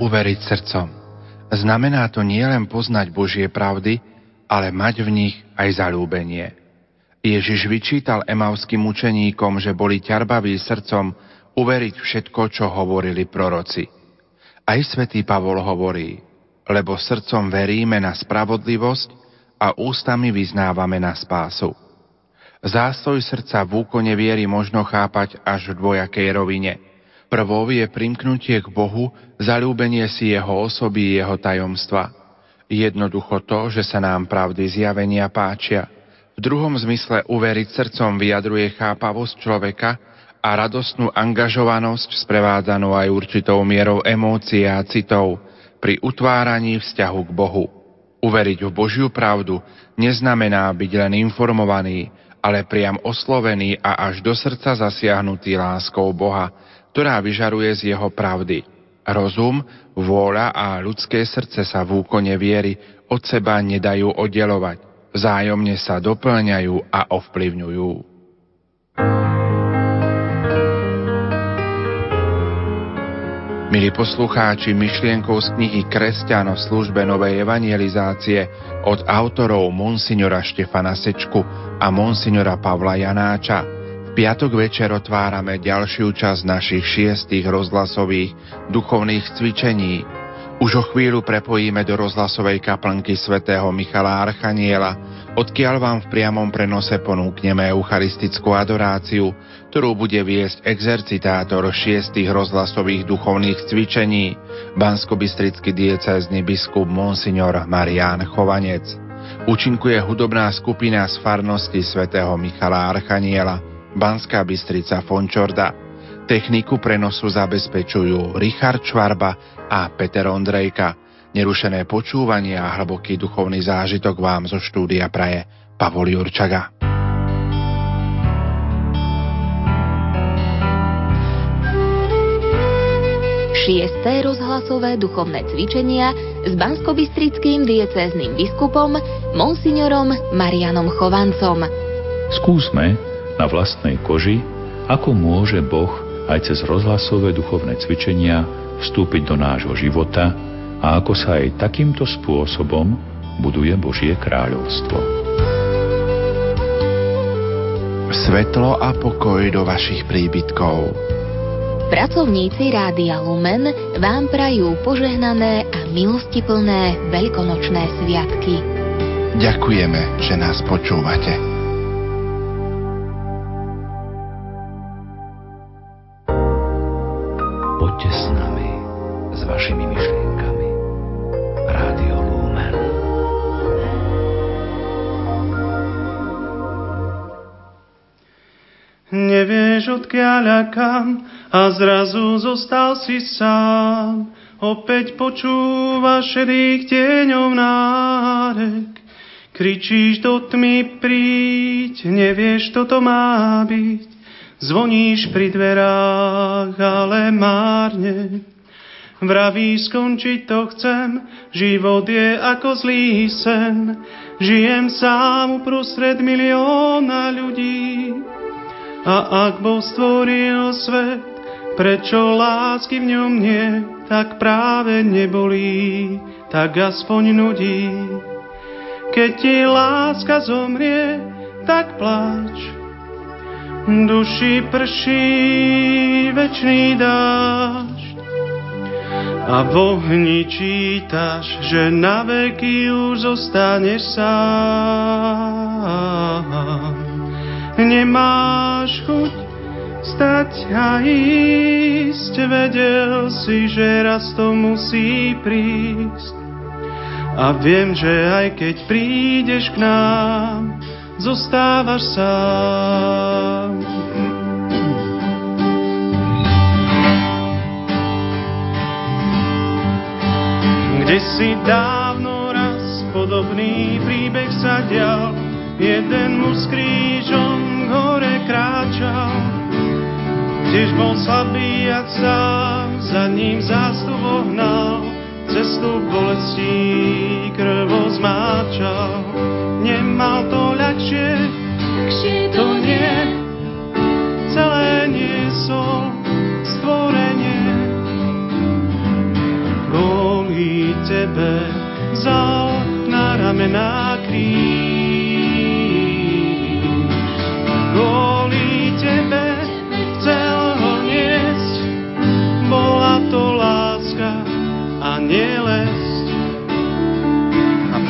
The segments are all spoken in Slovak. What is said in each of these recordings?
uveriť srdcom. Znamená to nielen poznať Božie pravdy, ale mať v nich aj zalúbenie. Ježiš vyčítal emavským učeníkom, že boli ťarbaví srdcom uveriť všetko, čo hovorili proroci. Aj svätý Pavol hovorí, lebo srdcom veríme na spravodlivosť a ústami vyznávame na spásu. Zástoj srdca v úkone viery možno chápať až v dvojakej rovine – Prvou je primknutie k Bohu, zalúbenie si Jeho osoby, Jeho tajomstva. Jednoducho to, že sa nám pravdy zjavenia páčia. V druhom zmysle uveriť srdcom vyjadruje chápavosť človeka a radostnú angažovanosť sprevádzanú aj určitou mierou emócie a citov pri utváraní vzťahu k Bohu. Uveriť v Božiu pravdu neznamená byť len informovaný, ale priam oslovený a až do srdca zasiahnutý láskou Boha, ktorá vyžaruje z jeho pravdy. Rozum, vôľa a ľudské srdce sa v úkone viery od seba nedajú oddelovať, vzájomne sa doplňajú a ovplyvňujú. Milí poslucháči, myšlienkou z knihy Kresťan v službe Novej evangelizácie od autorov Monsignora Štefana Sečku a Monsignora Pavla Janáča piatok večer otvárame ďalšiu časť našich šiestých rozhlasových duchovných cvičení. Už o chvíľu prepojíme do rozhlasovej kaplnky svätého Michala Archaniela, odkiaľ vám v priamom prenose ponúkneme eucharistickú adoráciu, ktorú bude viesť exercitátor šiestých rozhlasových duchovných cvičení, banskobistrický diecézny biskup Monsignor Marián Chovanec. Účinkuje hudobná skupina z farnosti svätého Michala Archaniela – Banská Bystrica Fončorda. Techniku prenosu zabezpečujú Richard Čvarba a Peter Ondrejka. Nerušené počúvanie a hlboký duchovný zážitok vám zo štúdia praje Pavol Jurčaga. Šiesté rozhlasové duchovné cvičenia s banskobistrickým diecézným biskupom Monsignorom Marianom Chovancom. Skúsme na vlastnej koži, ako môže Boh aj cez rozhlasové duchovné cvičenia vstúpiť do nášho života a ako sa aj takýmto spôsobom buduje Božie kráľovstvo. Svetlo a pokoj do vašich príbytkov. Pracovníci Rádia Lumen vám prajú požehnané a milostiplné veľkonočné sviatky. Ďakujeme, že nás počúvate. Odkiaľ a zrazu zostal si sám. Opäť počúvaš šedých tieňov nárek. Kričíš do tmy, príď, nevieš, čo to má byť. Zvoníš pri dverách, ale márne. Vraví, skončiť to chcem, život je ako zlý sen. Žijem sám uprostred milióna ľudí, a ak Boh stvoril svet, prečo lásky v ňom nie, tak práve nebolí, tak aspoň nudí. Keď ti láska zomrie, tak pláč. Duši prší večný dážď. A v ohni čítaš, že na veky už zostaneš sám nemáš chuť stať a ísť, vedel si, že raz to musí prísť. A viem, že aj keď prídeš k nám, zostávaš sám. Kde si dávno raz podobný príbeh sa dial, jeden mu s krížom kráčal. Tiež bol slabý a sám, za ním zástup ohnal, cestu bolestí krvo zmáčal. Nemal to ľahšie, to nie, celé nie som stvorenie. Kvôli tebe vzal na ramená kríž.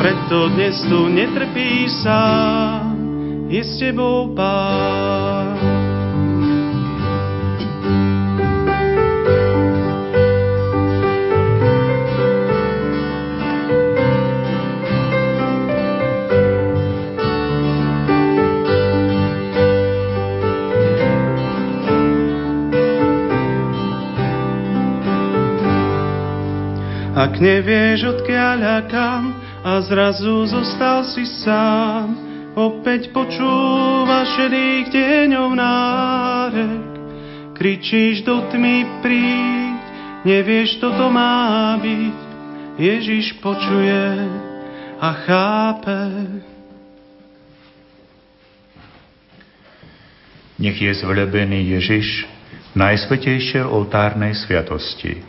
Preto dnes tu netrpí sám je s tebou pán. Ak nevieš odkiaľ a kam a zrazu zostal si sám, Opäť počúvaš šedých deňov nárek, kričíš do tmy príď, nevieš, to to má byť. Ježiš počuje a chápe. Nech je zvelebený Ježiš najsvetejšej oltárnej sviatosti.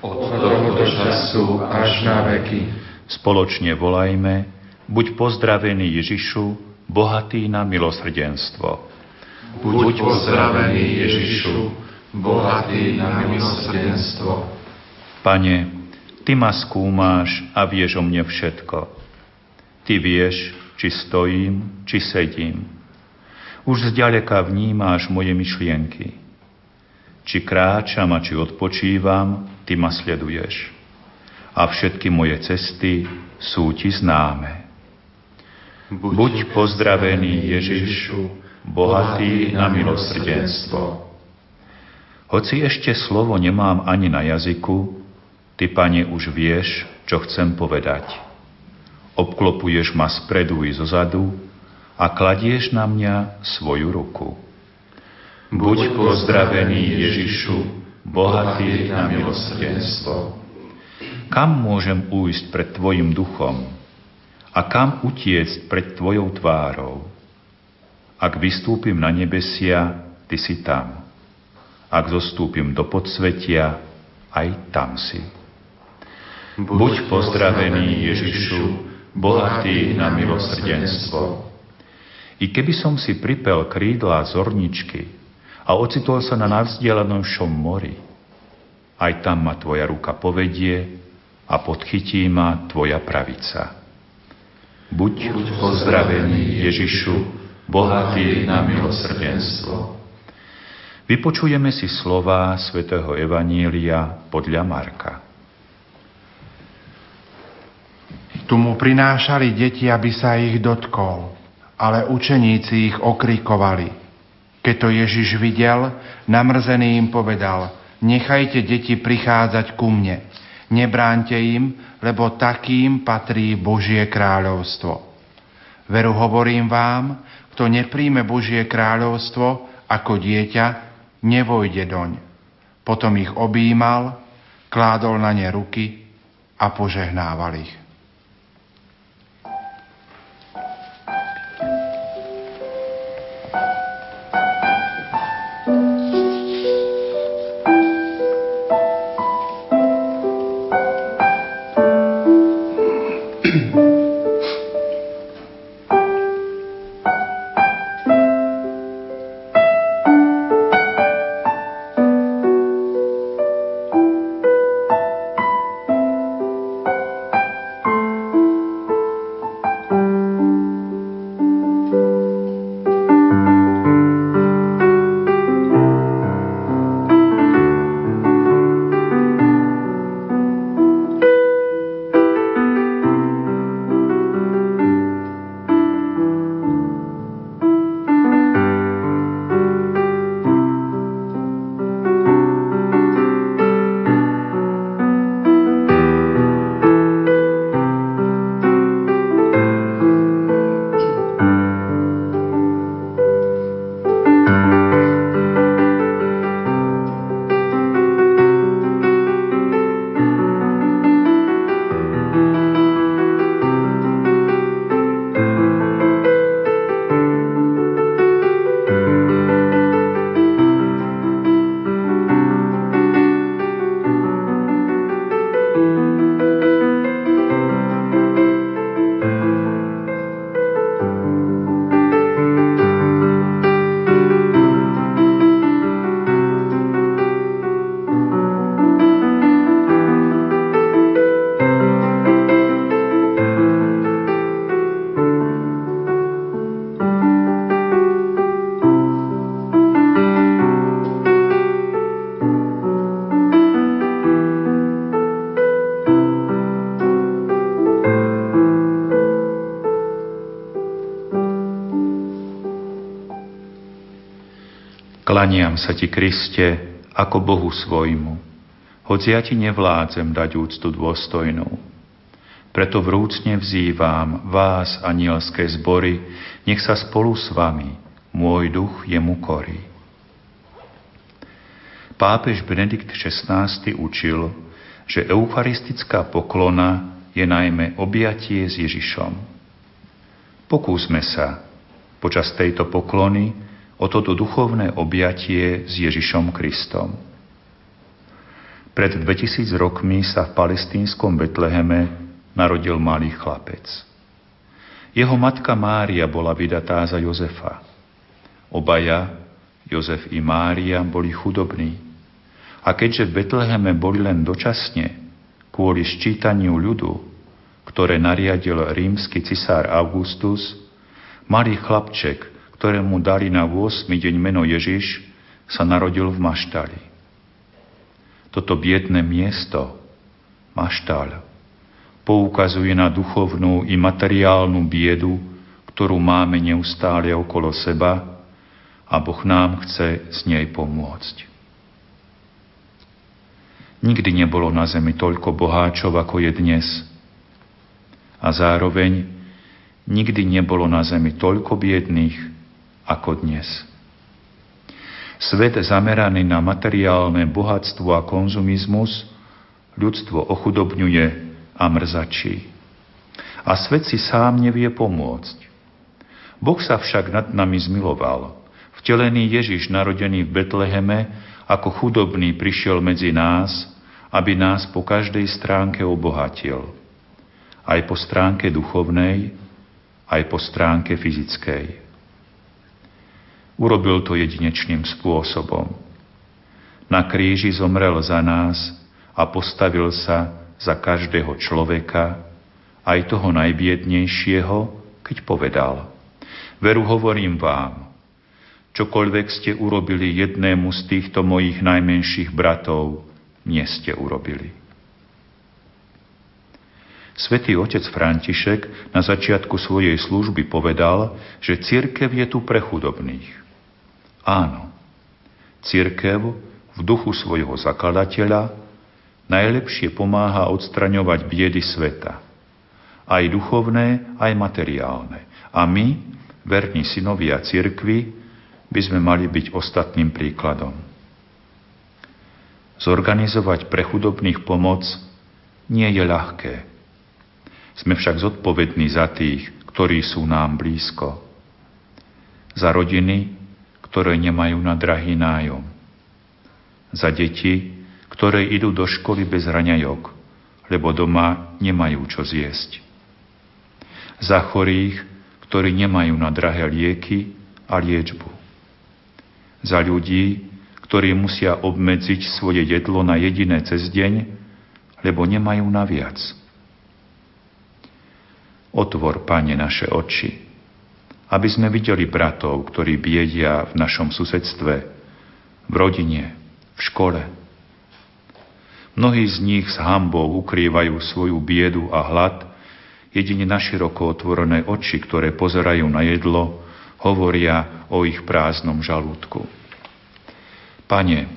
Od tohoto času až na veky. Spoločne volajme, Buď pozdravený Ježišu, bohatý na milosrdenstvo. Buď pozdravený Ježišu, bohatý na milosrdenstvo. Pane, Ty ma skúmáš a vieš o mne všetko. Ty vieš, či stojím, či sedím. Už zďaleka vnímáš moje myšlienky. Či kráčam a či odpočívam, Ty ma sleduješ. A všetky moje cesty sú Ti známe. Buď pozdravený Ježišu, bohatý na milosrdenstvo. Hoci ešte slovo nemám ani na jazyku, Ty, Pane, už vieš, čo chcem povedať. Obklopuješ ma spredu i zozadu a kladieš na mňa svoju ruku. Buď pozdravený Ježišu, bohatý na milosrdenstvo. Kam môžem újsť pred Tvojim duchom, a kam utiecť pred Tvojou tvárou? Ak vystúpim na nebesia, Ty si tam. Ak zostúpim do podsvetia, aj tam si. Buď pozdravený Ježišu, bohatý na milosrdenstvo. I keby som si pripel krídla zorničky a ocitol sa na navzdialenom mori, aj tam ma Tvoja ruka povedie a podchytí ma Tvoja pravica. Buď pozdravený Ježišu, bohatý na milosrdenstvo. Vypočujeme si slova svätého Evanília podľa Marka. Tu mu prinášali deti, aby sa ich dotkol, ale učeníci ich okrikovali. Keď to Ježiš videl, namrzený im povedal, nechajte deti prichádzať ku mne, Nebránte im, lebo takým patrí Božie kráľovstvo. Veru hovorím vám, kto nepríjme Božie kráľovstvo ako dieťa, nevojde doň. Potom ich objímal, kládol na ne ruky a požehnával ich. Sa ti, Kriste, ako Bohu svojmu, hoci ja ti nevládzem dať úctu dôstojnú. Preto vrúcne vzývam vás, anielské zbory, nech sa spolu s vami môj duch jemu korí. Pápež Benedikt XVI učil, že eucharistická poklona je najmä objatie s Ježišom. Pokúsme sa počas tejto poklony o toto duchovné objatie s Ježišom Kristom. Pred 2000 rokmi sa v palestínskom Betleheme narodil malý chlapec. Jeho matka Mária bola vydatá za Jozefa. Obaja, Jozef i Mária, boli chudobní. A keďže v Betleheme boli len dočasne, kvôli ščítaniu ľudu, ktoré nariadil rímsky cisár Augustus, malý chlapček ktorému dali na 8. deň meno Ježiš, sa narodil v Maštali. Toto biedne miesto, Maštal, poukazuje na duchovnú i materiálnu biedu, ktorú máme neustále okolo seba a Boh nám chce z nej pomôcť. Nikdy nebolo na zemi toľko boháčov, ako je dnes. A zároveň nikdy nebolo na zemi toľko biedných, ako dnes. Svet zameraný na materiálne bohatstvo a konzumizmus ľudstvo ochudobňuje a mrzačí. A svet si sám nevie pomôcť. Boh sa však nad nami zmiloval. Vtelený Ježiš, narodený v Betleheme, ako chudobný prišiel medzi nás, aby nás po každej stránke obohatil. Aj po stránke duchovnej, aj po stránke fyzickej. Urobil to jedinečným spôsobom. Na kríži zomrel za nás a postavil sa za každého človeka, aj toho najbiednejšieho, keď povedal Veru hovorím vám, čokoľvek ste urobili jednému z týchto mojich najmenších bratov, nie ste urobili. Svetý otec František na začiatku svojej služby povedal, že církev je tu pre chudobných. Áno, církev v duchu svojho zakladateľa najlepšie pomáha odstraňovať biedy sveta. Aj duchovné, aj materiálne. A my, verní synovia církvy, by sme mali byť ostatným príkladom. Zorganizovať pre chudobných pomoc nie je ľahké. Sme však zodpovední za tých, ktorí sú nám blízko. Za rodiny, ktoré nemajú na drahý nájom. Za deti, ktoré idú do školy bez raňajok, lebo doma nemajú čo zjesť. Za chorých, ktorí nemajú na drahé lieky a liečbu. Za ľudí, ktorí musia obmedziť svoje jedlo na jediné cez deň, lebo nemajú na viac. Otvor, Pane, naše oči, aby sme videli bratov, ktorí biedia v našom susedstve, v rodine, v škole. Mnohí z nich s hambou ukrývajú svoju biedu a hlad, jedine naširoko otvorené oči, ktoré pozerajú na jedlo, hovoria o ich prázdnom žalúdku. Pane,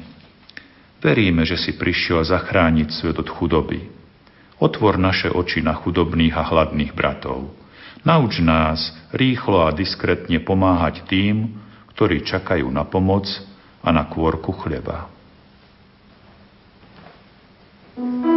veríme, že si prišiel zachrániť svet od chudoby. Otvor naše oči na chudobných a hladných bratov Nauč nás rýchlo a diskretne pomáhať tým, ktorí čakajú na pomoc a na kôrku chleba. Aj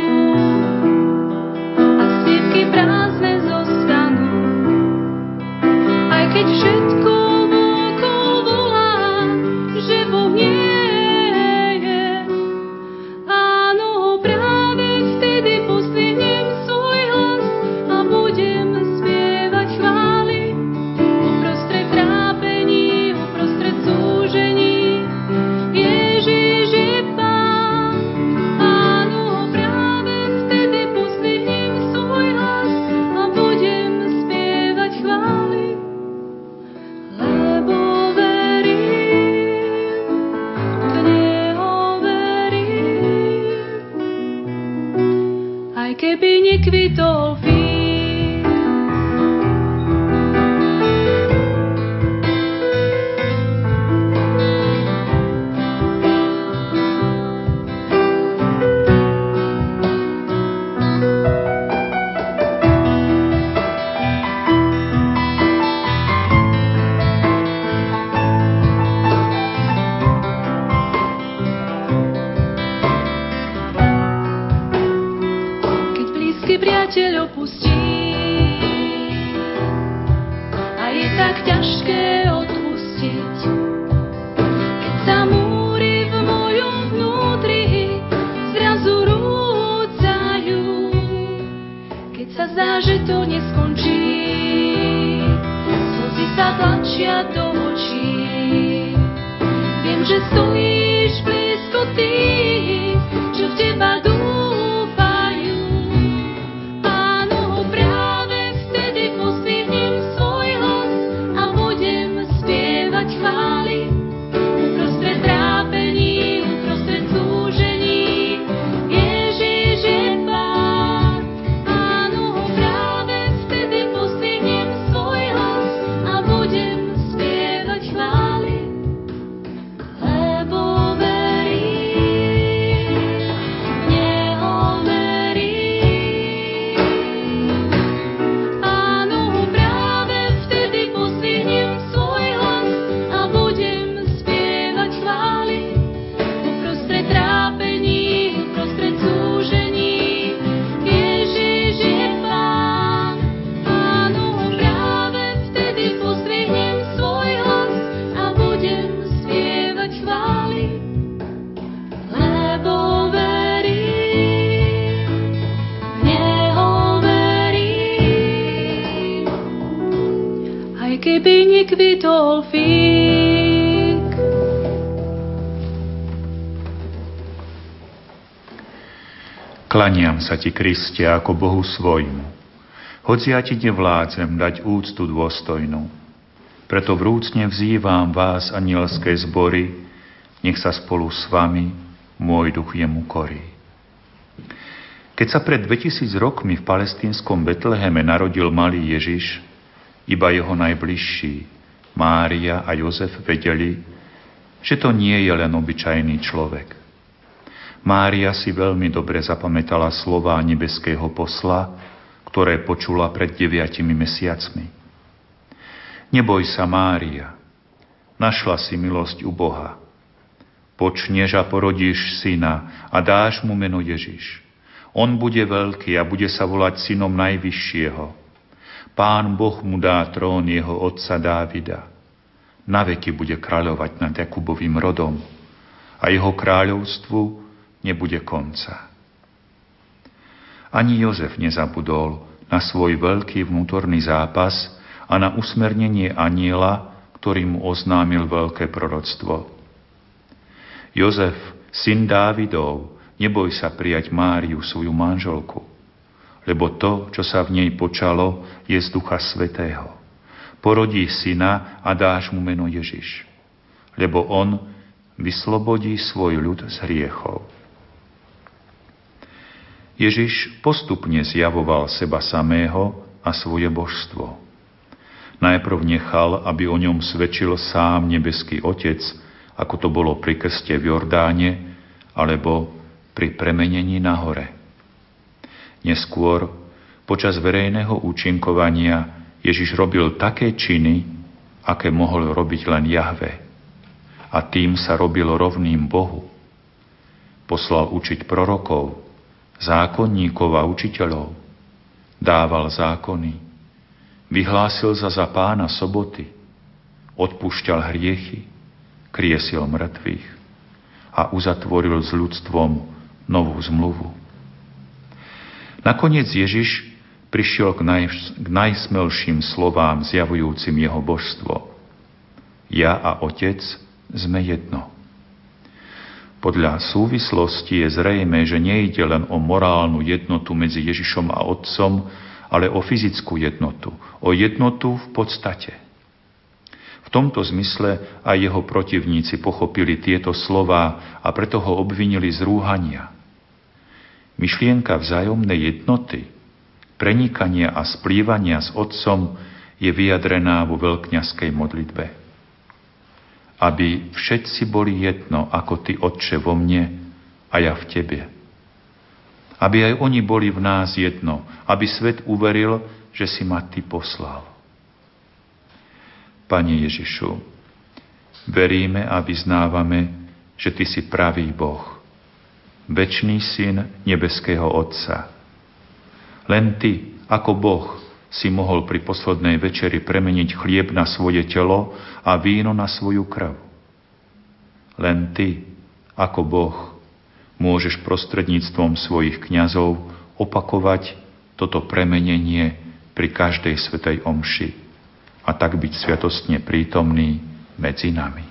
zdá, že to neskončí. Slzy sa tlačia do očí. Viem, že stojíš blízko tým, Klaniam sa ti, Kriste, ako Bohu svojmu. Hoci ja ti nevládzem dať úctu dôstojnú. Preto vrúcne vzývam vás, anielské zbory, nech sa spolu s vami môj duch jemu korí. Keď sa pred 2000 rokmi v palestínskom Betleheme narodil malý Ježiš, iba jeho najbližší, Mária a Jozef vedeli, že to nie je len obyčajný človek. Mária si veľmi dobre zapamätala slova nebeského posla, ktoré počula pred deviatimi mesiacmi. Neboj sa, Mária, našla si milosť u Boha. Počneš a porodíš syna a dáš mu meno Ježiš. On bude veľký a bude sa volať synom Najvyššieho. Pán Boh mu dá trón jeho otca Dávida. Na veky bude kráľovať nad Jakubovým rodom a jeho kráľovstvu nebude konca. Ani Jozef nezabudol na svoj veľký vnútorný zápas a na usmernenie aniela, ktorý mu oznámil veľké proroctvo. Jozef, syn Dávidov, neboj sa prijať Máriu, svoju manželku, lebo to, čo sa v nej počalo, je z Ducha Svetého. Porodí syna a dáš mu meno Ježiš, lebo on vyslobodí svoj ľud z hriechov. Ježiš postupne zjavoval seba samého a svoje božstvo. Najprv nechal, aby o ňom svedčil sám nebeský Otec, ako to bolo pri krste v Jordáne, alebo pri premenení na hore. Neskôr, počas verejného účinkovania, Ježiš robil také činy, aké mohol robiť len Jahve. A tým sa robil rovným Bohu. Poslal učiť prorokov, zákonníkov a učiteľov, dával zákony, vyhlásil sa za pána soboty, odpúšťal hriechy, kriesil mŕtvych a uzatvoril s ľudstvom novú zmluvu. Nakoniec Ježiš prišiel k, naj, k najsmelším slovám zjavujúcim jeho božstvo. Ja a Otec sme jedno. Podľa súvislosti je zrejme, že nejde len o morálnu jednotu medzi Ježišom a Otcom, ale o fyzickú jednotu, o jednotu v podstate. V tomto zmysle aj jeho protivníci pochopili tieto slová a preto ho obvinili z rúhania. Myšlienka vzájomnej jednoty, prenikania a splývania s Otcom je vyjadrená vo veľkňaskej modlitbe. Aby všetci boli jedno, ako Ty, Otče, vo mne a ja v Tebe. Aby aj oni boli v nás jedno, aby svet uveril, že si ma Ty poslal. Pane Ježišu, veríme a vyznávame, že Ty si pravý Boh, večný syn nebeského Otca. Len Ty, ako Boh, si mohol pri poslednej večeri premeniť chlieb na svoje telo a víno na svoju krv. Len Ty, ako Boh, môžeš prostredníctvom svojich kňazov opakovať toto premenenie pri každej svetej omši a tak byť sviatostne prítomný medzi nami.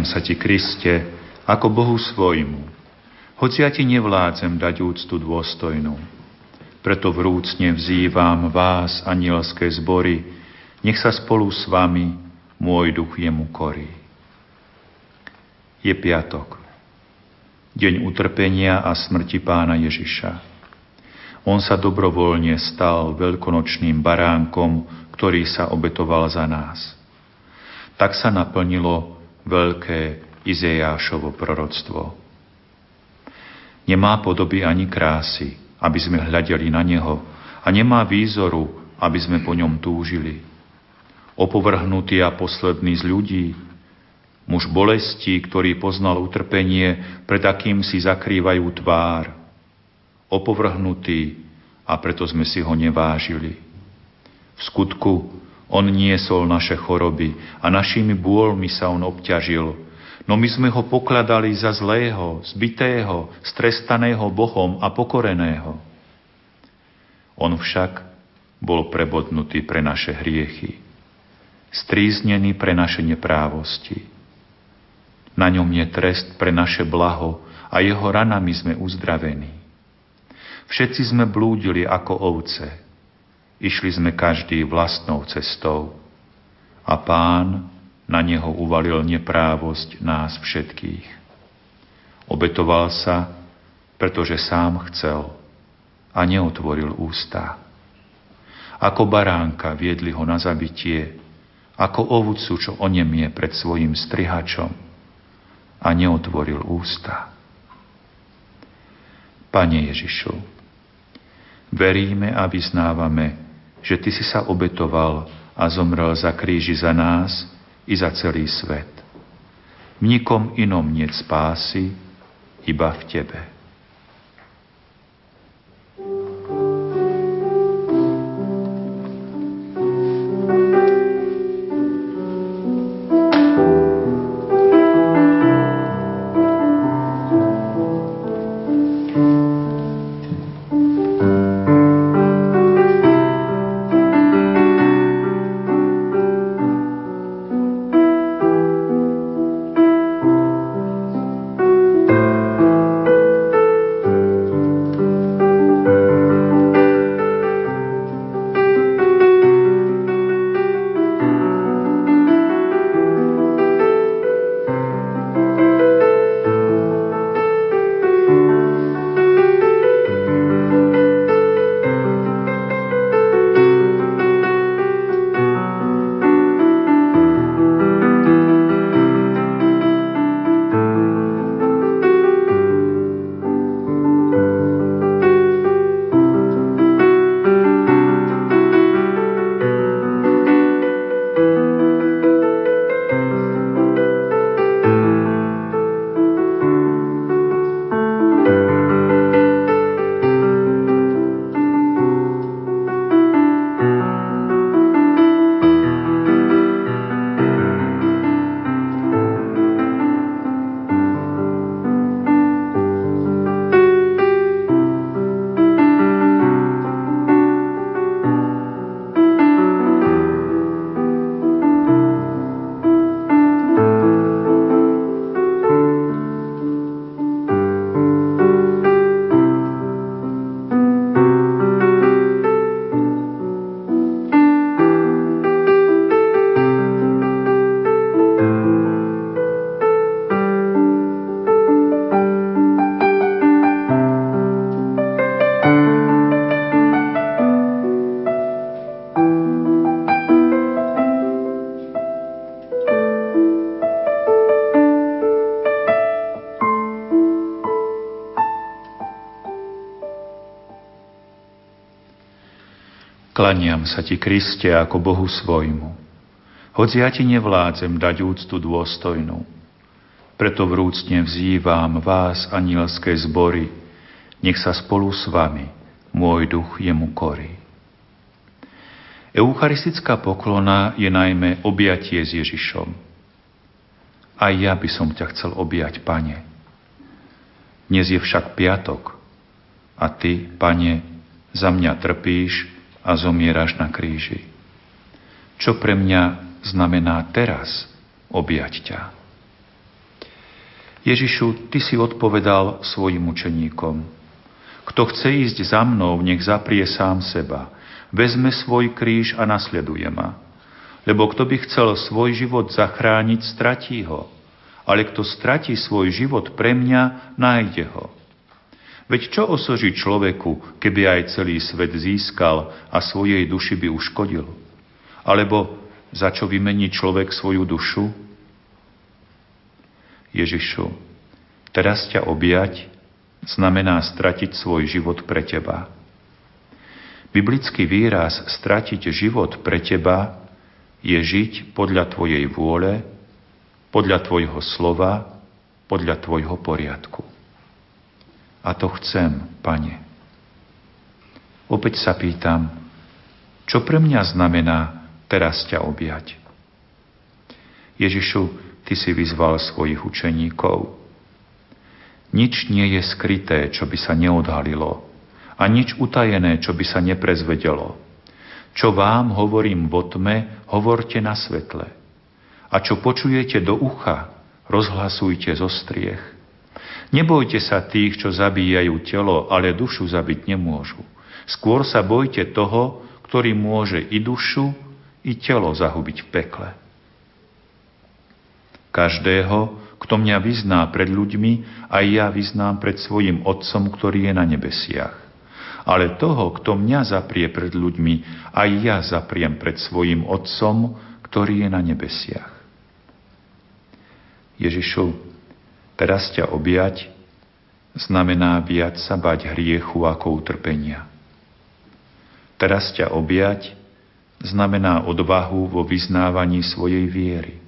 Kláňam sa ti, Kriste, ako Bohu svojmu, hoci ja ti nevládzem dať úctu dôstojnú. Preto vrúcne vzývam vás, anielské zbory, nech sa spolu s vami môj duch jemu korí. Je piatok, deň utrpenia a smrti pána Ježiša. On sa dobrovoľne stal veľkonočným baránkom, ktorý sa obetoval za nás. Tak sa naplnilo veľké Izejášovo proroctvo. Nemá podoby ani krásy, aby sme hľadeli na Neho a nemá výzoru, aby sme po ňom túžili. Opovrhnutý a posledný z ľudí, muž bolesti, ktorý poznal utrpenie, pred akým si zakrývajú tvár. Opovrhnutý a preto sme si ho nevážili. V skutku on niesol naše choroby a našimi bôlmi sa on obťažil, no my sme ho pokladali za zlého, zbitého, strestaného Bohom a pokoreného. On však bol prebodnutý pre naše hriechy, stríznený pre naše neprávosti. Na ňom je trest pre naše blaho a jeho ranami sme uzdravení. Všetci sme blúdili ako ovce, išli sme každý vlastnou cestou a pán na neho uvalil neprávosť nás všetkých. Obetoval sa, pretože sám chcel a neotvoril ústa. Ako baránka viedli ho na zabitie, ako ovúcu, čo onemie pred svojim strihačom a neotvoril ústa. Pane Ježišu, veríme a vyznávame, že Ty si sa obetoval a zomrel za kríži za nás i za celý svet. V nikom inom nie spásy, iba v Tebe. Sa ti, Kriste, ako Bohu svojmu. Hoď ja ti nevládzem dať úctu dôstojnú. Preto vrúcne vzývam vás, anielské zbory, nech sa spolu s vami môj duch jemu korí. Eucharistická poklona je najmä objatie s Ježišom. Aj ja by som ťa chcel objať, Pane. Dnes je však piatok a Ty, Pane, za mňa trpíš a zomieraš na kríži. Čo pre mňa znamená teraz objať ťa? Ježišu, Ty si odpovedal svojim učeníkom. Kto chce ísť za mnou, nech zaprie sám seba. Vezme svoj kríž a nasleduje ma. Lebo kto by chcel svoj život zachrániť, stratí ho. Ale kto stratí svoj život pre mňa, nájde ho. Veď čo osoží človeku, keby aj celý svet získal a svojej duši by uškodil? Alebo za čo vymení človek svoju dušu? Ježišu, teraz ťa objať znamená stratiť svoj život pre teba. Biblický výraz stratiť život pre teba je žiť podľa tvojej vôle, podľa tvojho slova, podľa tvojho poriadku. A to chcem, pane. Opäť sa pýtam, čo pre mňa znamená teraz ťa objať? Ježišu, ty si vyzval svojich učeníkov. Nič nie je skryté, čo by sa neodhalilo, a nič utajené, čo by sa neprezvedelo. Čo vám hovorím vo tme, hovorte na svetle. A čo počujete do ucha, rozhlasujte zo striech. Nebojte sa tých, čo zabíjajú telo, ale dušu zabiť nemôžu. Skôr sa bojte toho, ktorý môže i dušu, i telo zahubiť v pekle. Každého, kto mňa vyzná pred ľuďmi, aj ja vyznám pred svojim Otcom, ktorý je na nebesiach. Ale toho, kto mňa zaprie pred ľuďmi, aj ja zapriem pred svojim Otcom, ktorý je na nebesiach. Ježišu, teraz ťa objať znamená viac sa bať hriechu ako utrpenia. Teraz ťa objať znamená odvahu vo vyznávaní svojej viery.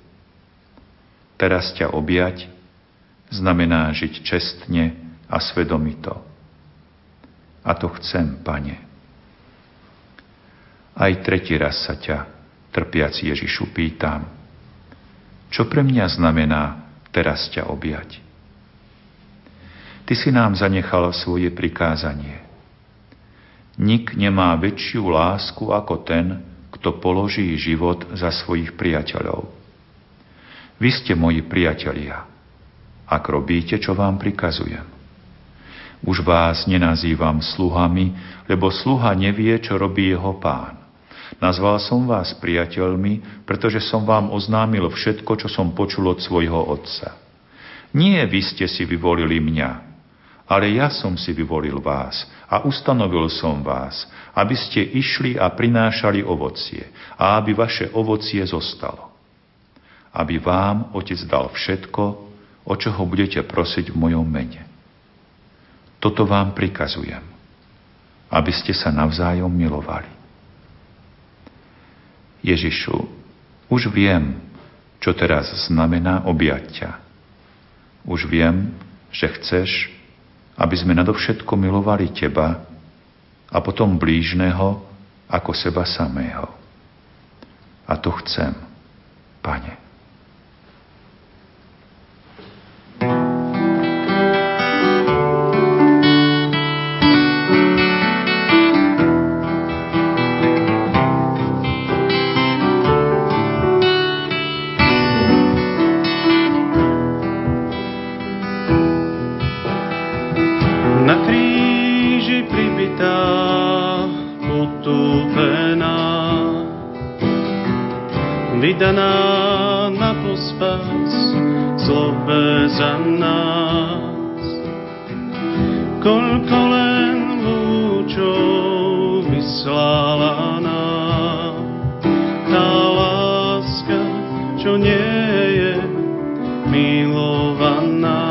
Teraz ťa objať znamená žiť čestne a svedomito. A to chcem, Pane. Aj tretí raz sa ťa, trpiac Ježišu, pýtam. Čo pre mňa znamená teraz ťa objať. Ty si nám zanechal svoje prikázanie. Nik nemá väčšiu lásku ako ten, kto položí život za svojich priateľov. Vy ste moji priatelia, ak robíte, čo vám prikazujem. Už vás nenazývam sluhami, lebo sluha nevie, čo robí jeho pán. Nazval som vás priateľmi, pretože som vám oznámil všetko, čo som počul od svojho otca. Nie vy ste si vyvolili mňa, ale ja som si vyvolil vás a ustanovil som vás, aby ste išli a prinášali ovocie a aby vaše ovocie zostalo. Aby vám Otec dal všetko, o čo ho budete prosiť v mojom mene. Toto vám prikazujem, aby ste sa navzájom milovali. Ježišu, už viem, čo teraz znamená objať ťa. Už viem, že chceš, aby sme nadovšetko milovali teba a potom blížneho ako seba samého. A to chcem, Pane. za nás. Koľko len lúčov vyslala nám tá láska, čo nie je milovaná.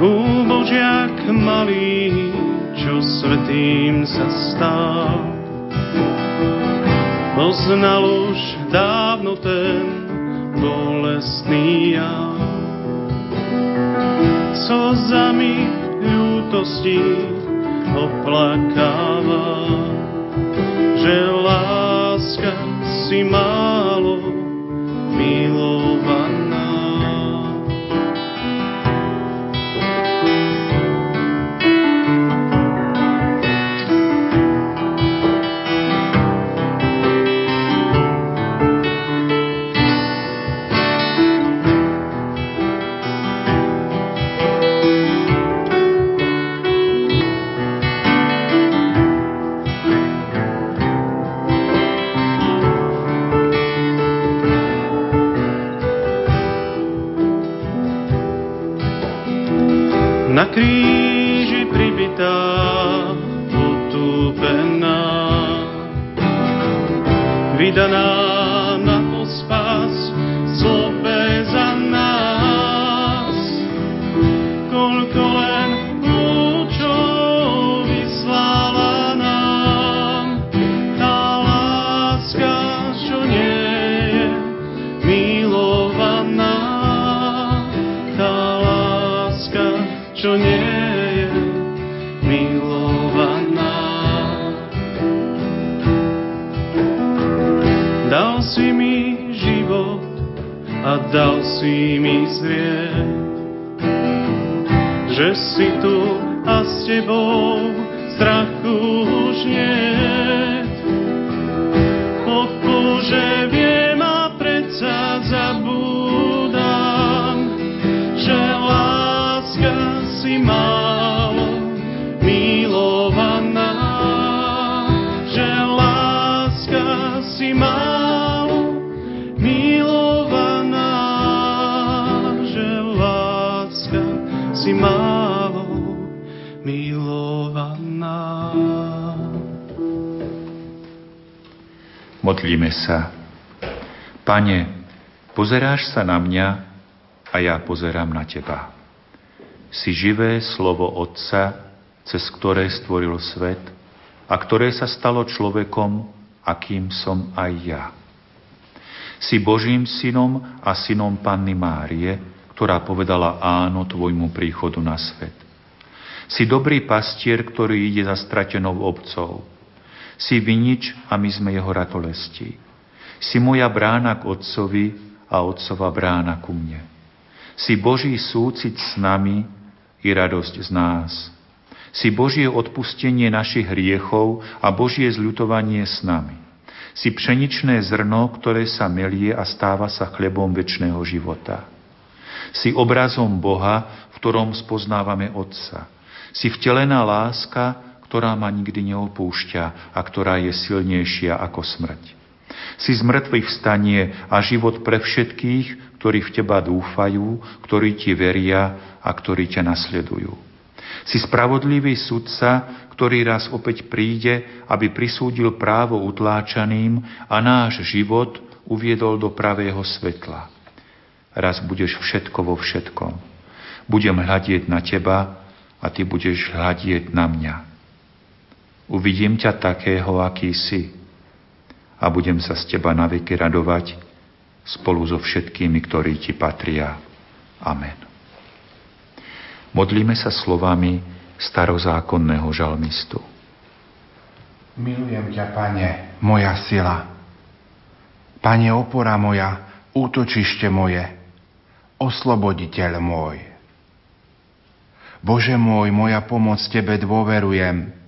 Úbožiak malý, čo svetým sa stal, poznal už dávno ten, Co za Slzami ľútosti oplakáva, že láska si má a dal si mi zrieť že si tu a s tebou strachu už nie. že viem a predsa zabúdam, Modlíme sa. Pane, pozeráš sa na mňa a ja pozerám na Teba. Si živé slovo Otca, cez ktoré stvoril svet a ktoré sa stalo človekom, akým som aj ja. Si Božím synom a synom Panny Márie, ktorá povedala áno Tvojmu príchodu na svet. Si dobrý pastier, ktorý ide za stratenou obcov, si vinič a my sme jeho ratolesti. Si moja brána k Otcovi a Otcova brána ku mne. Si Boží súcit s nami i radosť z nás. Si Božie odpustenie našich hriechov a Božie zľutovanie s nami. Si pšeničné zrno, ktoré sa melie a stáva sa chlebom väčšného života. Si obrazom Boha, v ktorom spoznávame Otca. Si vtelená láska, ktorá ma nikdy neopúšťa a ktorá je silnejšia ako smrť. Si z mŕtvych vstanie a život pre všetkých, ktorí v teba dúfajú, ktorí ti veria a ktorí ťa nasledujú. Si spravodlivý sudca, ktorý raz opäť príde, aby prisúdil právo utláčaným a náš život uviedol do pravého svetla. Raz budeš všetko vo všetkom. Budem hľadieť na teba a ty budeš hľadieť na mňa. Uvidím ťa takého, aký si a budem sa z teba naveky radovať spolu so všetkými, ktorí ti patria. Amen. Modlíme sa slovami starozákonného žalmistu. Milujem ťa, Pane, moja sila. Pane, opora moja, útočište moje, osloboditeľ môj. Bože môj, moja pomoc Tebe dôverujem,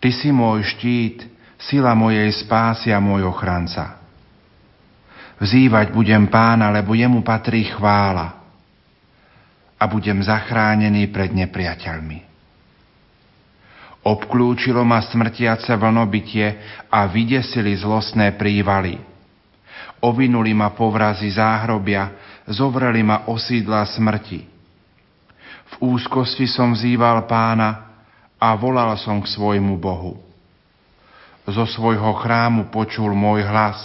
Ty si môj štít, sila mojej spásy a môj ochranca. Vzývať budem pána, lebo jemu patrí chvála a budem zachránený pred nepriateľmi. Obklúčilo ma smrtiace vlnobytie a vydesili zlostné prívaly. Ovinuli ma povrazy záhrobia, zovreli ma osídla smrti. V úzkosti som vzýval pána, a volal som k svojmu Bohu. Zo svojho chrámu počul môj hlas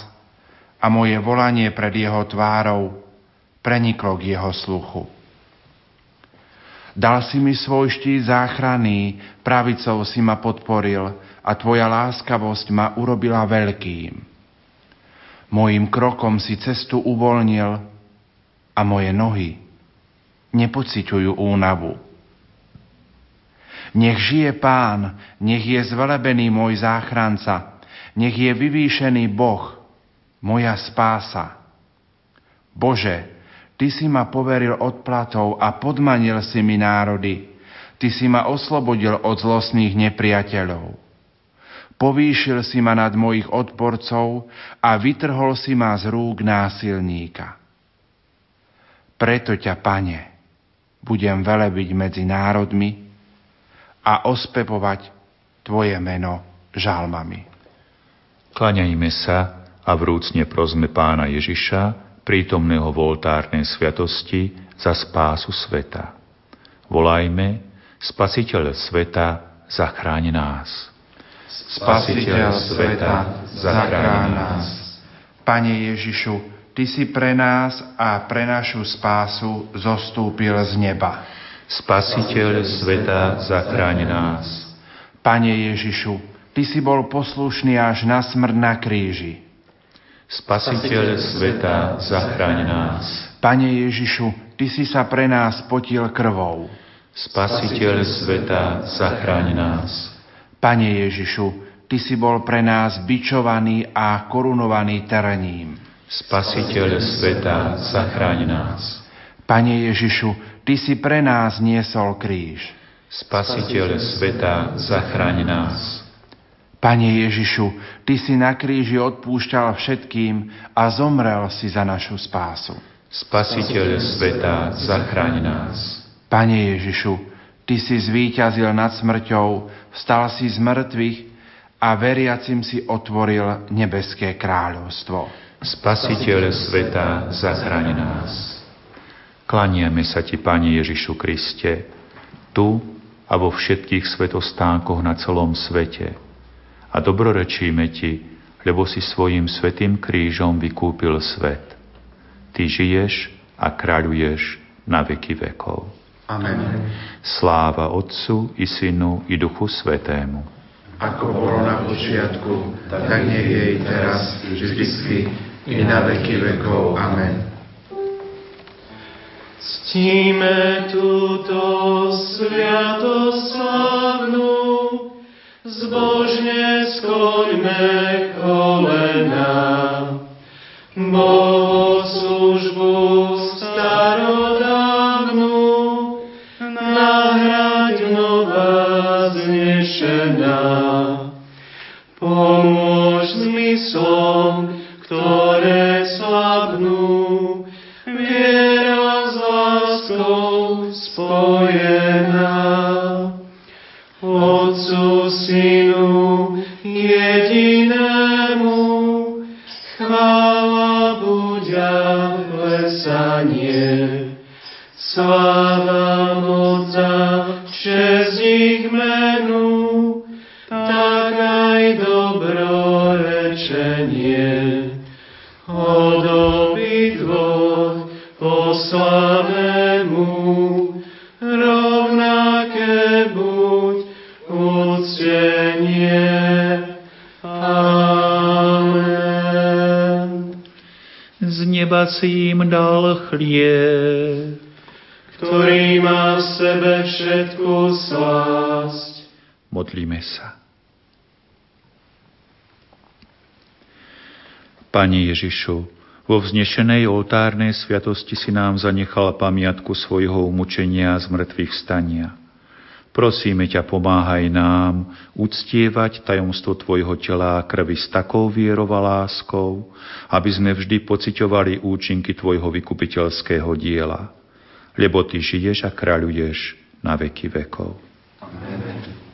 a moje volanie pred jeho tvárou preniklo k jeho sluchu. Dal si mi svoj štít záchranný, pravicou si ma podporil a tvoja láskavosť ma urobila veľkým. Mojím krokom si cestu uvoľnil a moje nohy nepociťujú únavu. Nech žije Pán, nech je zvelebený môj záchranca, nech je vyvýšený Boh, moja spása. Bože, Ty si ma poveril odplatou a podmanil si mi národy. Ty si ma oslobodil od zlostných nepriateľov. Povýšil si ma nad mojich odporcov a vytrhol si ma z rúk násilníka. Preto ťa, Pane, budem velebiť medzi národmi, a ospevovať Tvoje meno žálmami. Klaňajme sa a vrúcne prosme pána Ježiša, prítomného v oltárnej sviatosti, za spásu sveta. Volajme, Spasiteľ sveta, zachráň nás. Spasiteľ sveta, zachráň nás. Pane Ježišu, Ty si pre nás a pre našu spásu zostúpil z neba. Spasiteľ sveta, zachráň nás. Pane Ježišu, Ty si bol poslušný až na smrť na kríži. Spasiteľ sveta, zachráň nás. Pane Ježišu, Ty si sa pre nás potil krvou. Spasiteľ sveta, zachráň nás. Pane Ježišu, Ty si bol pre nás bičovaný a korunovaný terením. Spasiteľ sveta, zachráň nás. Pane Ježišu, Ty si pre nás niesol kríž. Spasiteľ sveta, zachráň nás. Pane Ježišu, Ty si na kríži odpúšťal všetkým a zomrel si za našu spásu. Spasiteľ sveta, zachráň nás. Pane Ježišu, Ty si zvíťazil nad smrťou, vstal si z mŕtvych a veriacim si otvoril nebeské kráľovstvo. Spasiteľ sveta, zachráň nás. Klaniame sa Ti, Pane Ježišu Kriste, tu a vo všetkých svetostánkoch na celom svete, a dobrorečíme Ti, lebo si svojim svetým krížom vykúpil svet. Ty žiješ a kráľuješ na veky vekov. Amen. Sláva Otcu i Synu i Duchu Svetému. Ako bolo na počiatku, tak nech je i teraz, vždycky, i na veky vekov. Amen. Ctíme túto sviatosť slavnú, zbožne skloňme kolena. službu starodávnu, nahrať nová znešená. Pomôž zmyslom, ktoré spojená. Otcu, Synu, jedinému, chvála buďa plesanie. Sláva moc a čest ich menu, tak aj dobrorečenie. Od obidvoch poslavému neba si im dal chlieb, ktorý má v sebe všetku slásť. Modlíme sa. Pane Ježišu, vo vznešenej oltárnej sviatosti si nám zanechal pamiatku svojho umučenia z mŕtvych stania. Prosíme ťa, pomáhaj nám uctievať tajomstvo Tvojho tela a krvi s takou vierou a láskou, aby sme vždy pociťovali účinky Tvojho vykupiteľského diela. Lebo Ty žiješ a kráľuješ na veky vekov. Amen.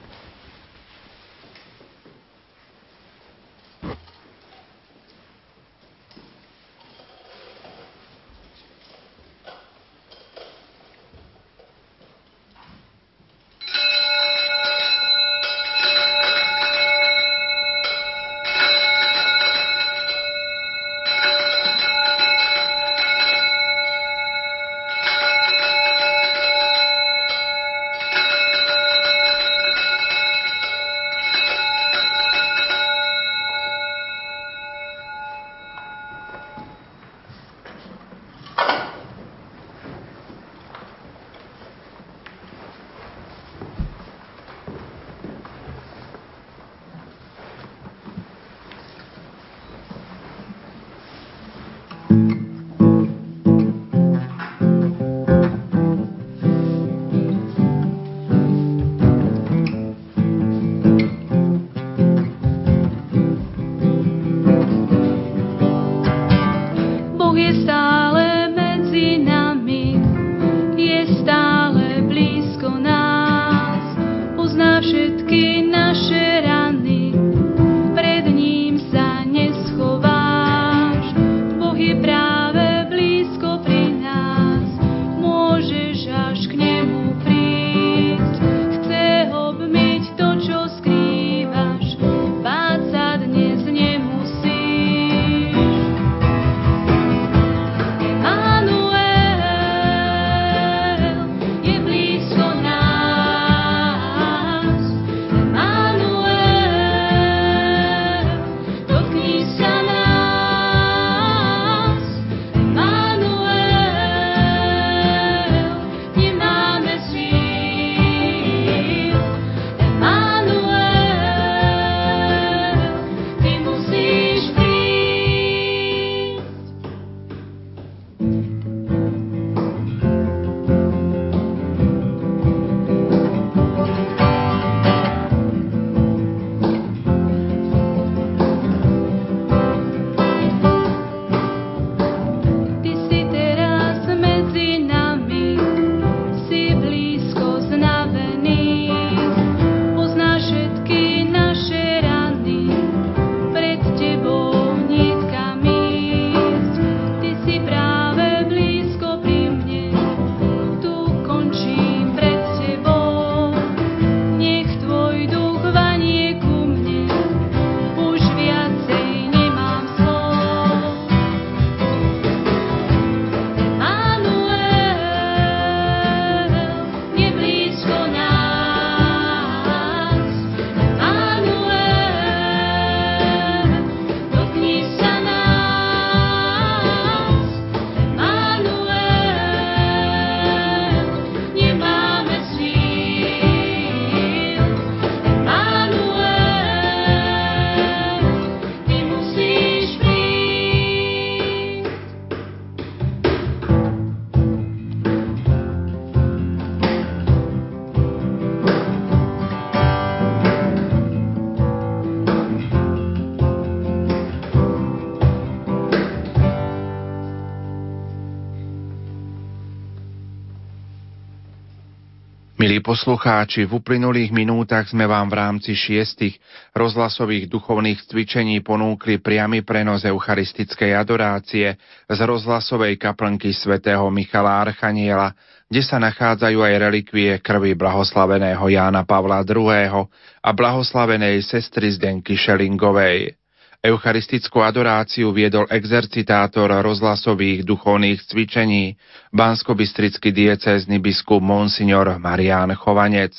Poslucháči, v uplynulých minútach sme vám v rámci šiestich rozhlasových duchovných cvičení ponúkli priamy prenos eucharistickej adorácie z rozhlasovej kaplnky svätého Michala Archaniela, kde sa nachádzajú aj relikvie krvi blahoslaveného Jána Pavla II. a blahoslavenej sestry Zdenky Šelingovej. Eucharistickú adoráciu viedol exercitátor rozhlasových duchovných cvičení, banskobistrický diecézny biskup Monsignor Marián Chovanec.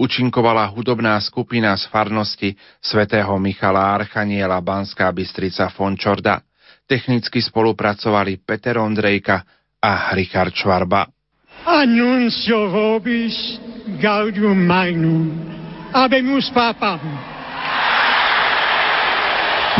Učinkovala hudobná skupina z farnosti svätého Michala Archaniela Banská Bystrica Fončorda. Technicky spolupracovali Peter Ondrejka a Richard Švarba. Annuncio vobis gaudium magnum, abemus papam.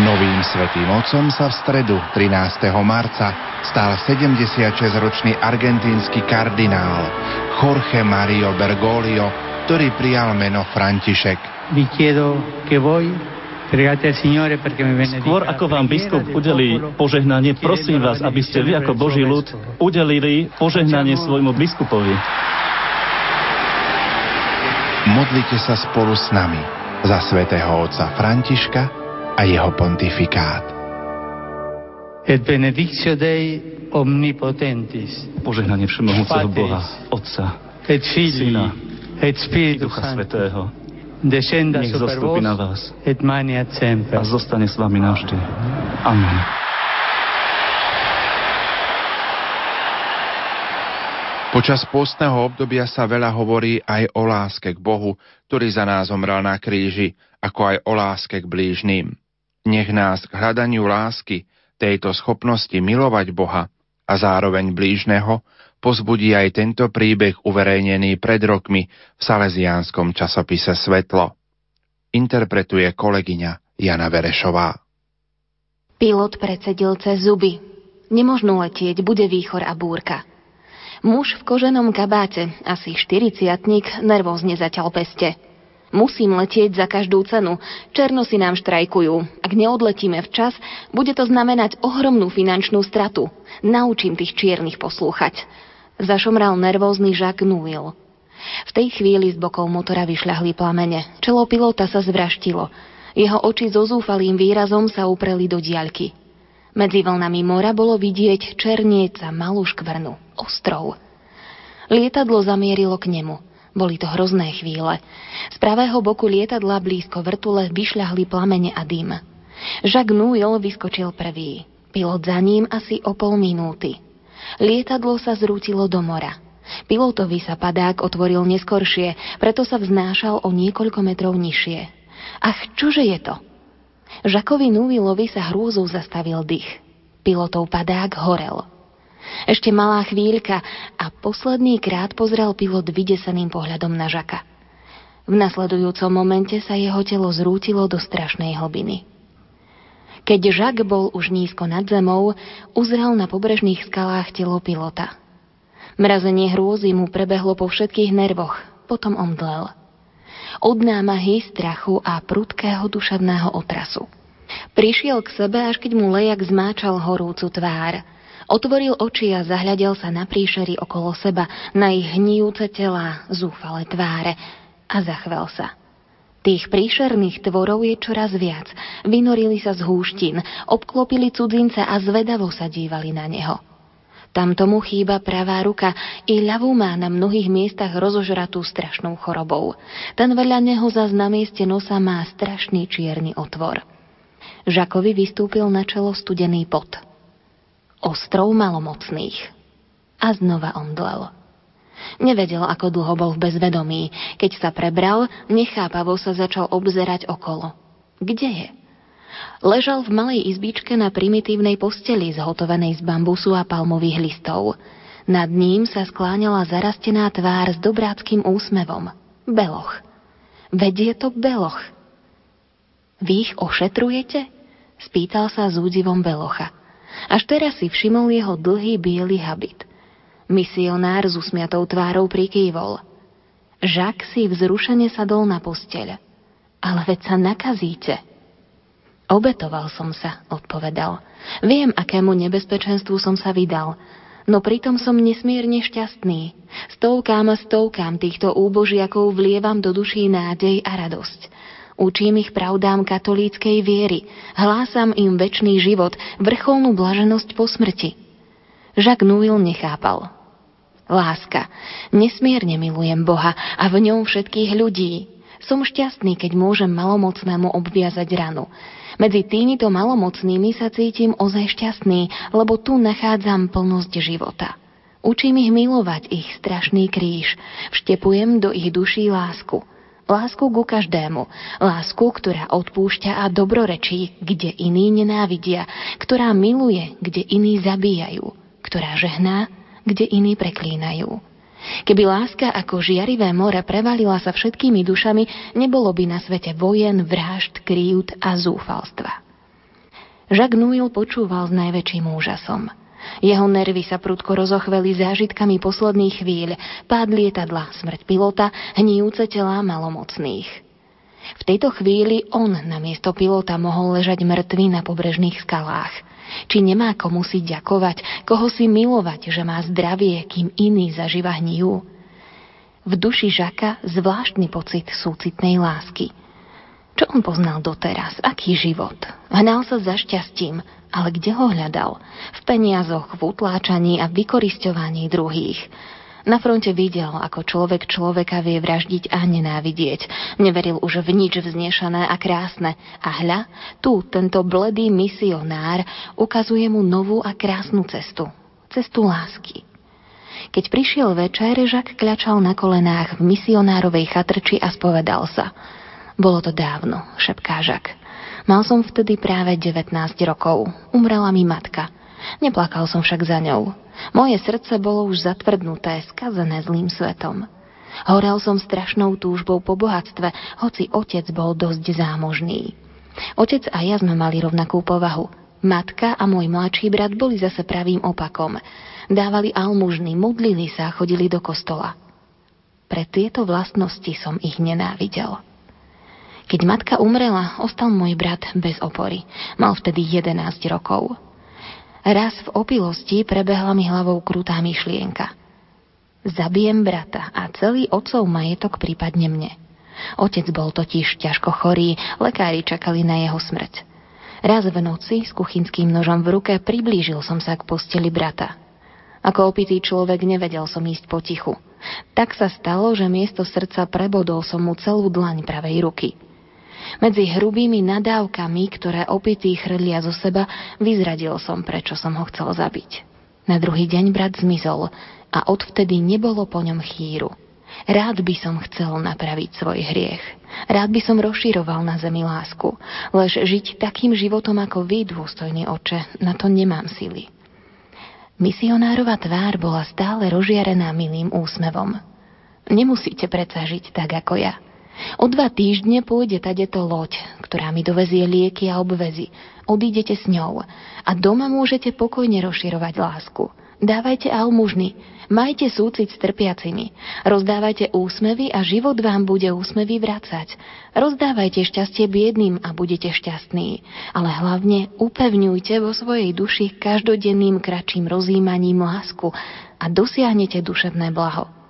Novým svetým otcom sa v stredu 13. marca stal 76-ročný argentínsky kardinál Jorge Mario Bergoglio, ktorý prijal meno František. Skôr ako vám biskup udelí požehnanie, prosím vás, aby ste vy ako Boží ľud udelili požehnanie svojmu biskupovi. Modlite sa spolu s nami za svätého otca Františka, a jeho pontifikát. Et benedictio Dei omnipotentis. Požehnanie všemohúceho Boha, Otca, et Filii, Syna, et Spiritus Ducha Svetého, descenda nech vos na vás et maniat semper. a zostane s vami navždy. Amen. Počas postného obdobia sa veľa hovorí aj o láske k Bohu, ktorý za nás zomrel na kríži, ako aj o láske k blížným. Nech nás k hľadaniu lásky, tejto schopnosti milovať Boha a zároveň blížneho, pozbudí aj tento príbeh uverejnený pred rokmi v salesiánskom časopise Svetlo. Interpretuje kolegyňa Jana Verešová. Pilot predsedil cez zuby. Nemožno letieť, bude výchor a búrka. Muž v koženom kabáte, asi 40 nervózne zaťal peste. Musím letieť za každú cenu. Černosy nám štrajkujú. Ak neodletíme včas, bude to znamenať ohromnú finančnú stratu. Naučím tých čiernych poslúchať. Zašomral nervózny Jacques Nuil. V tej chvíli z bokov motora vyšľahli plamene. Čelo pilota sa zvraštilo. Jeho oči so zúfalým výrazom sa upreli do diaľky. Medzi vlnami mora bolo vidieť černieca malú škvrnu, ostrov. Lietadlo zamierilo k nemu. Boli to hrozné chvíle. Z pravého boku lietadla blízko vrtule vyšľahli plamene a dym. Jacques Nouil vyskočil prvý. Pilot za ním asi o pol minúty. Lietadlo sa zrútilo do mora. Pilotovi sa padák otvoril neskoršie, preto sa vznášal o niekoľko metrov nižšie. Ach, čože je to? Žakovi Nuilovi sa hrôzou zastavil dých. Pilotov padák horel. Ešte malá chvíľka a posledný krát pozrel pilot vydeseným pohľadom na Žaka. V nasledujúcom momente sa jeho telo zrútilo do strašnej hlbiny. Keď Žak bol už nízko nad zemou, uzrel na pobrežných skalách telo pilota. Mrazenie hrôzy mu prebehlo po všetkých nervoch, potom omdlel. Od námahy, strachu a prudkého duševného otrasu. Prišiel k sebe, až keď mu lejak zmáčal horúcu tvár – Otvoril oči a zahľadel sa na príšery okolo seba, na ich hníjúce telá, zúfale tváre a zachvel sa. Tých príšerných tvorov je čoraz viac. Vynorili sa z húštin, obklopili cudzinca a zvedavo sa dívali na neho. Tam tomu chýba pravá ruka, i ľavú má na mnohých miestach rozožratú strašnou chorobou. Ten veľa neho zas na mieste nosa má strašný čierny otvor. Žakovi vystúpil na čelo studený pot ostrov malomocných. A znova omdlel. Nevedel, ako dlho bol v bezvedomí. Keď sa prebral, nechápavo sa začal obzerať okolo. Kde je? Ležal v malej izbičke na primitívnej posteli zhotovenej z bambusu a palmových listov. Nad ním sa skláňala zarastená tvár s dobráckým úsmevom. Beloch. Veď je to Beloch. Vy ich ošetrujete? Spýtal sa s údivom Belocha. Až teraz si všimol jeho dlhý biely habit. Misionár s usmiatou tvárou prikývol. Žak si vzrušene sadol na posteľ. Ale veď sa nakazíte. Obetoval som sa, odpovedal. Viem, akému nebezpečenstvu som sa vydal. No pritom som nesmierne šťastný. Stovkám a stovkám týchto úbožiakov vlievam do duší nádej a radosť. Učím ich pravdám katolíckej viery, hlásam im väčší život, vrcholnú blaženosť po smrti. Jacques Nouil nechápal. Láska. Nesmierne milujem Boha a v ňom všetkých ľudí. Som šťastný, keď môžem malomocnému obviazať ranu. Medzi týmito malomocnými sa cítim ozaj šťastný, lebo tu nachádzam plnosť života. Učím ich milovať ich strašný kríž. Vštepujem do ich duší lásku. Lásku ku každému. Lásku, ktorá odpúšťa a dobrorečí, kde iní nenávidia. Ktorá miluje, kde iní zabíjajú. Ktorá žehná, kde iní preklínajú. Keby láska ako žiarivé more prevalila sa všetkými dušami, nebolo by na svete vojen, vražd, kríut a zúfalstva. Jacques Nouil počúval s najväčším úžasom. Jeho nervy sa prudko rozochveli zážitkami posledných chvíľ, pád lietadla, smrť pilota, hníjúce telá malomocných. V tejto chvíli on namiesto pilota mohol ležať mŕtvý na pobrežných skalách – či nemá komu si ďakovať, koho si milovať, že má zdravie, kým iní zaživa hnijú. V duši Žaka zvláštny pocit súcitnej lásky. Čo on poznal doteraz? Aký život? Hnal sa za šťastím, ale kde ho hľadal? V peniazoch, v utláčaní a vykoristovaní druhých. Na fronte videl, ako človek človeka vie vraždiť a nenávidieť. Neveril už v nič vznešané a krásne. A hľa, tu tento bledý misionár ukazuje mu novú a krásnu cestu. Cestu lásky. Keď prišiel večer, Žak kľačal na kolenách v misionárovej chatrči a spovedal sa. Bolo to dávno, šepká Žak. Mal som vtedy práve 19 rokov. Umrela mi matka. Neplakal som však za ňou. Moje srdce bolo už zatvrdnuté, skazené zlým svetom. Horel som strašnou túžbou po bohatstve, hoci otec bol dosť zámožný. Otec a ja sme mali rovnakú povahu. Matka a môj mladší brat boli zase pravým opakom. Dávali almužny, modlili sa a chodili do kostola. Pre tieto vlastnosti som ich nenávidel. Keď matka umrela, ostal môj brat bez opory. Mal vtedy 11 rokov. Raz v opilosti prebehla mi hlavou krutá myšlienka. Zabijem brata a celý otcov majetok prípadne mne. Otec bol totiž ťažko chorý, lekári čakali na jeho smrť. Raz v noci s kuchynským nožom v ruke priblížil som sa k posteli brata. Ako opitý človek nevedel som ísť potichu. Tak sa stalo, že miesto srdca prebodol som mu celú dlaň pravej ruky. Medzi hrubými nadávkami, ktoré opitý chrlia zo seba, vyzradil som, prečo som ho chcel zabiť. Na druhý deň brat zmizol a odvtedy nebolo po ňom chýru. Rád by som chcel napraviť svoj hriech. Rád by som rozširoval na zemi lásku. Lež žiť takým životom ako vy, dôstojný oče, na to nemám sily. Misionárova tvár bola stále rozžiarená milým úsmevom. Nemusíte predsa žiť tak ako ja. O dva týždne pôjde tadeto loď, ktorá mi dovezie lieky a obvezy. Odídete s ňou a doma môžete pokojne rozširovať lásku. Dávajte almužny, majte súcit s trpiacimi, rozdávajte úsmevy a život vám bude úsmevy vracať. Rozdávajte šťastie biedným a budete šťastní, ale hlavne upevňujte vo svojej duši každodenným kratším rozímaním lásku a dosiahnete duševné blaho.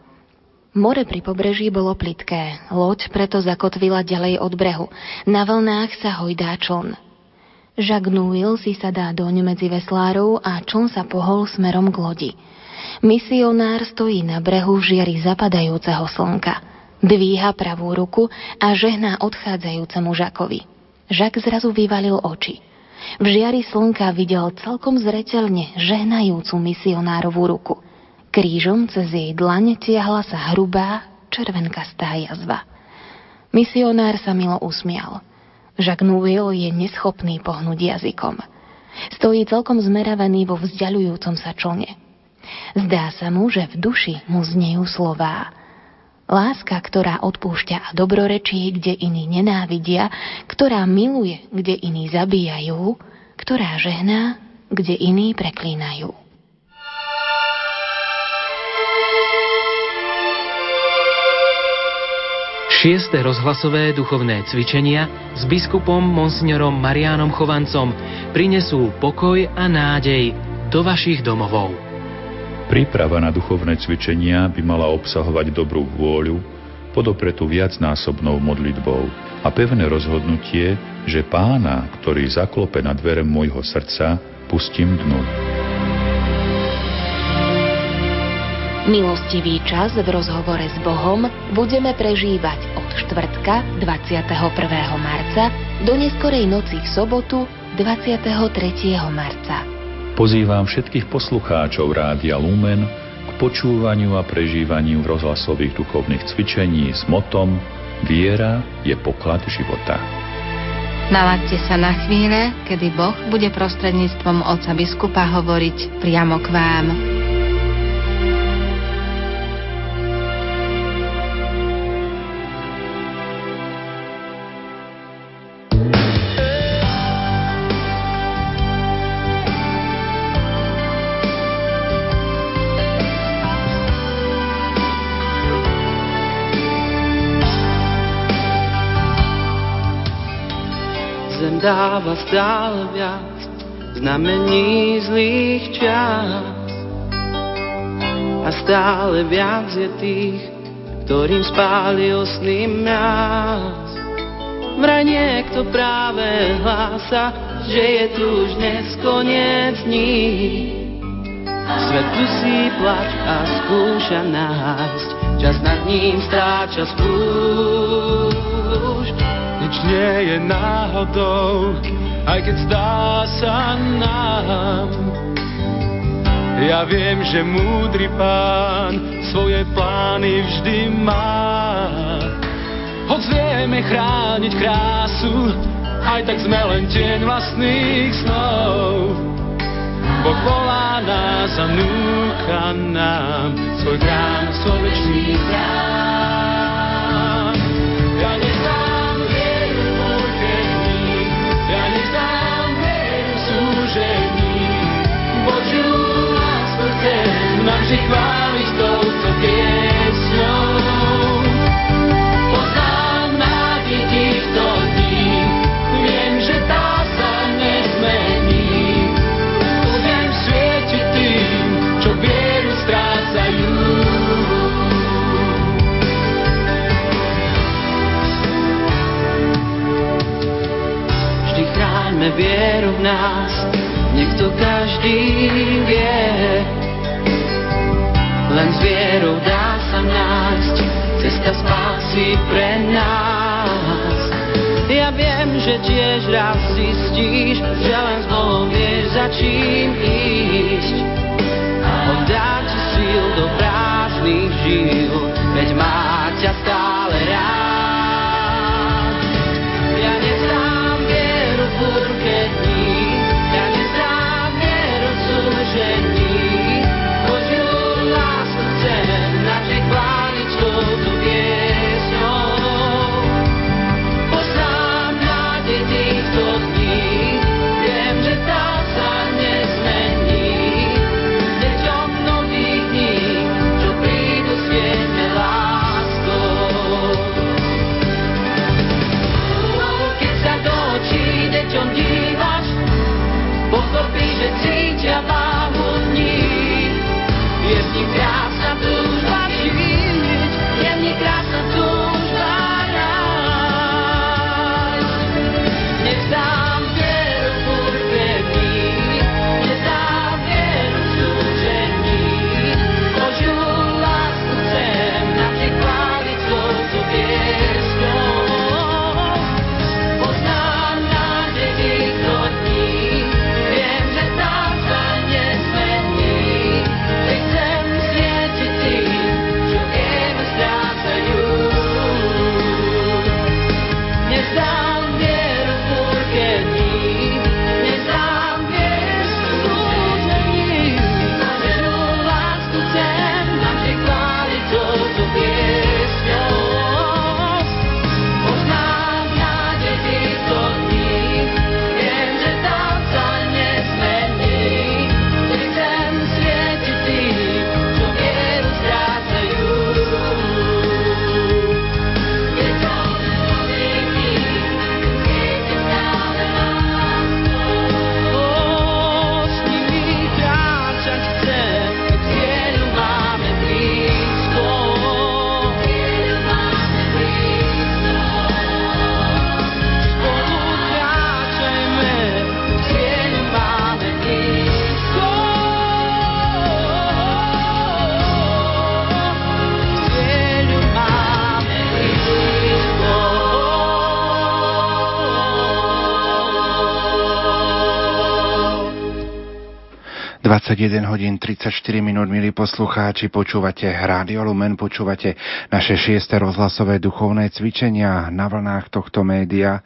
More pri pobreží bolo plitké, loď preto zakotvila ďalej od brehu. Na vlnách sa hojdá čln. Jacques Nouil si sa dá doň medzi veslárov a čln sa pohol smerom k lodi. Misionár stojí na brehu v žiari zapadajúceho slnka. Dvíha pravú ruku a žehná odchádzajúcemu Žakovi. Žak zrazu vyvalil oči. V žiari slnka videl celkom zreteľne žehnajúcu misionárovú ruku – Krížom cez jej dlaň tiahla sa hrubá, červenkastá jazva. Misionár sa milo usmial. Jacques Nouvel je neschopný pohnúť jazykom. Stojí celkom zmeravený vo vzdialujúcom sa člne. Zdá sa mu, že v duši mu znejú slová. Láska, ktorá odpúšťa a dobrorečí, kde iní nenávidia, ktorá miluje, kde iní zabíjajú, ktorá žehná, kde iní preklínajú. Šieste rozhlasové duchovné cvičenia s biskupom monsignorom Marianom Chovancom prinesú pokoj a nádej do vašich domovov. Príprava na duchovné cvičenia by mala obsahovať dobrú vôľu, podopretu viacnásobnou modlitbou a pevné rozhodnutie, že pána, ktorý zaklope na dvere môjho srdca, pustím dnu. Milostivý čas v rozhovore s Bohom budeme prežívať od štvrtka 21. marca do neskorej noci v sobotu 23. marca. Pozývam všetkých poslucháčov Rádia Lumen k počúvaniu a prežívaniu rozhlasových duchovných cvičení s motom Viera je poklad života. Nalaďte sa na chvíle, kedy Boh bude prostredníctvom otca biskupa hovoriť priamo k vám. Dáva stále viac znamení zlých čas. A stále viac je tých, ktorým spálil sny mňaz. Vraj niekto práve hlása, že je tu už dnes dní. Svet si plač a skúša nájsť, čas nad ním stráča spúšť nič nie je náhodou, aj keď zdá sa nám. Ja viem, že múdry pán svoje plány vždy má. Hoď vieme chrániť krásu, aj tak sme len tieň vlastných snov. Boh volá nás a núka nám svoj krám, svoj večný chrám. Vieru v nás, nech to každý vie. Len s vierou dá sa nájsť cesta spásy pre nás. Ja viem, že tiež raz zistíš, že len s Bohom vieš za čím ísť. On dá ti síl do prázdnych žil, veď má 21 hodín 34 minút, milí poslucháči, počúvate Rádio Lumen, počúvate naše šieste rozhlasové duchovné cvičenia na vlnách tohto média.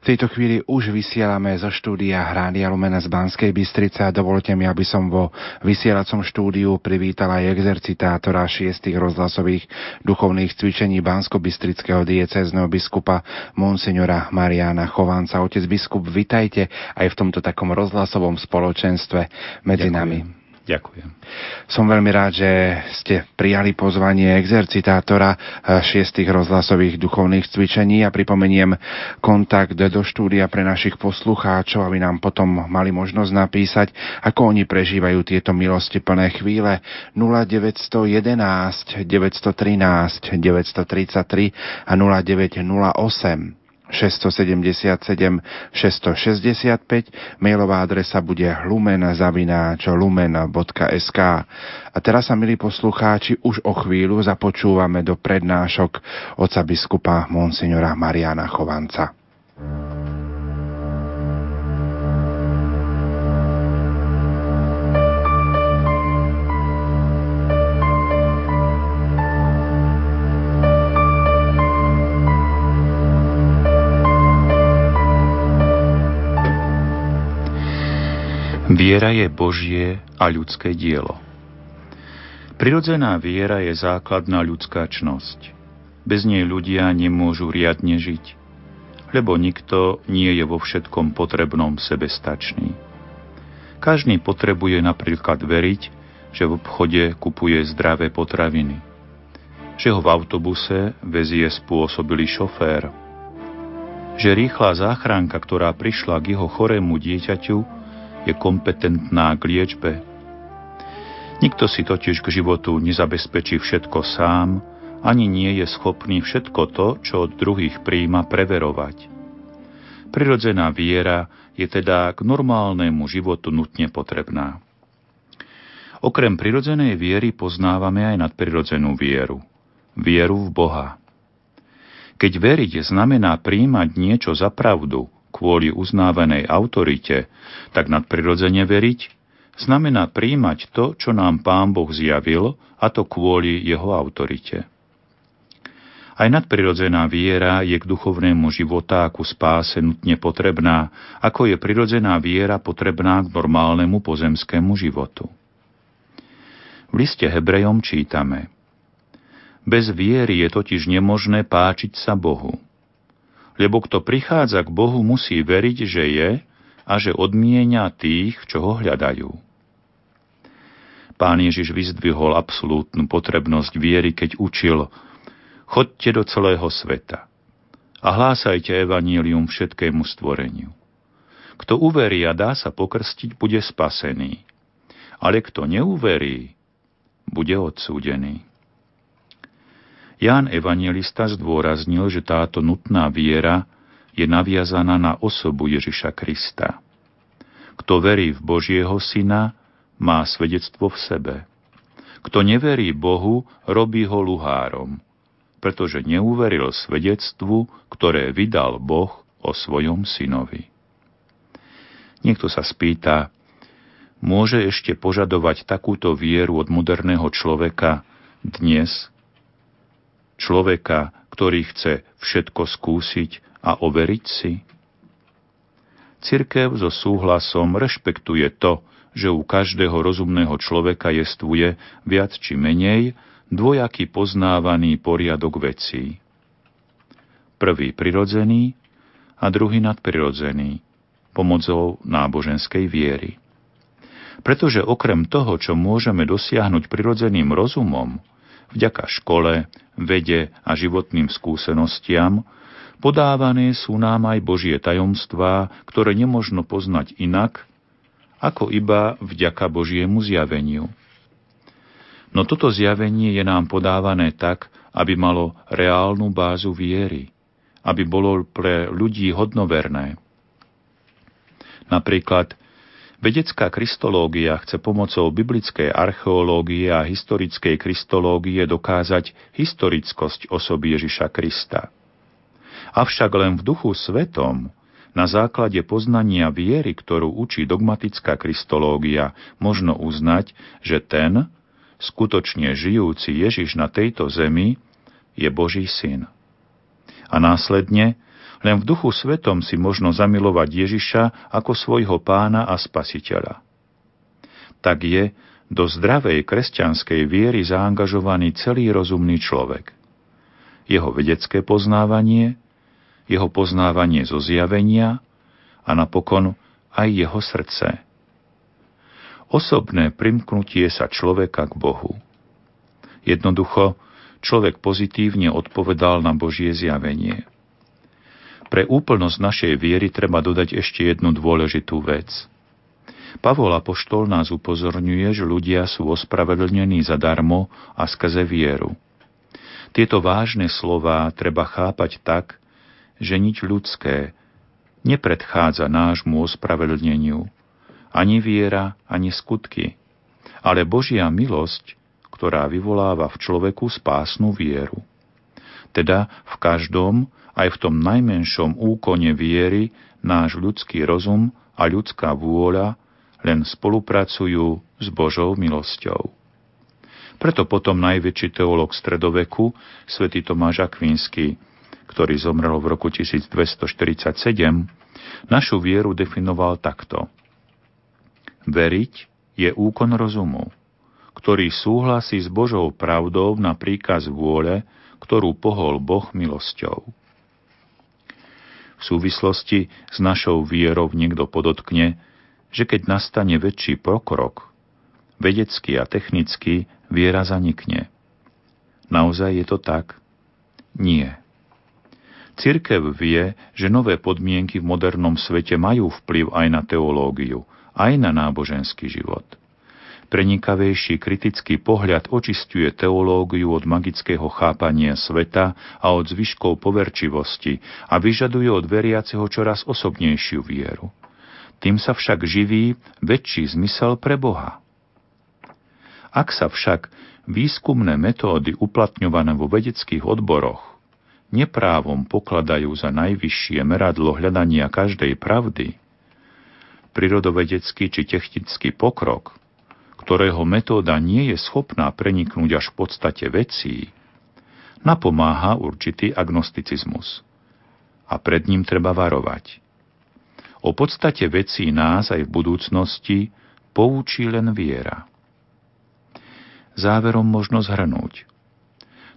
V tejto chvíli už vysielame zo štúdia Rádia Lumen z Banskej Bystrice a dovolte mi, aby som vo vysielacom štúdiu privítal aj exercitátora šiestých rozhlasových duchovných cvičení Bansko-Bystrického diecézneho biskupa Monsignora Mariana Chovanca. Otec biskup, vitajte aj v tomto takom rozhlasovom spoločenstve medzi Ďakujem. nami. Ďakujem. Som veľmi rád, že ste prijali pozvanie exercitátora eh, šiestých rozhlasových duchovných cvičení a pripomeniem kontakt do štúdia pre našich poslucháčov, aby nám potom mali možnosť napísať, ako oni prežívajú tieto milosti plné chvíle 0911 913 933 a 0908 677 665, mailová adresa bude lumen.lumen.sk. A teraz sa, milí poslucháči, už o chvíľu započúvame do prednášok oca biskupa Monsignora Mariana Chovanca. Viera je Božie a ľudské dielo. Prirodzená viera je základná ľudská čnosť. Bez nej ľudia nemôžu riadne žiť, lebo nikto nie je vo všetkom potrebnom sebestačný. Každý potrebuje napríklad veriť, že v obchode kupuje zdravé potraviny, že ho v autobuse vezie spôsobilý šofér, že rýchla záchranka, ktorá prišla k jeho chorému dieťaťu, je kompetentná k liečbe. Nikto si totiž k životu nezabezpečí všetko sám, ani nie je schopný všetko to, čo od druhých príjma, preverovať. Prirodzená viera je teda k normálnemu životu nutne potrebná. Okrem prirodzenej viery poznávame aj nadprirodzenú vieru. Vieru v Boha. Keď veriť znamená príjmať niečo za pravdu, kvôli uznávanej autorite, tak nadprirodzene veriť znamená príjmať to, čo nám Pán Boh zjavil, a to kvôli jeho autorite. Aj nadprirodzená viera je k duchovnému života ku spáse nutne potrebná, ako je prirodzená viera potrebná k normálnemu pozemskému životu. V liste Hebrejom čítame Bez viery je totiž nemožné páčiť sa Bohu lebo kto prichádza k Bohu, musí veriť, že je a že odmienia tých, čo ho hľadajú. Pán Ježiš vyzdvihol absolútnu potrebnosť viery, keď učil Chodte do celého sveta a hlásajte evanílium všetkému stvoreniu. Kto uverí a dá sa pokrstiť, bude spasený. Ale kto neuverí, bude odsúdený. Ján Evangelista zdôraznil, že táto nutná viera je naviazaná na osobu Ježiša Krista. Kto verí v Božieho Syna, má svedectvo v sebe. Kto neverí Bohu, robí ho luhárom, pretože neuveril svedectvu, ktoré vydal Boh o svojom synovi. Niekto sa spýta, môže ešte požadovať takúto vieru od moderného človeka dnes, človeka, ktorý chce všetko skúsiť a overiť si? Cirkev so súhlasom rešpektuje to, že u každého rozumného človeka jestvuje viac či menej dvojaký poznávaný poriadok vecí. Prvý prirodzený a druhý nadprirodzený, pomocou náboženskej viery. Pretože okrem toho, čo môžeme dosiahnuť prirodzeným rozumom, vďaka škole, vede a životným skúsenostiam, podávané sú nám aj Božie tajomstvá, ktoré nemožno poznať inak, ako iba vďaka Božiemu zjaveniu. No toto zjavenie je nám podávané tak, aby malo reálnu bázu viery, aby bolo pre ľudí hodnoverné. Napríklad Vedecká kristológia chce pomocou biblickej archeológie a historickej kristológie dokázať historickosť osoby Ježiša Krista. Avšak len v duchu svetom Na základe poznania viery, ktorú učí dogmatická kristológia, možno uznať, že ten, skutočne žijúci Ježiš na tejto zemi, je Boží syn. A následne, len v duchu svetom si možno zamilovať Ježiša ako svojho pána a spasiteľa. Tak je do zdravej kresťanskej viery zaangažovaný celý rozumný človek. Jeho vedecké poznávanie, jeho poznávanie zo zjavenia a napokon aj jeho srdce. Osobné primknutie sa človeka k Bohu. Jednoducho, človek pozitívne odpovedal na Božie zjavenie. Pre úplnosť našej viery treba dodať ešte jednu dôležitú vec. Pavol Apoštol nás upozorňuje, že ľudia sú ospravedlnení zadarmo a skrze vieru. Tieto vážne slová treba chápať tak, že nič ľudské nepredchádza nášmu ospravedlneniu, ani viera, ani skutky, ale Božia milosť, ktorá vyvoláva v človeku spásnu vieru. Teda v každom, aj v tom najmenšom úkone viery, náš ľudský rozum a ľudská vôľa len spolupracujú s Božou milosťou. Preto potom najväčší teológ stredoveku, svätý Tomáš Akvínsky, ktorý zomrel v roku 1247, našu vieru definoval takto. Veriť je úkon rozumu, ktorý súhlasí s Božou pravdou na príkaz vôle, ktorú pohol Boh milosťou. V súvislosti s našou vierou niekto podotkne, že keď nastane väčší pokrok, vedecký a technický, viera zanikne. Naozaj je to tak? Nie. Cirkev vie, že nové podmienky v modernom svete majú vplyv aj na teológiu, aj na náboženský život. Prenikavejší kritický pohľad očistuje teológiu od magického chápania sveta a od zvyškov poverčivosti a vyžaduje od veriaceho čoraz osobnejšiu vieru. Tým sa však živí väčší zmysel pre Boha. Ak sa však výskumné metódy uplatňované vo vedeckých odboroch neprávom pokladajú za najvyššie meradlo hľadania každej pravdy, prirodovedecký či technický pokrok, ktorého metóda nie je schopná preniknúť až v podstate vecí, napomáha určitý agnosticizmus. A pred ním treba varovať. O podstate vecí nás aj v budúcnosti poučí len viera. Záverom možno zhrnúť.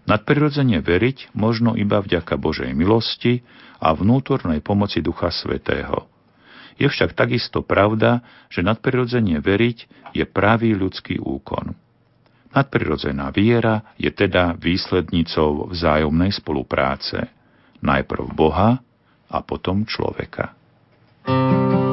Nadprirodzene veriť možno iba vďaka Božej milosti a vnútornej pomoci Ducha Svetého. Je však takisto pravda, že nadprirodzene veriť je pravý ľudský úkon. Nadprirodzená viera je teda výslednicou vzájomnej spolupráce. Najprv Boha a potom človeka. thank you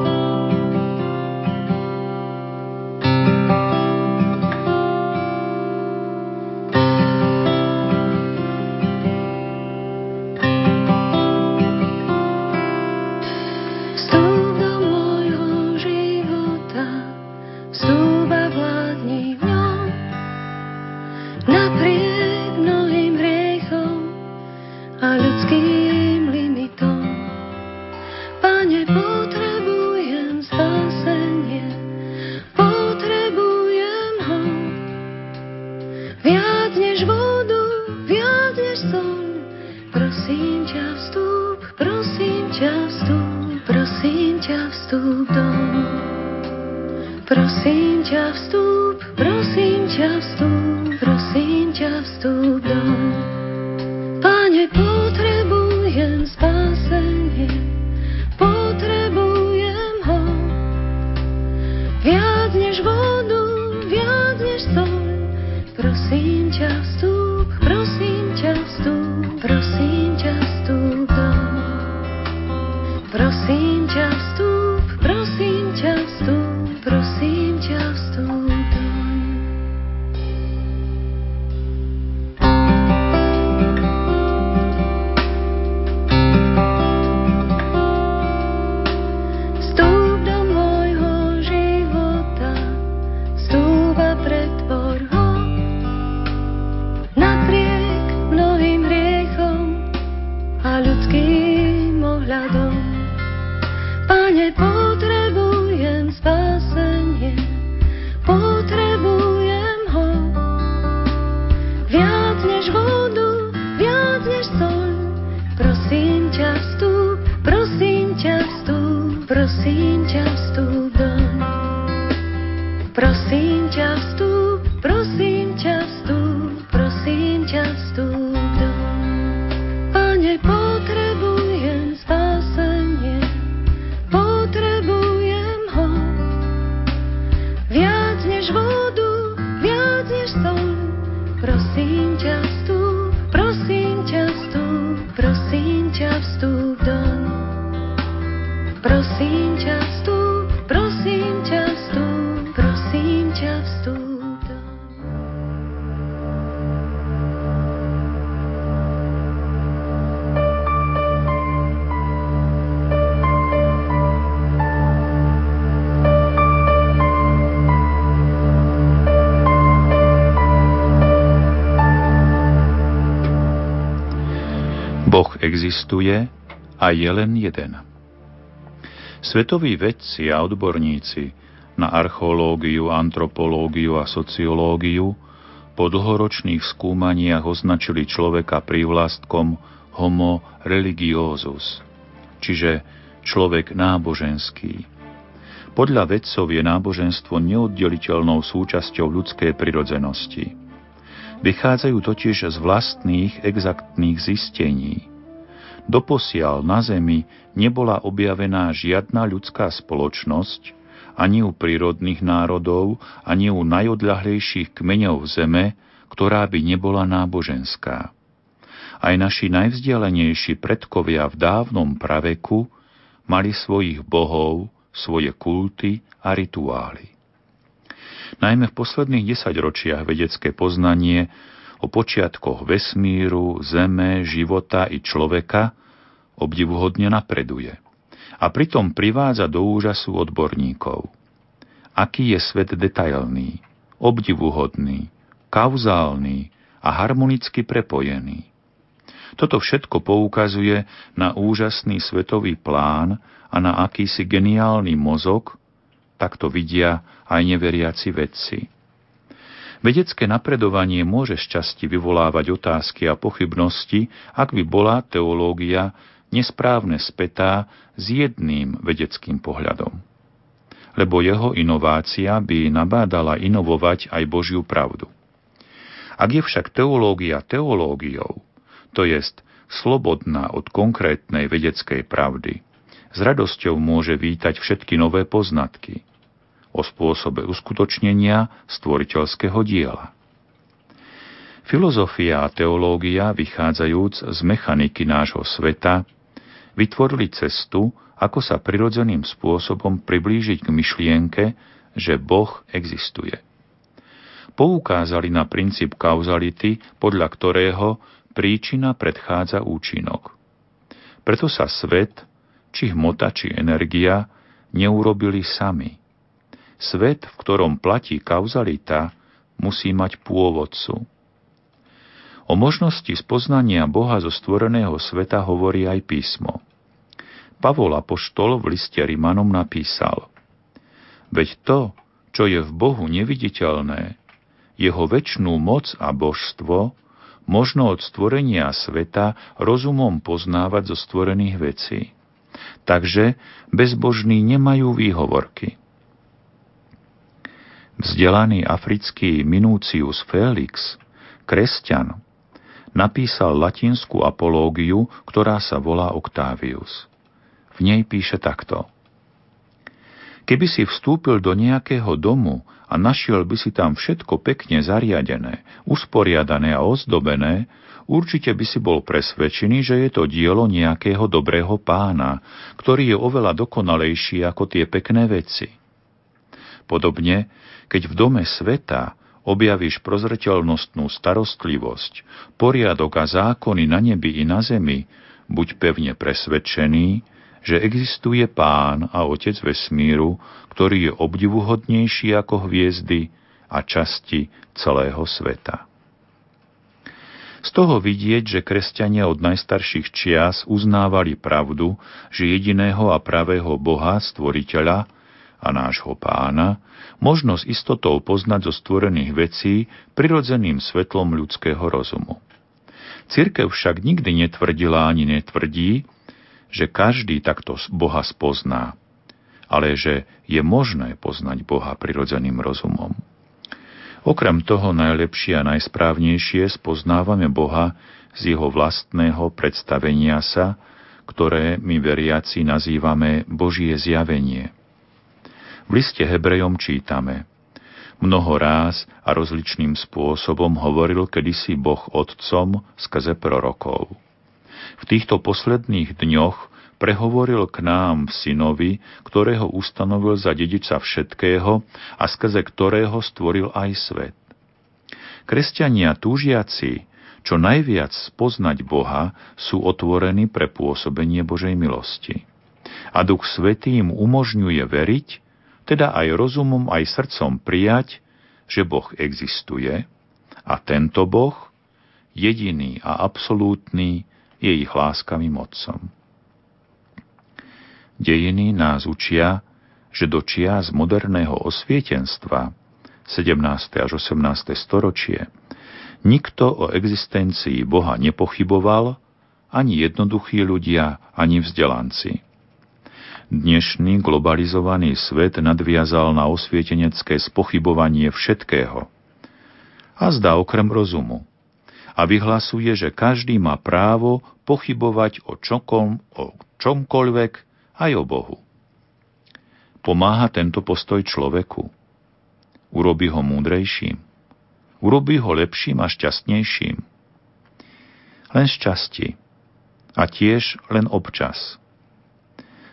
prosím ťa vstúp, existuje a je len jeden. Svetoví vedci a odborníci na archeológiu, antropológiu a sociológiu po dlhoročných skúmaniach označili človeka prívlastkom homo religiosus, čiže človek náboženský. Podľa vedcov je náboženstvo neoddeliteľnou súčasťou ľudskej prirodzenosti. Vychádzajú totiž z vlastných exaktných zistení. Doposiaľ na Zemi nebola objavená žiadna ľudská spoločnosť, ani u prírodných národov, ani u najodľahlejších kmeňov Zeme, ktorá by nebola náboženská. Aj naši najvzdialenejší predkovia v dávnom praveku mali svojich bohov, svoje kulty a rituály. Najmä v posledných desaťročiach vedecké poznanie o počiatkoch vesmíru, zeme, života i človeka obdivuhodne napreduje a pritom privádza do úžasu odborníkov. Aký je svet detailný, obdivuhodný, kauzálny a harmonicky prepojený. Toto všetko poukazuje na úžasný svetový plán a na akýsi geniálny mozog, tak to vidia aj neveriaci vedci. Vedecké napredovanie môže šťastie vyvolávať otázky a pochybnosti, ak by bola teológia nesprávne spätá s jedným vedeckým pohľadom. Lebo jeho inovácia by nabádala inovovať aj Božiu pravdu. Ak je však teológia teológiou, to jest slobodná od konkrétnej vedeckej pravdy, s radosťou môže vítať všetky nové poznatky, o spôsobe uskutočnenia stvoriteľského diela. Filozofia a teológia, vychádzajúc z mechaniky nášho sveta, vytvorili cestu, ako sa prirodzeným spôsobom priblížiť k myšlienke, že Boh existuje. Poukázali na princíp kauzality, podľa ktorého príčina predchádza účinok. Preto sa svet, či hmota, či energia, neurobili sami – Svet, v ktorom platí kauzalita, musí mať pôvodcu. O možnosti spoznania Boha zo stvoreného sveta hovorí aj písmo. Pavol Apoštol v liste Rimanom napísal Veď to, čo je v Bohu neviditeľné, jeho väčšnú moc a božstvo, možno od stvorenia sveta rozumom poznávať zo stvorených vecí. Takže bezbožní nemajú výhovorky. Vzdelaný africký Minúcius Felix, kresťan, napísal latinskú apológiu, ktorá sa volá Octavius. V nej píše takto. Keby si vstúpil do nejakého domu a našiel by si tam všetko pekne zariadené, usporiadané a ozdobené, určite by si bol presvedčený, že je to dielo nejakého dobrého pána, ktorý je oveľa dokonalejší ako tie pekné veci. Podobne, keď v dome sveta objavíš prozreteľnostnú starostlivosť, poriadok a zákony na nebi i na zemi, buď pevne presvedčený, že existuje Pán a Otec vesmíru, ktorý je obdivuhodnejší ako hviezdy a časti celého sveta. Z toho vidieť, že kresťania od najstarších čias uznávali pravdu, že jediného a pravého Boha, stvoriteľa, a nášho pána, možno s istotou poznať zo stvorených vecí prirodzeným svetlom ľudského rozumu. Cirkev však nikdy netvrdila ani netvrdí, že každý takto Boha spozná, ale že je možné poznať Boha prirodzeným rozumom. Okrem toho najlepšie a najsprávnejšie spoznávame Boha z jeho vlastného predstavenia sa, ktoré my veriaci nazývame Božie zjavenie. V liste Hebrejom čítame Mnoho ráz a rozličným spôsobom hovoril kedysi Boh otcom skrze prorokov. V týchto posledných dňoch prehovoril k nám v synovi, ktorého ustanovil za dediča všetkého a skrze ktorého stvoril aj svet. Kresťania túžiaci, čo najviac spoznať Boha, sú otvorení pre pôsobenie Božej milosti. A Duch Svetý im umožňuje veriť, teda aj rozumom, aj srdcom prijať, že Boh existuje a tento Boh, jediný a absolútny, je ich láskavým mocom. Dejiny nás učia, že do čias moderného osvietenstva 17. až 18. storočie nikto o existencii Boha nepochyboval, ani jednoduchí ľudia, ani vzdelanci. Dnešný globalizovaný svet nadviazal na osvietenecké spochybovanie všetkého. A zdá okrem rozumu. A vyhlasuje, že každý má právo pochybovať o, čokom, o čomkoľvek, aj o Bohu. Pomáha tento postoj človeku. Urobí ho múdrejším. Urobí ho lepším a šťastnejším. Len šťastí. A tiež len občas.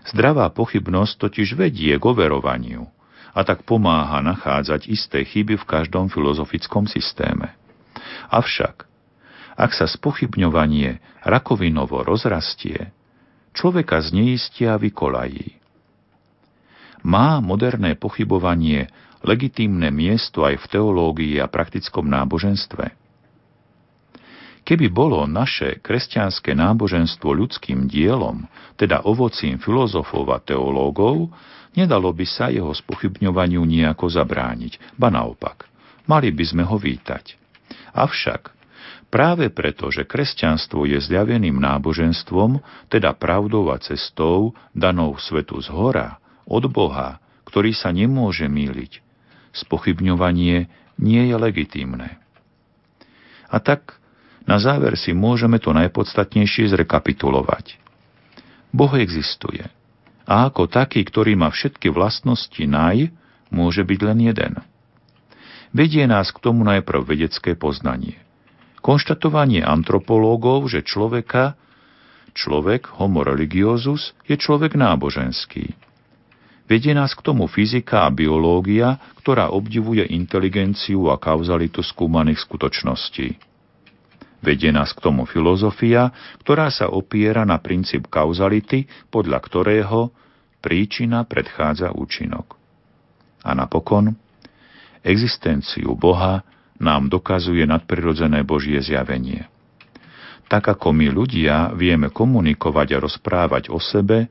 Zdravá pochybnosť totiž vedie k overovaniu a tak pomáha nachádzať isté chyby v každom filozofickom systéme. Avšak, ak sa spochybňovanie rakovinovo rozrastie, človeka zneistia a vykolají. Má moderné pochybovanie legitímne miesto aj v teológii a praktickom náboženstve? Keby bolo naše kresťanské náboženstvo ľudským dielom, teda ovocím filozofov a teológov, nedalo by sa jeho spochybňovaniu nejako zabrániť, ba naopak, mali by sme ho vítať. Avšak Práve preto, že kresťanstvo je zjaveným náboženstvom, teda pravdou a cestou, danou svetu z hora, od Boha, ktorý sa nemôže míliť, spochybňovanie nie je legitímne. A tak na záver si môžeme to najpodstatnejšie zrekapitulovať. Boh existuje. A ako taký, ktorý má všetky vlastnosti naj, môže byť len jeden. Vedie nás k tomu najprv vedecké poznanie konštatovanie antropológov, že človeka, človek homo religiosus, je človek náboženský. Vedie nás k tomu fyzika a biológia, ktorá obdivuje inteligenciu a kauzalitu skúmaných skutočností. Vedie nás k tomu filozofia, ktorá sa opiera na princíp kauzality, podľa ktorého príčina predchádza účinok. A napokon existenciu Boha nám dokazuje nadprirodzené Božie zjavenie. Tak ako my ľudia vieme komunikovať a rozprávať o sebe,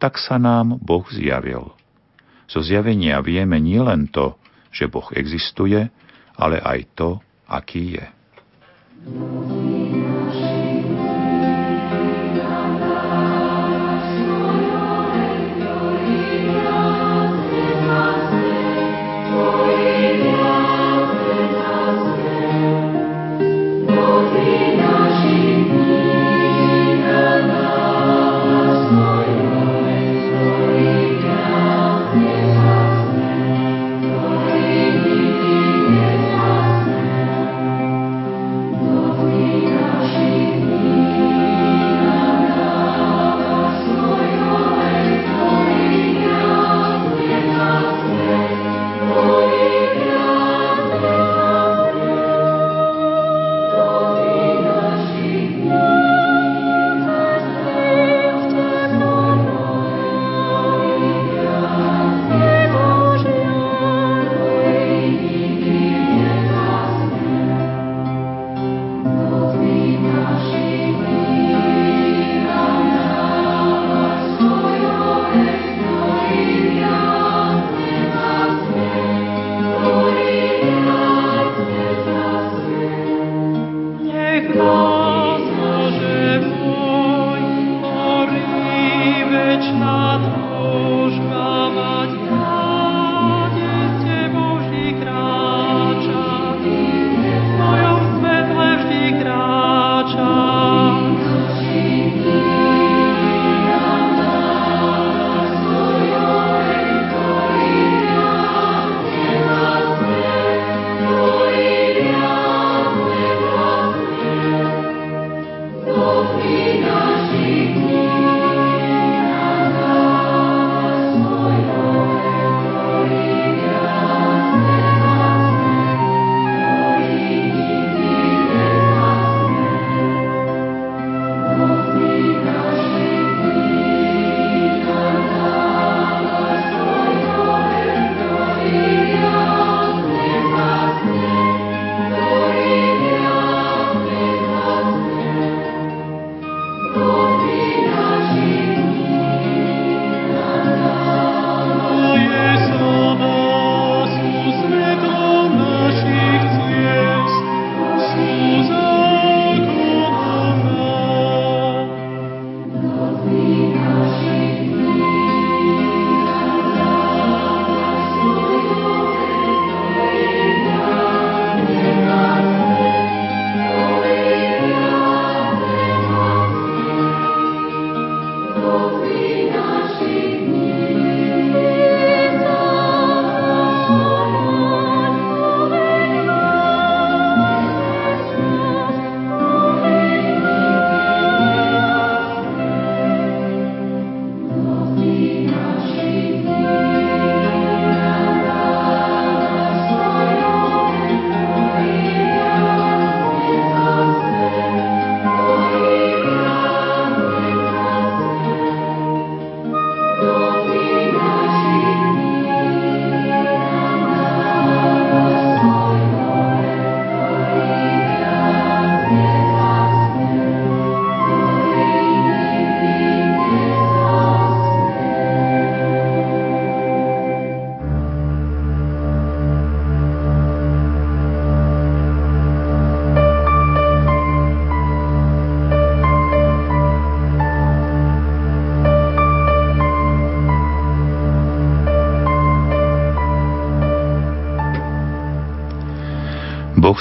tak sa nám Boh zjavil. Zo zjavenia vieme nielen to, že Boh existuje, ale aj to, aký je. Thank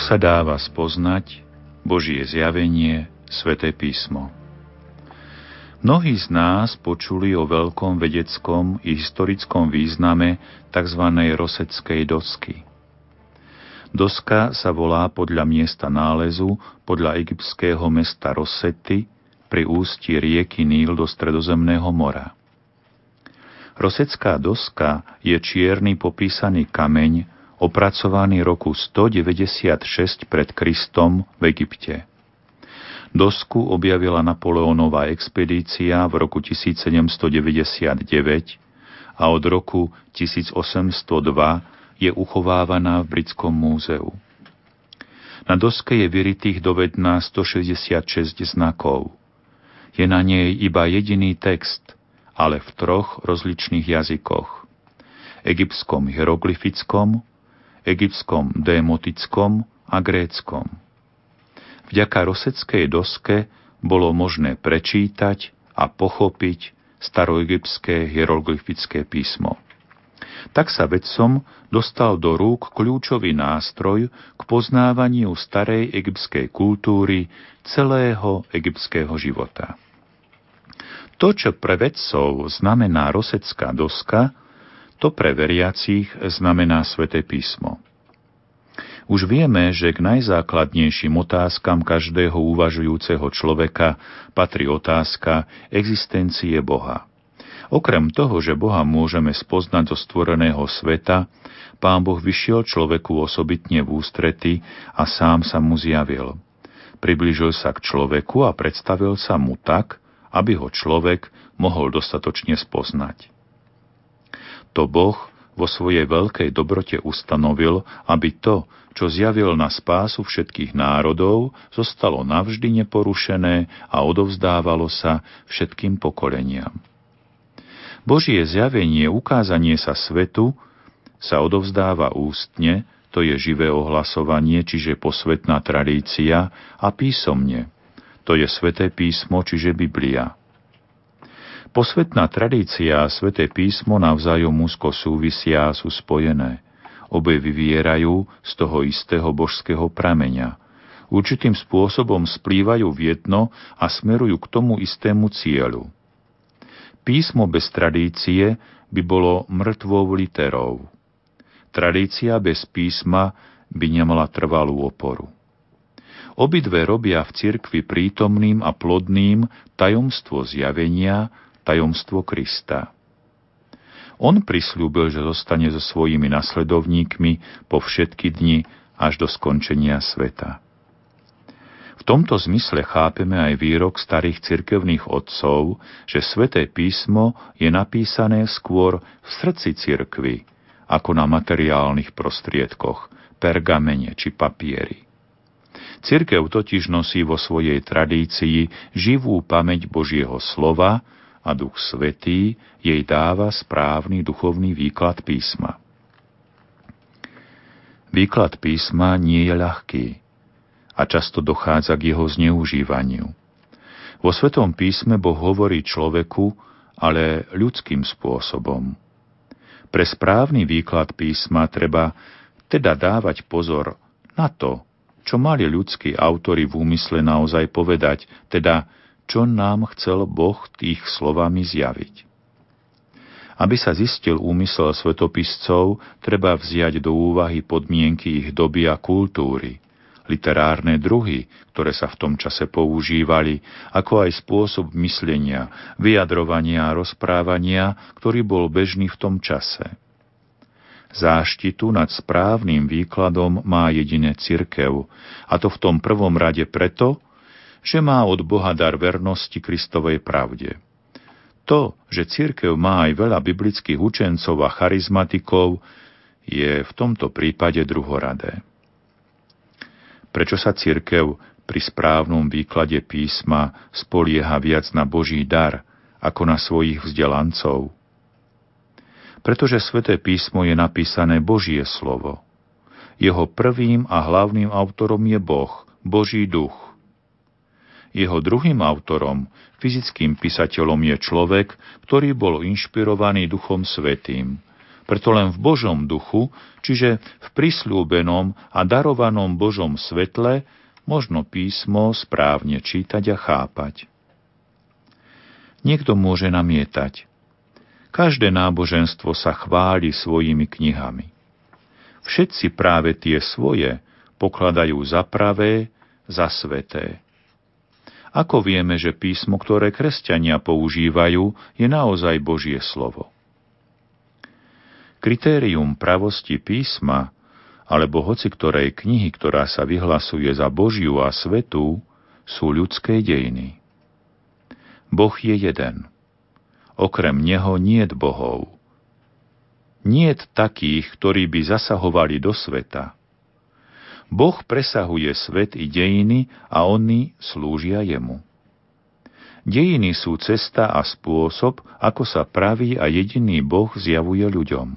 sa dáva spoznať, Božie zjavenie, Sveté písmo. Mnohí z nás počuli o veľkom vedeckom i historickom význame tzv. roseckej dosky. Doska sa volá podľa miesta nálezu, podľa egyptského mesta Rosety, pri ústí rieky Níl do Stredozemného mora. Rosecká doska je čierny popísaný kameň, opracovaný roku 196 pred Kristom v Egypte. Dosku objavila Napoleónová expedícia v roku 1799 a od roku 1802 je uchovávaná v Britskom múzeu. Na doske je vyritých dovedná 166 znakov. Je na nej iba jediný text, ale v troch rozličných jazykoch. Egyptskom hieroglyfickom, egyptskom démotickom a gréckom. Vďaka roseckej doske bolo možné prečítať a pochopiť staroegyptské hieroglyfické písmo. Tak sa vedcom dostal do rúk kľúčový nástroj k poznávaniu starej egyptskej kultúry celého egyptského života. To, čo pre vedcov znamená rosecká doska, to pre veriacich znamená sväté písmo. Už vieme, že k najzákladnejším otázkam každého uvažujúceho človeka patrí otázka existencie Boha. Okrem toho, že Boha môžeme spoznať zo stvoreného sveta, Pán Boh vyšiel človeku osobitne v ústrety a sám sa mu zjavil. Priblížil sa k človeku a predstavil sa mu tak, aby ho človek mohol dostatočne spoznať. To Boh vo svojej veľkej dobrote ustanovil, aby to, čo zjavil na spásu všetkých národov, zostalo navždy neporušené a odovzdávalo sa všetkým pokoleniam. Božie zjavenie, ukázanie sa svetu, sa odovzdáva ústne, to je živé ohlasovanie, čiže posvetná tradícia, a písomne, to je sveté písmo, čiže Biblia. Posvetná tradícia a sveté písmo navzájom úzko súvisia a sú spojené. Obe vyvierajú z toho istého božského prameňa. Určitým spôsobom splývajú v jedno a smerujú k tomu istému cieľu. Písmo bez tradície by bolo mŕtvou literou. Tradícia bez písma by nemala trvalú oporu. Obidve robia v cirkvi prítomným a plodným tajomstvo zjavenia, tajomstvo Krista. On prislúbil, že zostane so svojimi nasledovníkmi po všetky dni až do skončenia sveta. V tomto zmysle chápeme aj výrok starých cirkevných otcov, že sveté písmo je napísané skôr v srdci cirkvy, ako na materiálnych prostriedkoch, pergamene či papieri. Cirkev totiž nosí vo svojej tradícii živú pamäť Božieho slova, a Duch Svetý jej dáva správny duchovný výklad písma. Výklad písma nie je ľahký a často dochádza k jeho zneužívaniu. Vo Svetom písme Boh hovorí človeku, ale ľudským spôsobom. Pre správny výklad písma treba teda dávať pozor na to, čo mali ľudskí autory v úmysle naozaj povedať, teda čo nám chcel Boh tých slovami zjaviť. Aby sa zistil úmysel svetopiscov, treba vziať do úvahy podmienky ich doby a kultúry, literárne druhy, ktoré sa v tom čase používali, ako aj spôsob myslenia, vyjadrovania a rozprávania, ktorý bol bežný v tom čase. Záštitu nad správnym výkladom má jedine cirkev, a to v tom prvom rade preto, že má od Boha dar vernosti Kristovej pravde. To, že církev má aj veľa biblických učencov a charizmatikov, je v tomto prípade druhoradé. Prečo sa církev pri správnom výklade písma spolieha viac na Boží dar ako na svojich vzdelancov? Pretože sväté písmo je napísané Božie slovo. Jeho prvým a hlavným autorom je Boh, Boží duch. Jeho druhým autorom, fyzickým písateľom je človek, ktorý bol inšpirovaný Duchom Svetým. Preto len v Božom duchu, čiže v prisľúbenom a darovanom Božom svetle, možno písmo správne čítať a chápať. Niekto môže namietať. Každé náboženstvo sa chváli svojimi knihami. Všetci práve tie svoje pokladajú za pravé, za sveté. Ako vieme, že písmo, ktoré kresťania používajú, je naozaj Božie slovo? Kritérium pravosti písma alebo hoci ktorej knihy, ktorá sa vyhlasuje za Božiu a svetú, sú ľudské dejiny. Boh je jeden. Okrem Neho niet bohov. Niet takých, ktorí by zasahovali do sveta. Boh presahuje svet i dejiny a oni slúžia Jemu. Dejiny sú cesta a spôsob, ako sa pravý a jediný Boh zjavuje ľuďom.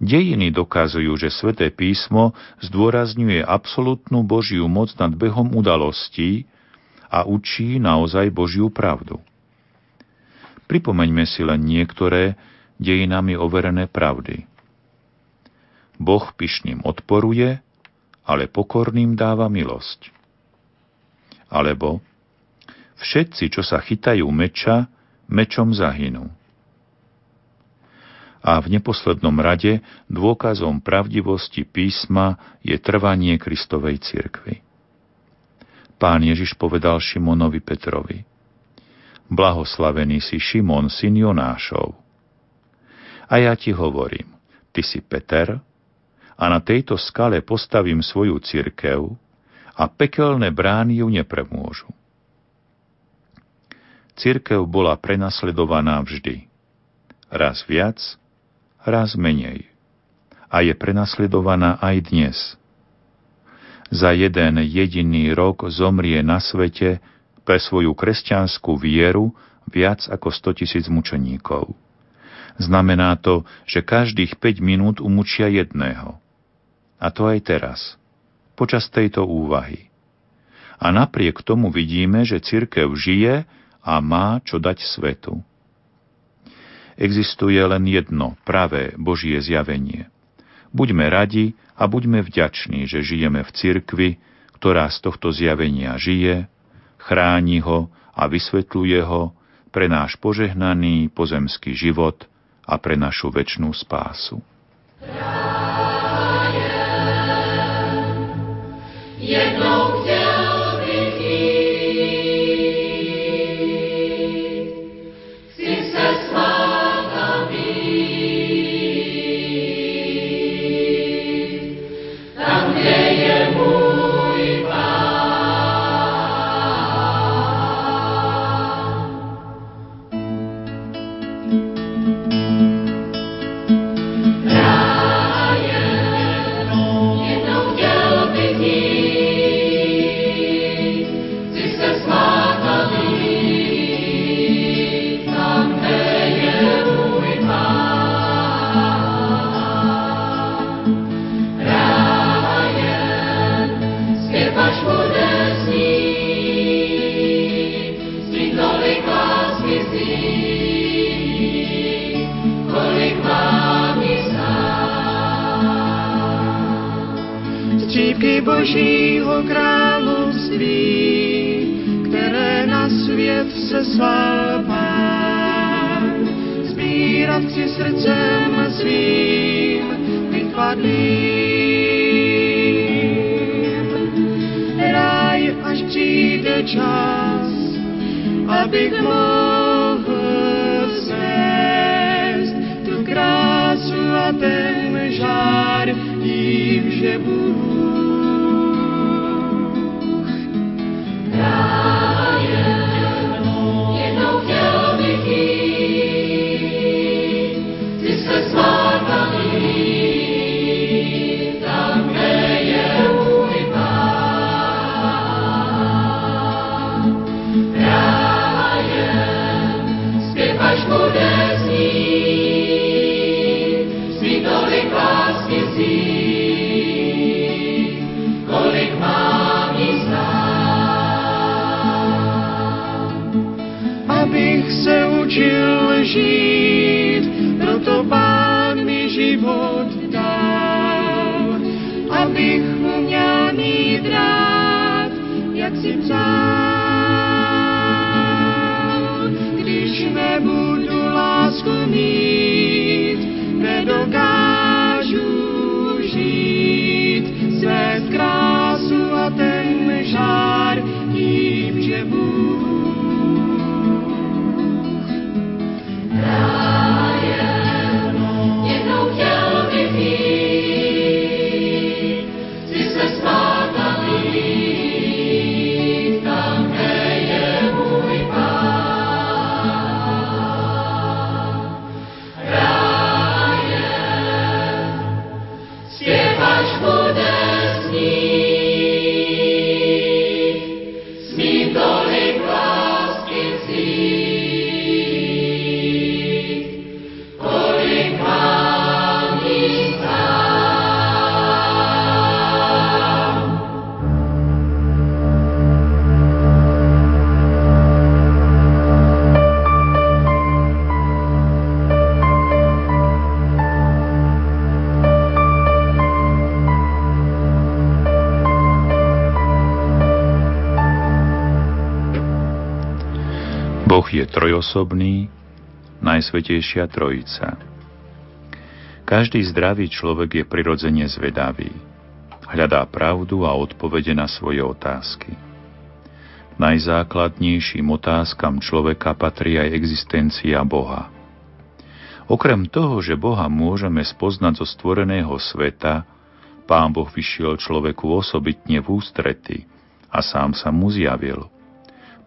Dejiny dokazujú, že sväté písmo zdôrazňuje absolútnu Božiu moc nad behom udalostí a učí naozaj Božiu pravdu. Pripomeňme si len niektoré dejinami overené pravdy. Boh pyšným odporuje, ale pokorným dáva milosť. Alebo všetci, čo sa chytajú meča, mečom zahynú a v neposlednom rade dôkazom pravdivosti písma je trvanie Kristovej cirkvy. Pán Ježiš povedal Šimonovi Petrovi, Blahoslavený si Šimon, syn Jonášov. A ja ti hovorím, ty si Peter, a na tejto skale postavím svoju cirkev a pekelné brány ju nepremôžu. Cirkev bola prenasledovaná vždy. Raz viac, raz menej. A je prenasledovaná aj dnes. Za jeden jediný rok zomrie na svete pre svoju kresťanskú vieru viac ako 100 tisíc mučeníkov. Znamená to, že každých 5 minút umúčia jedného. A to aj teraz, počas tejto úvahy. A napriek tomu vidíme, že cirkev žije a má čo dať svetu existuje len jedno pravé Božie zjavenie. Buďme radi a buďme vďační, že žijeme v cirkvi, ktorá z tohto zjavenia žije, chráni ho a vysvetľuje ho pre náš požehnaný pozemský život a pre našu väčšnú spásu. Jednou Božího království, které na svět se sval pán. Zbírat si srdcem svým vychvadlým. Ráj, až přijde čas, abych mohl svést tu krásu a ten žár tím, že budu je trojosobný, najsvetejšia trojica. Každý zdravý človek je prirodzene zvedavý. Hľadá pravdu a odpovede na svoje otázky. Najzákladnejším otázkam človeka patrí aj existencia Boha. Okrem toho, že Boha môžeme spoznať zo stvoreného sveta, Pán Boh vyšiel človeku osobitne v ústrety a sám sa mu zjavil.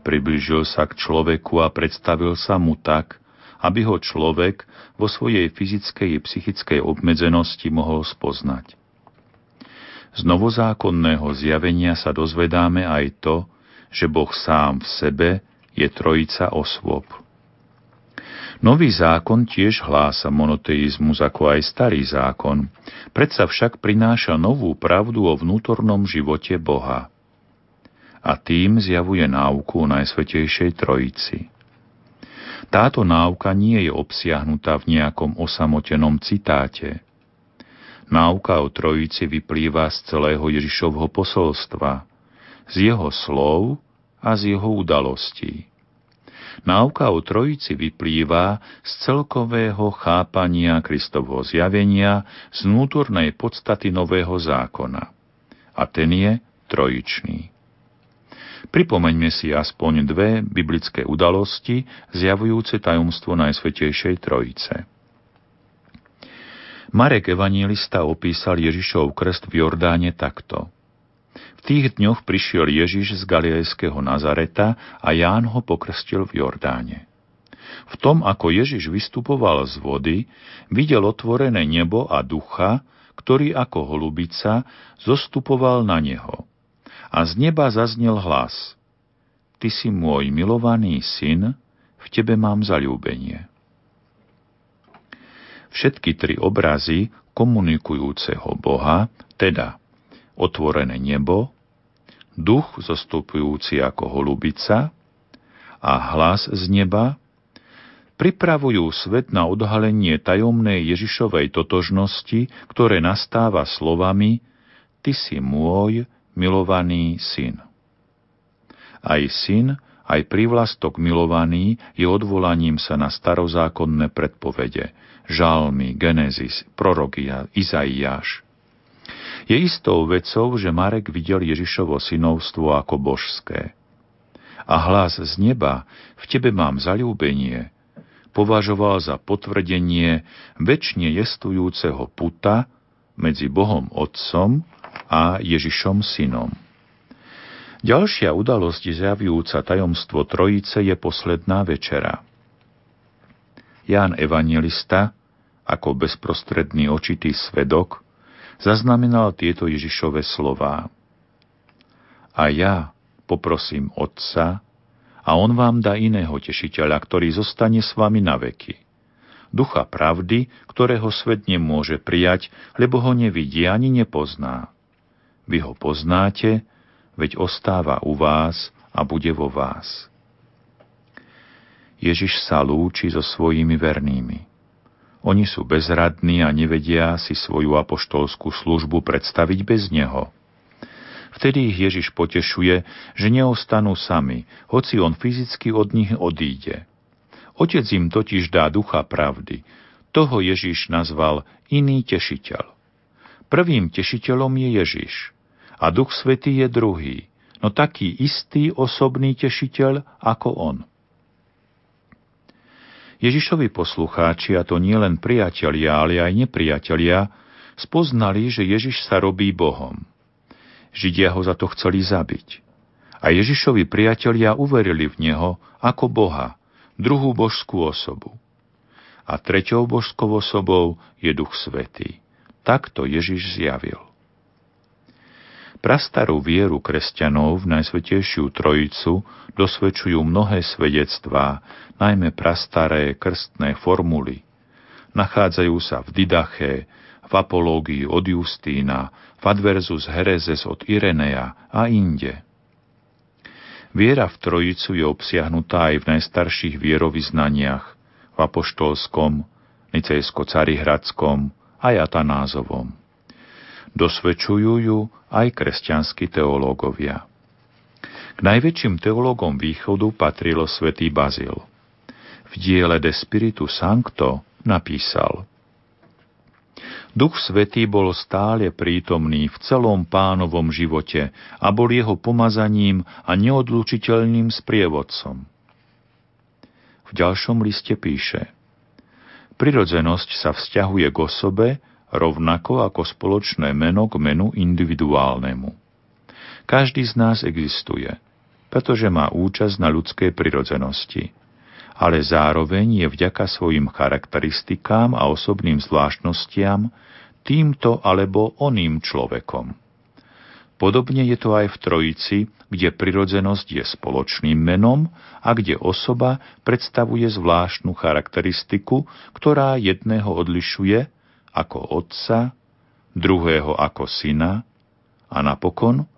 Priblížil sa k človeku a predstavil sa mu tak, aby ho človek vo svojej fyzickej i psychickej obmedzenosti mohol spoznať. Z novozákonného zjavenia sa dozvedáme aj to, že Boh sám v sebe je trojica osôb. Nový zákon tiež hlása monoteizmus ako aj starý zákon, predsa však prináša novú pravdu o vnútornom živote Boha a tým zjavuje náuku o Najsvetejšej Trojici. Táto náuka nie je obsiahnutá v nejakom osamotenom citáte. Náuka o Trojici vyplýva z celého Ježišovho posolstva, z jeho slov a z jeho udalostí. Náuka o Trojici vyplýva z celkového chápania Kristovho zjavenia z vnútornej podstaty Nového zákona. A ten je trojičný. Pripomeňme si aspoň dve biblické udalosti zjavujúce tajomstvo Najsvetejšej Trojice. Marek Evangelista opísal Ježišov krst v Jordáne takto. V tých dňoch prišiel Ježiš z Galilejského Nazareta a Ján ho pokrstil v Jordáne. V tom, ako Ježiš vystupoval z vody, videl otvorené nebo a ducha, ktorý ako holubica zostupoval na neho. A z neba zaznel hlas. Ty si môj milovaný syn, v tebe mám zalúbenie. Všetky tri obrazy komunikujúceho Boha, teda otvorené nebo, duch zostupujúci ako holubica a hlas z neba, pripravujú svet na odhalenie tajomnej Ježišovej totožnosti, ktoré nastáva slovami Ty si môj milovaný syn. Aj syn, aj prívlastok milovaný je odvolaním sa na starozákonné predpovede, žalmy, Genesis, prorokia, Izaiáš. Je istou vecou, že Marek videl Ježišovo synovstvo ako božské. A hlas z neba, v tebe mám zalúbenie, považoval za potvrdenie väčšine jestujúceho puta medzi Bohom Otcom a Ježišom Synom. Ďalšia udalosť zjavujúca tajomstvo Trojice je posledná večera. Ján Evangelista, ako bezprostredný očitý svedok, zaznamenal tieto Ježišove slová. A ja poprosím Otca, a On vám dá iného tešiteľa, ktorý zostane s vami na veky. Ducha pravdy, ktorého svet nemôže prijať, lebo ho nevidí ani nepozná. Vy ho poznáte, veď ostáva u vás a bude vo vás. Ježiš sa lúči so svojimi vernými. Oni sú bezradní a nevedia si svoju apoštolskú službu predstaviť bez Neho. Vtedy ich Ježiš potešuje, že neostanú sami, hoci on fyzicky od nich odíde. Otec im totiž dá ducha pravdy. Toho Ježiš nazval iný tešiteľ. Prvým tešiteľom je Ježiš a Duch Svetý je druhý, no taký istý osobný tešiteľ ako on. Ježišovi poslucháči, a to nie len priatelia, ale aj nepriatelia, spoznali, že Ježiš sa robí Bohom. Židia ho za to chceli zabiť. A Ježišovi priatelia uverili v Neho ako Boha, druhú božskú osobu. A treťou božskou osobou je Duch Svetý. Takto Ježiš zjavil. Prastarú vieru kresťanov v Najsvetejšiu Trojicu dosvedčujú mnohé svedectvá, najmä prastaré krstné formuly. Nachádzajú sa v Didache, v Apológii od Justína, v Adversus Herezes od Irenea a inde. Viera v Trojicu je obsiahnutá aj v najstarších vierovyznaniach, v apoštolskom, nicejsko-carihradskom a Jatanázovom. Dosvedčujú ju aj kresťanskí teológovia. K najväčším teológom východu patrilo svätý Bazil. V diele De Spiritu Sancto napísal Duch Svetý bol stále prítomný v celom pánovom živote a bol jeho pomazaním a neodlučiteľným sprievodcom. V ďalšom liste píše Prirodzenosť sa vzťahuje k osobe, rovnako ako spoločné meno k menu individuálnemu. Každý z nás existuje, pretože má účasť na ľudskej prirodzenosti, ale zároveň je vďaka svojim charakteristikám a osobným zvláštnostiam týmto alebo oným človekom. Podobne je to aj v Trojici, kde prirodzenosť je spoločným menom a kde osoba predstavuje zvláštnu charakteristiku, ktorá jedného odlišuje ako otca, druhého ako syna a napokon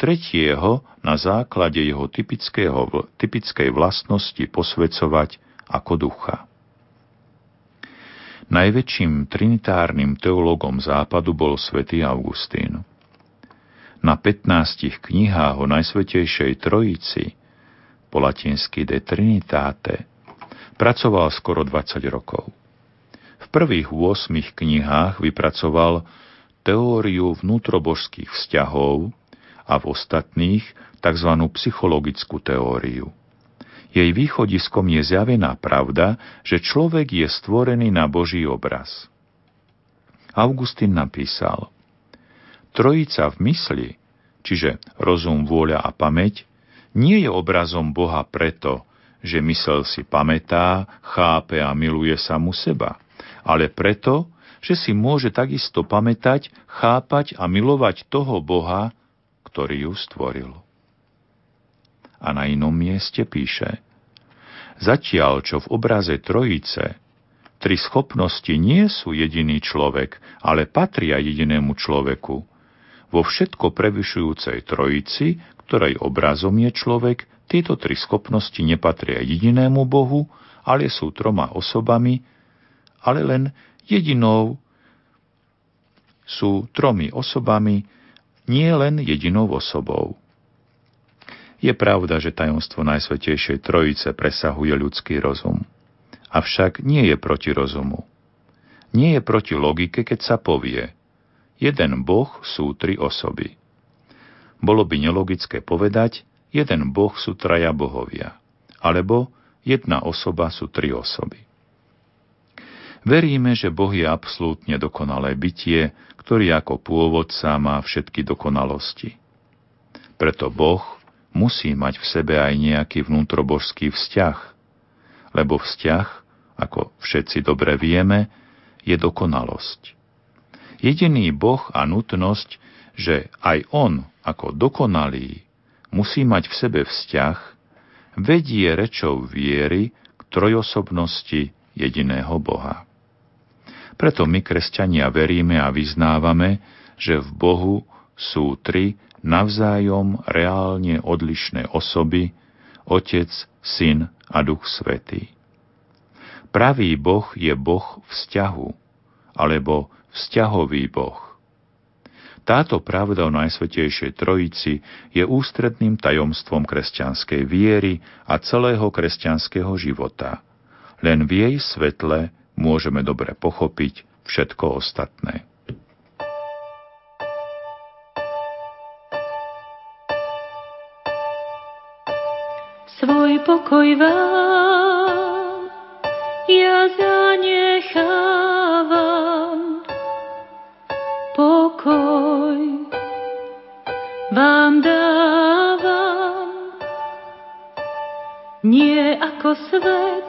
tretieho na základe jeho typickej vlastnosti posvecovať ako ducha. Najväčším trinitárnym teologom západu bol svätý Augustín. Na 15 knihách o Najsvetejšej Trojici, po latinsky de Trinitate, pracoval skoro 20 rokov. V prvých 8 knihách vypracoval teóriu vnútrobožských vzťahov a v ostatných tzv. psychologickú teóriu. Jej východiskom je zjavená pravda, že človek je stvorený na Boží obraz. Augustín napísal Trojica v mysli, čiže rozum, vôľa a pamäť, nie je obrazom Boha preto, že mysel si pamätá, chápe a miluje samu seba – ale preto, že si môže takisto pamätať, chápať a milovať toho Boha, ktorý ju stvoril. A na inom mieste píše Zatiaľ, čo v obraze Trojice tri schopnosti nie sú jediný človek, ale patria jedinému človeku, vo všetko prevyšujúcej Trojici, ktorej obrazom je človek, tieto tri schopnosti nepatria jedinému Bohu, ale sú troma osobami, ale len jedinou sú tromi osobami, nie len jedinou osobou. Je pravda, že tajomstvo Najsvetejšej Trojice presahuje ľudský rozum. Avšak nie je proti rozumu. Nie je proti logike, keď sa povie jeden Boh sú tri osoby. Bolo by nelogické povedať, jeden Boh sú traja bohovia, alebo jedna osoba sú tri osoby. Veríme, že Boh je absolútne dokonalé bytie, ktorý ako pôvodca má všetky dokonalosti. Preto Boh musí mať v sebe aj nejaký vnútrobožský vzťah, lebo vzťah, ako všetci dobre vieme, je dokonalosť. Jediný Boh a nutnosť, že aj On ako dokonalý musí mať v sebe vzťah, vedie rečou viery k trojosobnosti jediného Boha. Preto my, kresťania, veríme a vyznávame, že v Bohu sú tri navzájom reálne odlišné osoby, Otec, Syn a Duch Svetý. Pravý Boh je Boh vzťahu, alebo vzťahový Boh. Táto pravda o Najsvetejšej Trojici je ústredným tajomstvom kresťanskej viery a celého kresťanského života. Len v jej svetle môžeme dobre pochopiť všetko ostatné. Svoj pokoj vám ja zanechávam. Vám dávam. Nie ako svet,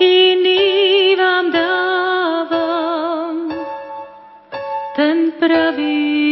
iný vám dávam. Ten pravý,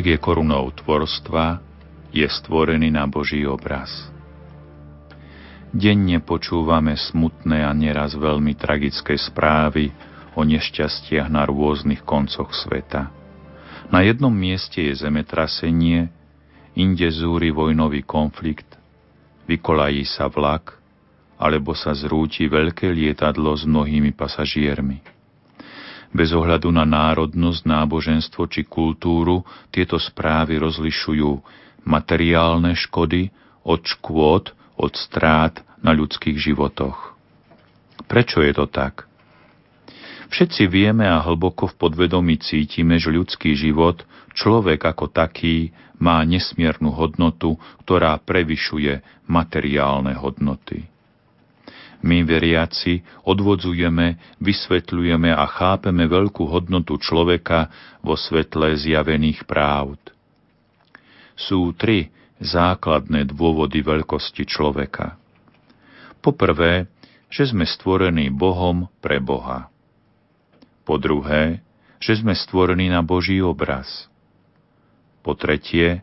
Človek je korunou tvorstva, je stvorený na Boží obraz. Denne počúvame smutné a neraz veľmi tragické správy o nešťastiach na rôznych koncoch sveta. Na jednom mieste je zemetrasenie, inde zúri vojnový konflikt, vykolají sa vlak, alebo sa zrúti veľké lietadlo s mnohými pasažiermi. Bez ohľadu na národnosť, náboženstvo či kultúru tieto správy rozlišujú materiálne škody od škôd, od strát na ľudských životoch. Prečo je to tak? Všetci vieme a hlboko v podvedomí cítime, že ľudský život, človek ako taký, má nesmiernu hodnotu, ktorá prevyšuje materiálne hodnoty. My, veriaci, odvodzujeme, vysvetľujeme a chápeme veľkú hodnotu človeka vo svetle zjavených právd. Sú tri základné dôvody veľkosti človeka. Poprvé, že sme stvorení Bohom pre Boha. Po druhé, že sme stvorení na Boží obraz. Po tretie,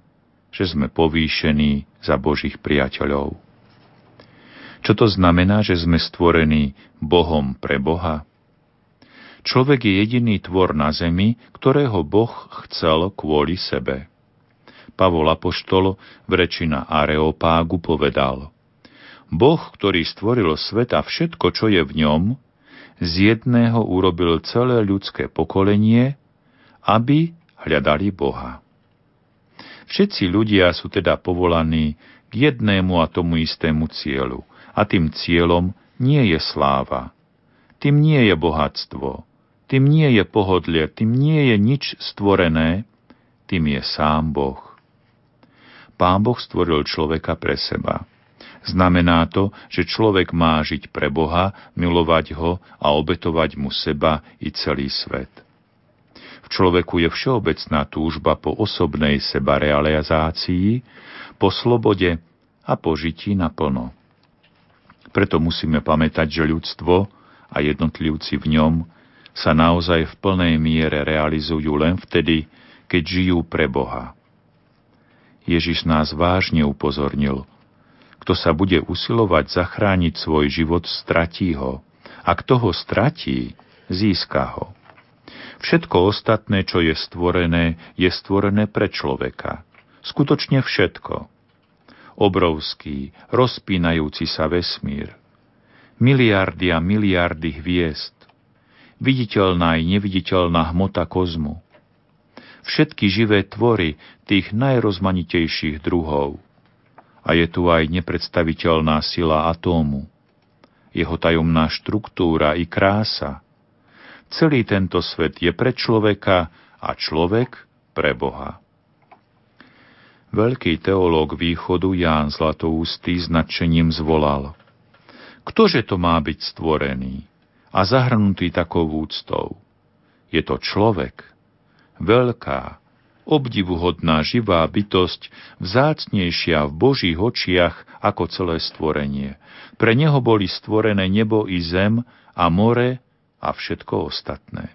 že sme povýšení za Božích priateľov. Čo to znamená, že sme stvorení Bohom pre Boha? Človek je jediný tvor na zemi, ktorého Boh chcel kvôli sebe. Pavol Apoštol v reči na Areopágu povedal Boh, ktorý stvoril svet a všetko, čo je v ňom, z jedného urobil celé ľudské pokolenie, aby hľadali Boha. Všetci ľudia sú teda povolaní k jednému a tomu istému cieľu – a tým cieľom nie je sláva, tým nie je bohatstvo, tým nie je pohodlie, tým nie je nič stvorené, tým je sám Boh. Pán Boh stvoril človeka pre seba. Znamená to, že človek má žiť pre Boha, milovať ho a obetovať mu seba i celý svet. V človeku je všeobecná túžba po osobnej sebarealizácii, po slobode a po žití naplno. Preto musíme pamätať, že ľudstvo a jednotlivci v ňom sa naozaj v plnej miere realizujú len vtedy, keď žijú pre Boha. Ježiš nás vážne upozornil. Kto sa bude usilovať zachrániť svoj život, stratí ho. A kto ho stratí, získa ho. Všetko ostatné, čo je stvorené, je stvorené pre človeka. Skutočne všetko obrovský, rozpínajúci sa vesmír. Miliardy a miliardy hviezd. Viditeľná i neviditeľná hmota kozmu. Všetky živé tvory tých najrozmanitejších druhov. A je tu aj nepredstaviteľná sila atómu. Jeho tajomná štruktúra i krása. Celý tento svet je pre človeka a človek pre Boha. Veľký teológ východu Ján Zlatoústý značením zvolal. Ktože to má byť stvorený a zahrnutý takou úctou? Je to človek, veľká, obdivuhodná živá bytosť, vzácnejšia v Božích očiach ako celé stvorenie. Pre neho boli stvorené nebo i zem a more a všetko ostatné.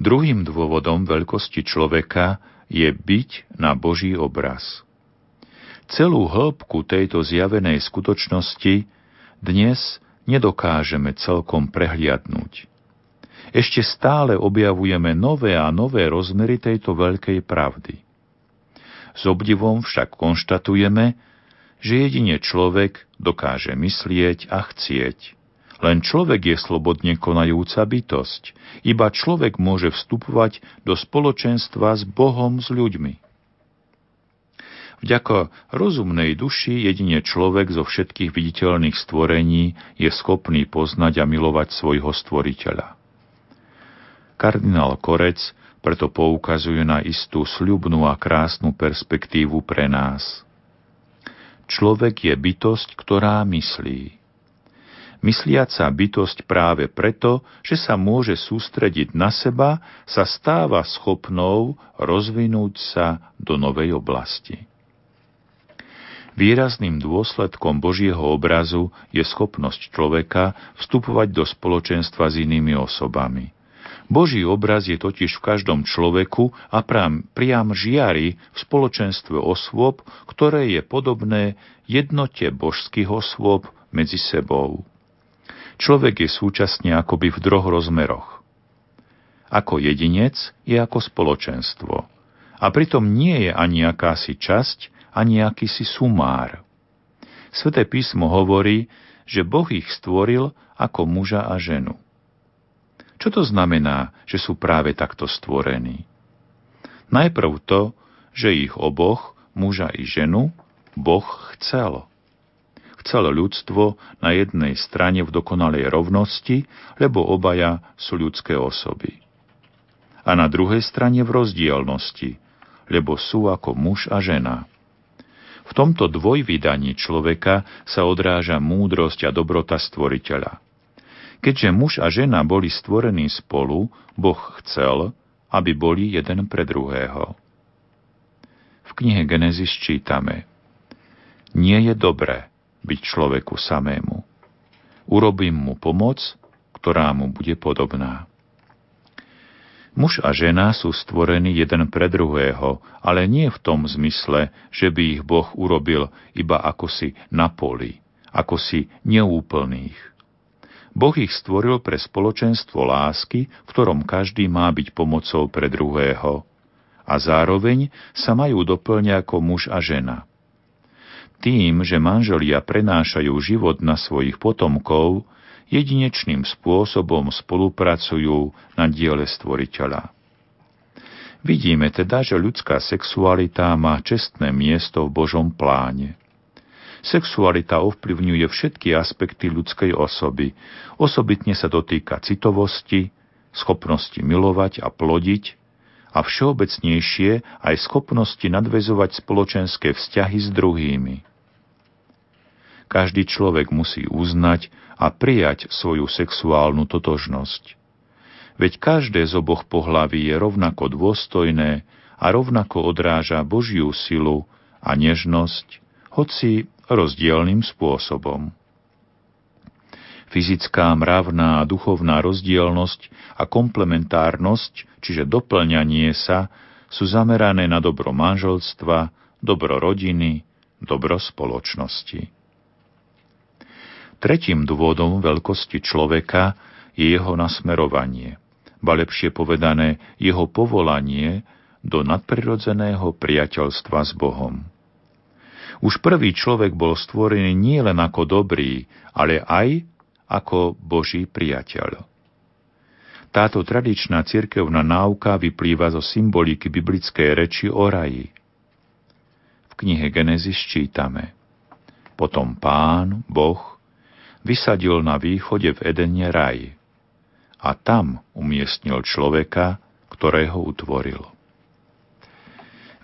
Druhým dôvodom veľkosti človeka je byť na Boží obraz. Celú hĺbku tejto zjavenej skutočnosti dnes nedokážeme celkom prehliadnúť. Ešte stále objavujeme nové a nové rozmery tejto veľkej pravdy. S obdivom však konštatujeme, že jedine človek dokáže myslieť a chcieť. Len človek je slobodne konajúca bytosť. Iba človek môže vstupovať do spoločenstva s Bohom, s ľuďmi. Vďaka rozumnej duši jedine človek zo všetkých viditeľných stvorení je schopný poznať a milovať svojho stvoriteľa. Kardinál Korec preto poukazuje na istú sľubnú a krásnu perspektívu pre nás. Človek je bytosť, ktorá myslí mysliaca bytosť práve preto, že sa môže sústrediť na seba, sa stáva schopnou rozvinúť sa do novej oblasti. Výrazným dôsledkom Božieho obrazu je schopnosť človeka vstupovať do spoločenstva s inými osobami. Boží obraz je totiž v každom človeku a priam, priam žiari v spoločenstve osôb, ktoré je podobné jednote božských osôb medzi sebou. Človek je súčasne akoby v droch rozmeroch. Ako jedinec je ako spoločenstvo. A pritom nie je ani akási časť, ani akýsi sumár. Sveté písmo hovorí, že Boh ich stvoril ako muža a ženu. Čo to znamená, že sú práve takto stvorení? Najprv to, že ich oboch, muža i ženu, Boh chcel. Chcel ľudstvo na jednej strane v dokonalej rovnosti, lebo obaja sú ľudské osoby. A na druhej strane v rozdielnosti, lebo sú ako muž a žena. V tomto dvojvydaní človeka sa odráža múdrosť a dobrota stvoriteľa. Keďže muž a žena boli stvorení spolu, Boh chcel, aby boli jeden pre druhého. V knihe Genesis čítame Nie je dobré byť človeku samému. Urobím mu pomoc, ktorá mu bude podobná. Muž a žena sú stvorení jeden pre druhého, ale nie v tom zmysle, že by ich Boh urobil iba ako si na poli, ako si neúplných. Boh ich stvoril pre spoločenstvo lásky, v ktorom každý má byť pomocou pre druhého. A zároveň sa majú doplňať ako muž a žena. Tým, že manželia prenášajú život na svojich potomkov, jedinečným spôsobom spolupracujú na diele stvoriteľa. Vidíme teda, že ľudská sexualita má čestné miesto v Božom pláne. Sexualita ovplyvňuje všetky aspekty ľudskej osoby. Osobitne sa dotýka citovosti, schopnosti milovať a plodiť a všeobecnejšie aj schopnosti nadvezovať spoločenské vzťahy s druhými. Každý človek musí uznať a prijať svoju sexuálnu totožnosť. Veď každé z oboch pohlaví je rovnako dôstojné a rovnako odráža Božiu silu a nežnosť, hoci rozdielným spôsobom. Fyzická, mravná a duchovná rozdielnosť a komplementárnosť, čiže doplňanie sa, sú zamerané na dobro manželstva, dobro rodiny, dobro spoločnosti. Tretím dôvodom veľkosti človeka je jeho nasmerovanie, ba lepšie povedané jeho povolanie do nadprirodzeného priateľstva s Bohom. Už prvý človek bol stvorený nie len ako dobrý, ale aj ako Boží priateľ. Táto tradičná cirkevná náuka vyplýva zo symboliky biblickej reči o raji. V knihe Genesis čítame Potom pán, Boh, vysadil na východe v Edene raj a tam umiestnil človeka, ktorého utvoril.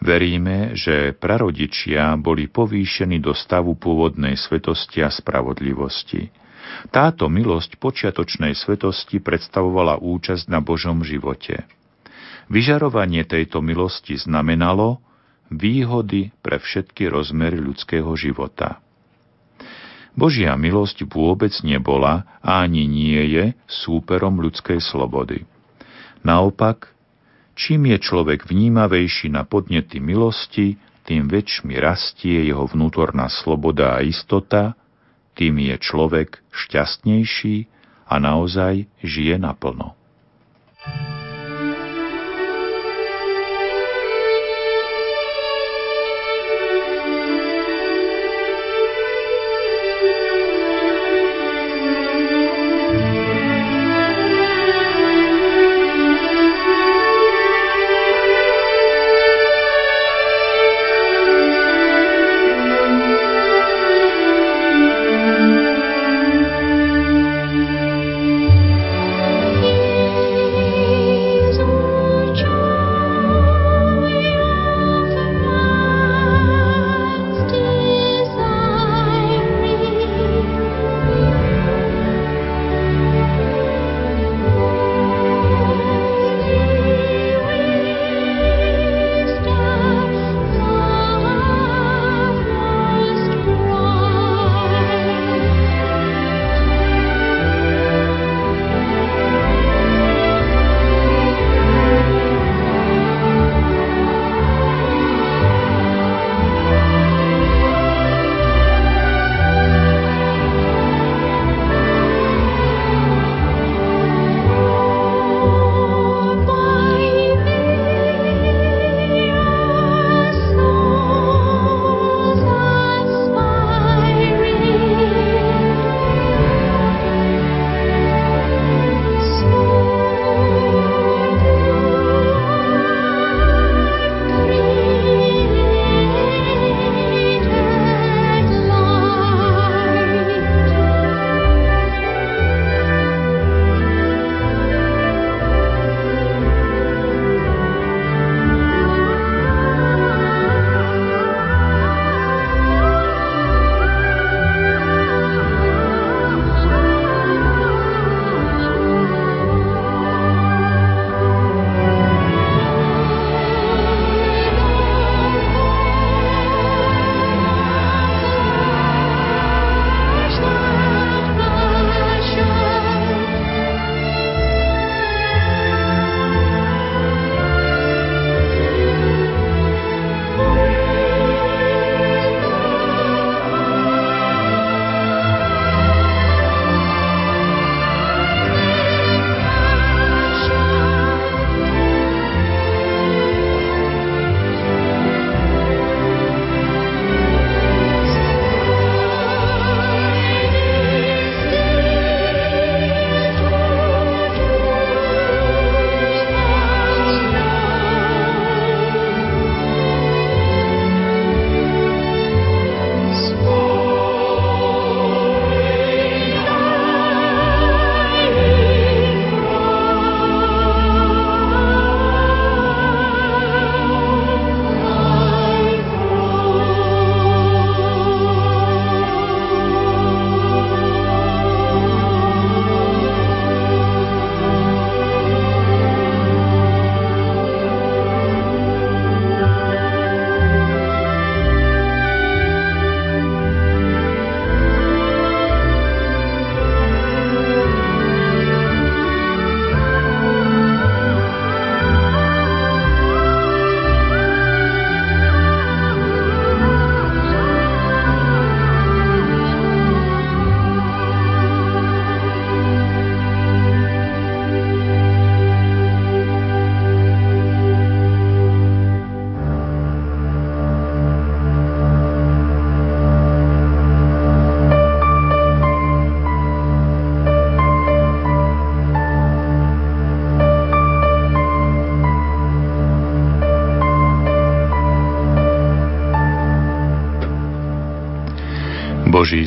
Veríme, že prarodičia boli povýšení do stavu pôvodnej svetosti a spravodlivosti. Táto milosť počiatočnej svetosti predstavovala účasť na Božom živote. Vyžarovanie tejto milosti znamenalo výhody pre všetky rozmery ľudského života. Božia milosť vôbec nebola a ani nie je súperom ľudskej slobody. Naopak, Čím je človek vnímavejší na podnety milosti, tým väčšmi rastie jeho vnútorná sloboda a istota, tým je človek šťastnejší a naozaj žije naplno. Boží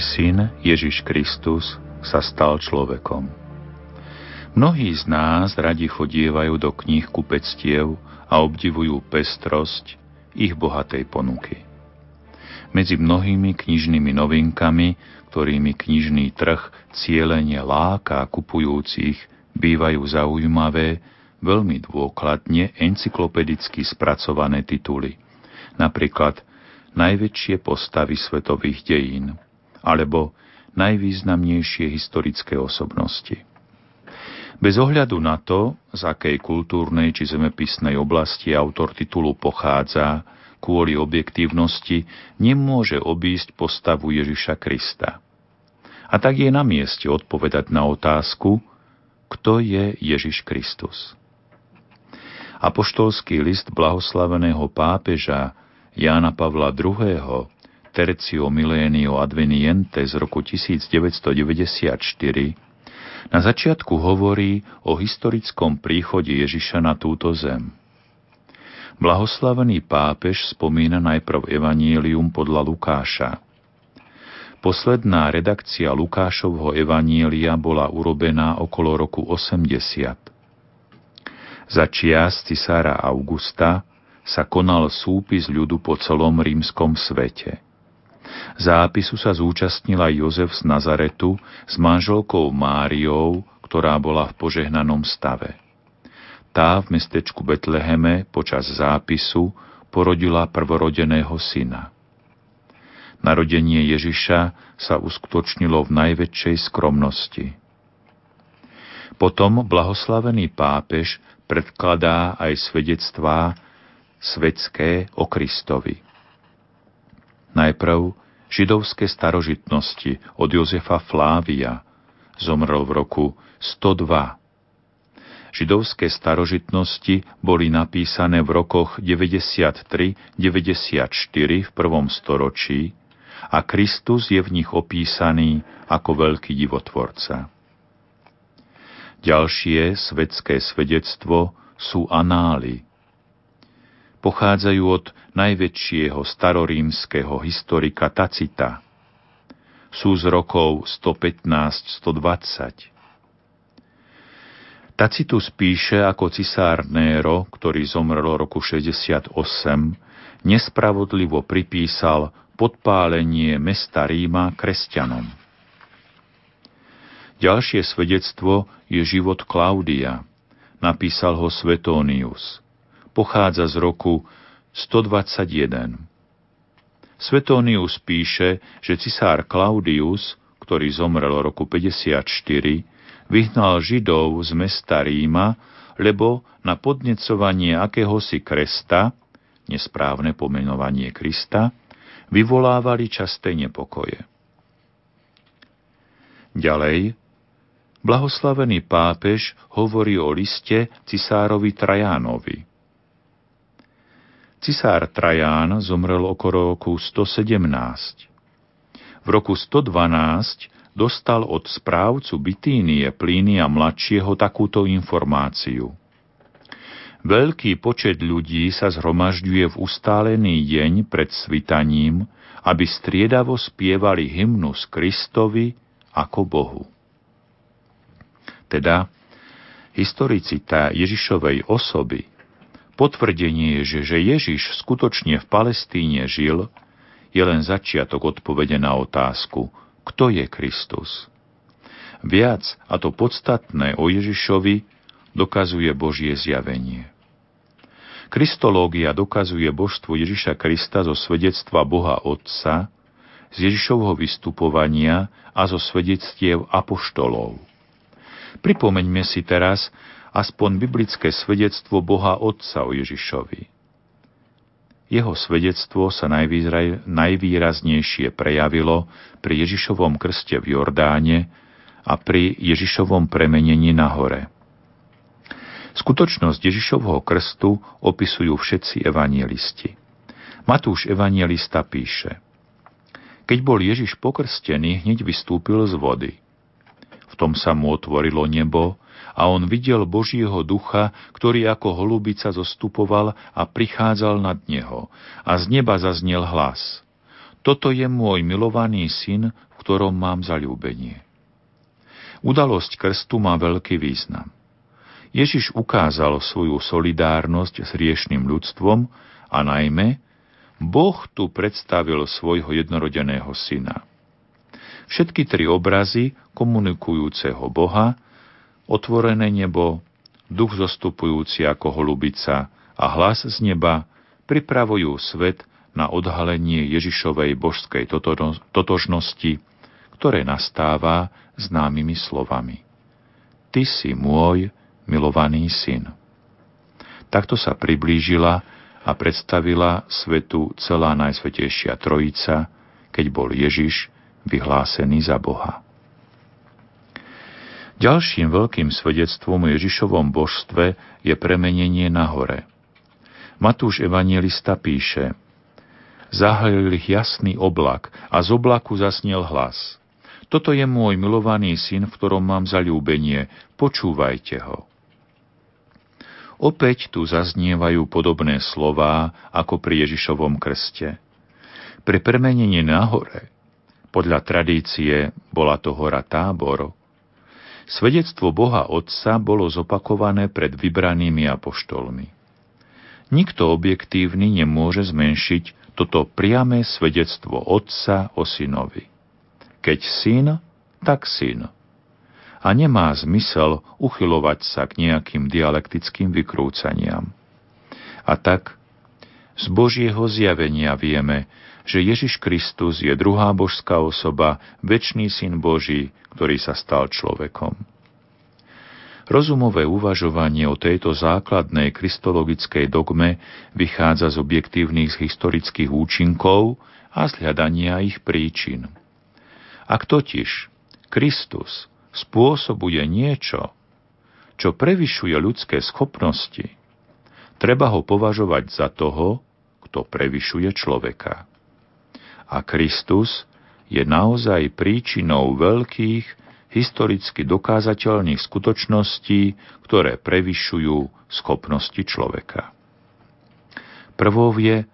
syn Ježiš Kristus sa stal človekom. Mnohí z nás radi chodievajú do kníh kupectiev a obdivujú pestrosť ich bohatej ponuky. Medzi mnohými knižnými novinkami, ktorými knižný trh cieľene láka kupujúcich, bývajú zaujímavé, veľmi dôkladne encyklopedicky spracované tituly. Napríklad Najväčšie postavy svetových dejín alebo najvýznamnejšie historické osobnosti. Bez ohľadu na to, z akej kultúrnej či zemepisnej oblasti autor titulu pochádza, kvôli objektívnosti nemôže obísť postavu Ježiša Krista. A tak je na mieste odpovedať na otázku, kto je Ježiš Kristus. Apoštolský list blahoslaveného pápeža Jána Pavla II. Tercio Milenio Adveniente z roku 1994 na začiatku hovorí o historickom príchode Ježiša na túto zem. Blahoslavený pápež spomína najprv Evangelium podľa Lukáša. Posledná redakcia Lukášovho Evanielia bola urobená okolo roku 80. Za čias cisára Augusta sa konal súpis ľudu po celom rímskom svete. Zápisu sa zúčastnila Jozef z Nazaretu s manželkou Máriou, ktorá bola v požehnanom stave. Tá v mestečku Betleheme počas zápisu porodila prvorodeného syna. Narodenie Ježiša sa uskutočnilo v najväčšej skromnosti. Potom blahoslavený pápež predkladá aj svedectvá svetské o Kristovi. Najprv židovské starožitnosti od Jozefa Flávia zomrel v roku 102 židovské starožitnosti boli napísané v rokoch 93-94 v prvom storočí a Kristus je v nich opísaný ako veľký divotvorca. Ďalšie svetské svedectvo sú anály. Pochádzajú od najväčšieho starorímskeho historika Tacita. Sú z rokov 115-120 Tacitus píše, ako cisár Nero, ktorý zomrel roku 68, nespravodlivo pripísal podpálenie mesta Ríma kresťanom. Ďalšie svedectvo je život Klaudia. Napísal ho Svetonius. Pochádza z roku 121. Svetonius píše, že cisár Claudius, ktorý zomrel roku 54, vyhnal Židov z mesta Ríma, lebo na podnecovanie akéhosi kresta, nesprávne pomenovanie Krista, vyvolávali časté nepokoje. Ďalej, blahoslavený pápež hovorí o liste cisárovi Trajánovi. Cisár Traján zomrel okolo roku 117. V roku 112 dostal od správcu Bitínie Plínia mladšieho takúto informáciu. Veľký počet ľudí sa zhromažďuje v ustálený deň pred svitaním, aby striedavo spievali hymnus Kristovi ako Bohu. Teda historicita Ježišovej osoby, potvrdenie, že, že Ježiš skutočne v Palestíne žil, je len začiatok odpovede na otázku – kto je Kristus. Viac, a to podstatné o Ježišovi, dokazuje Božie zjavenie. Kristológia dokazuje božstvo Ježiša Krista zo svedectva Boha Otca, z Ježišovho vystupovania a zo svedectiev apoštolov. Pripomeňme si teraz aspoň biblické svedectvo Boha Otca o Ježišovi. Jeho svedectvo sa najvýraznejšie prejavilo pri Ježišovom krste v Jordáne a pri Ježišovom premenení na hore. Skutočnosť Ježišovho krstu opisujú všetci evanielisti. Matúš evanielista píše Keď bol Ježiš pokrstený, hneď vystúpil z vody. V tom sa mu otvorilo nebo a on videl Božieho ducha, ktorý ako holubica zostupoval a prichádzal nad neho. A z neba zaznel hlas. Toto je môj milovaný syn, v ktorom mám zalúbenie. Udalosť krstu má veľký význam. Ježiš ukázal svoju solidárnosť s riešným ľudstvom a najmä Boh tu predstavil svojho jednorodeného syna. Všetky tri obrazy komunikujúceho Boha, otvorené nebo, duch zostupujúci ako holubica a hlas z neba pripravujú svet na odhalenie Ježišovej božskej totožnosti, ktoré nastáva známymi slovami. Ty si môj milovaný syn. Takto sa priblížila a predstavila svetu celá Najsvetejšia Trojica, keď bol Ježiš vyhlásený za Boha. Ďalším veľkým svedectvom o Ježišovom božstve je premenenie na hore. Matúš evangelista píše Zahalil ich jasný oblak a z oblaku zasniel hlas. Toto je môj milovaný syn, v ktorom mám zalúbenie, počúvajte ho. Opäť tu zaznievajú podobné slová ako pri Ježišovom krste. Pre premenenie nahore, podľa tradície bola to hora Tábor, svedectvo Boha Otca bolo zopakované pred vybranými apoštolmi. Nikto objektívny nemôže zmenšiť toto priame svedectvo Otca o synovi. Keď syn, tak syn a nemá zmysel uchylovať sa k nejakým dialektickým vykrúcaniam. A tak z Božieho zjavenia vieme, že Ježiš Kristus je druhá božská osoba, väčší syn Boží, ktorý sa stal človekom. Rozumové uvažovanie o tejto základnej kristologickej dogme vychádza z objektívnych historických účinkov a z ich príčin. Ak totiž Kristus spôsobuje niečo, čo prevyšuje ľudské schopnosti, treba ho považovať za toho, kto prevyšuje človeka. A Kristus je naozaj príčinou veľkých, historicky dokázateľných skutočností, ktoré prevyšujú schopnosti človeka. Prvou je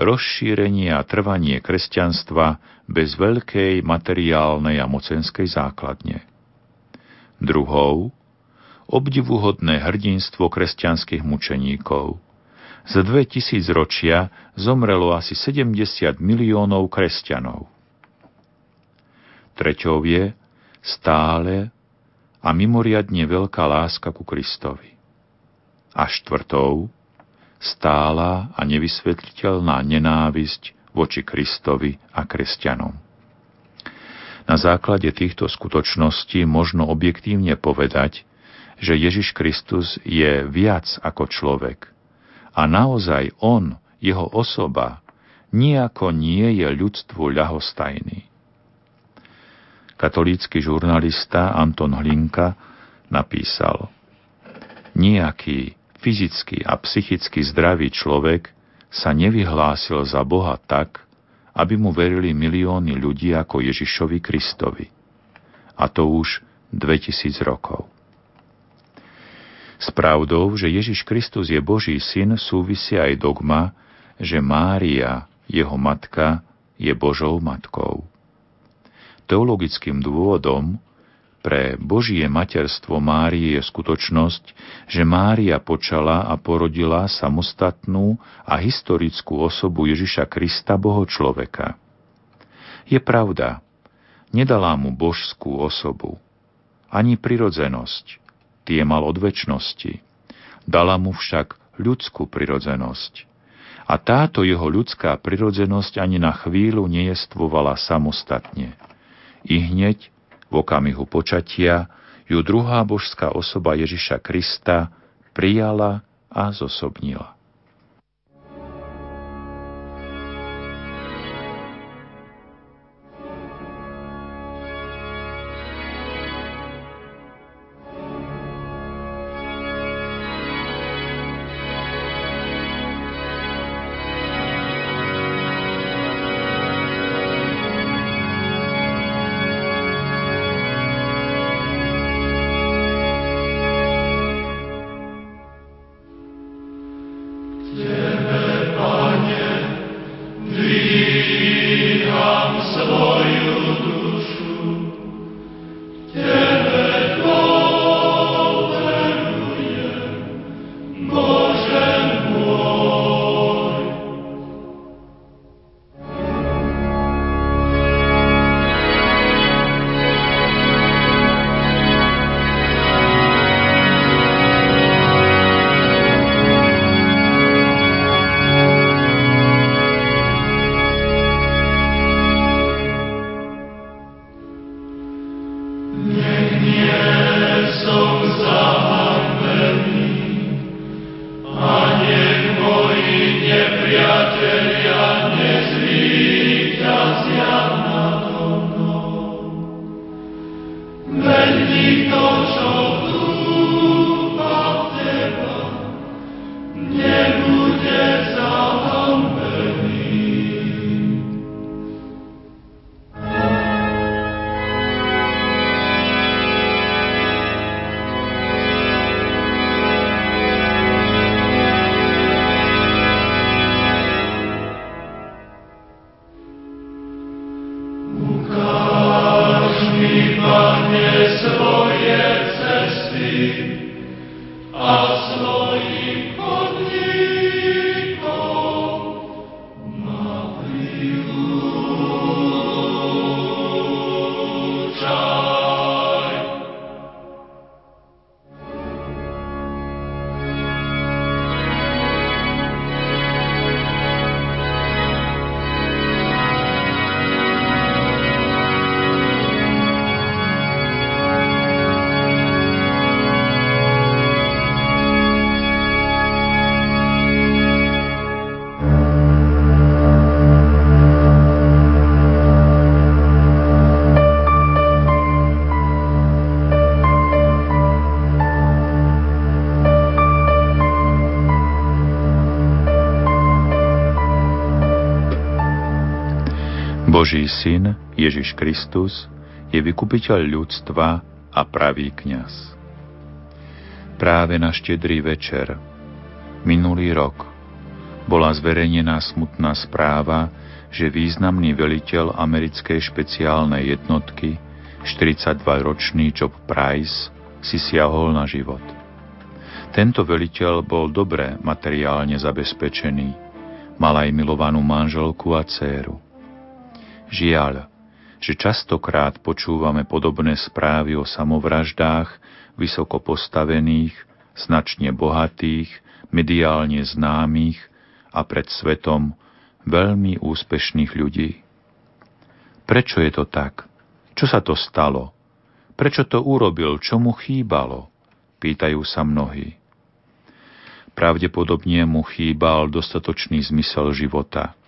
rozšírenie a trvanie kresťanstva bez veľkej materiálnej a mocenskej základne druhou obdivuhodné hrdinstvo kresťanských mučeníkov. Za dve tisíc ročia zomrelo asi 70 miliónov kresťanov. Treťou je stále a mimoriadne veľká láska ku Kristovi. A štvrtou stála a nevysvetliteľná nenávisť voči Kristovi a kresťanom. Na základe týchto skutočností možno objektívne povedať, že Ježiš Kristus je viac ako človek. A naozaj On, jeho osoba, nijako nie je ľudstvu ľahostajný. Katolícky žurnalista Anton Hlinka napísal Nijaký fyzicky a psychicky zdravý človek sa nevyhlásil za Boha tak, aby mu verili milióny ľudí ako Ježišovi Kristovi. A to už 2000 rokov. S pravdou, že Ježiš Kristus je Boží syn, súvisia aj dogma, že Mária, jeho matka, je Božou matkou. Teologickým dôvodom pre Božie materstvo Márie je skutočnosť, že Mária počala a porodila samostatnú a historickú osobu Ježiša Krista, Boho človeka. Je pravda, nedala mu božskú osobu, ani prirodzenosť, tie mal od väčšnosti. Dala mu však ľudskú prirodzenosť. A táto jeho ľudská prirodzenosť ani na chvíľu nejestvovala samostatne. I hneď v okamihu počatia ju druhá božská osoba Ježiša Krista prijala a zosobnila. Boží syn Ježiš Kristus je vykupiteľ ľudstva a pravý kňaz. Práve na štedrý večer, minulý rok, bola zverejnená smutná správa, že významný veliteľ americkej špeciálnej jednotky, 42-ročný Job Price, si siahol na život. Tento veliteľ bol dobre materiálne zabezpečený, mal aj milovanú manželku a dceru. Žiaľ, že častokrát počúvame podobné správy o samovraždách vysoko postavených, značne bohatých, mediálne známych a pred svetom veľmi úspešných ľudí. Prečo je to tak? Čo sa to stalo? Prečo to urobil? Čo mu chýbalo? Pýtajú sa mnohí. Pravdepodobne mu chýbal dostatočný zmysel života –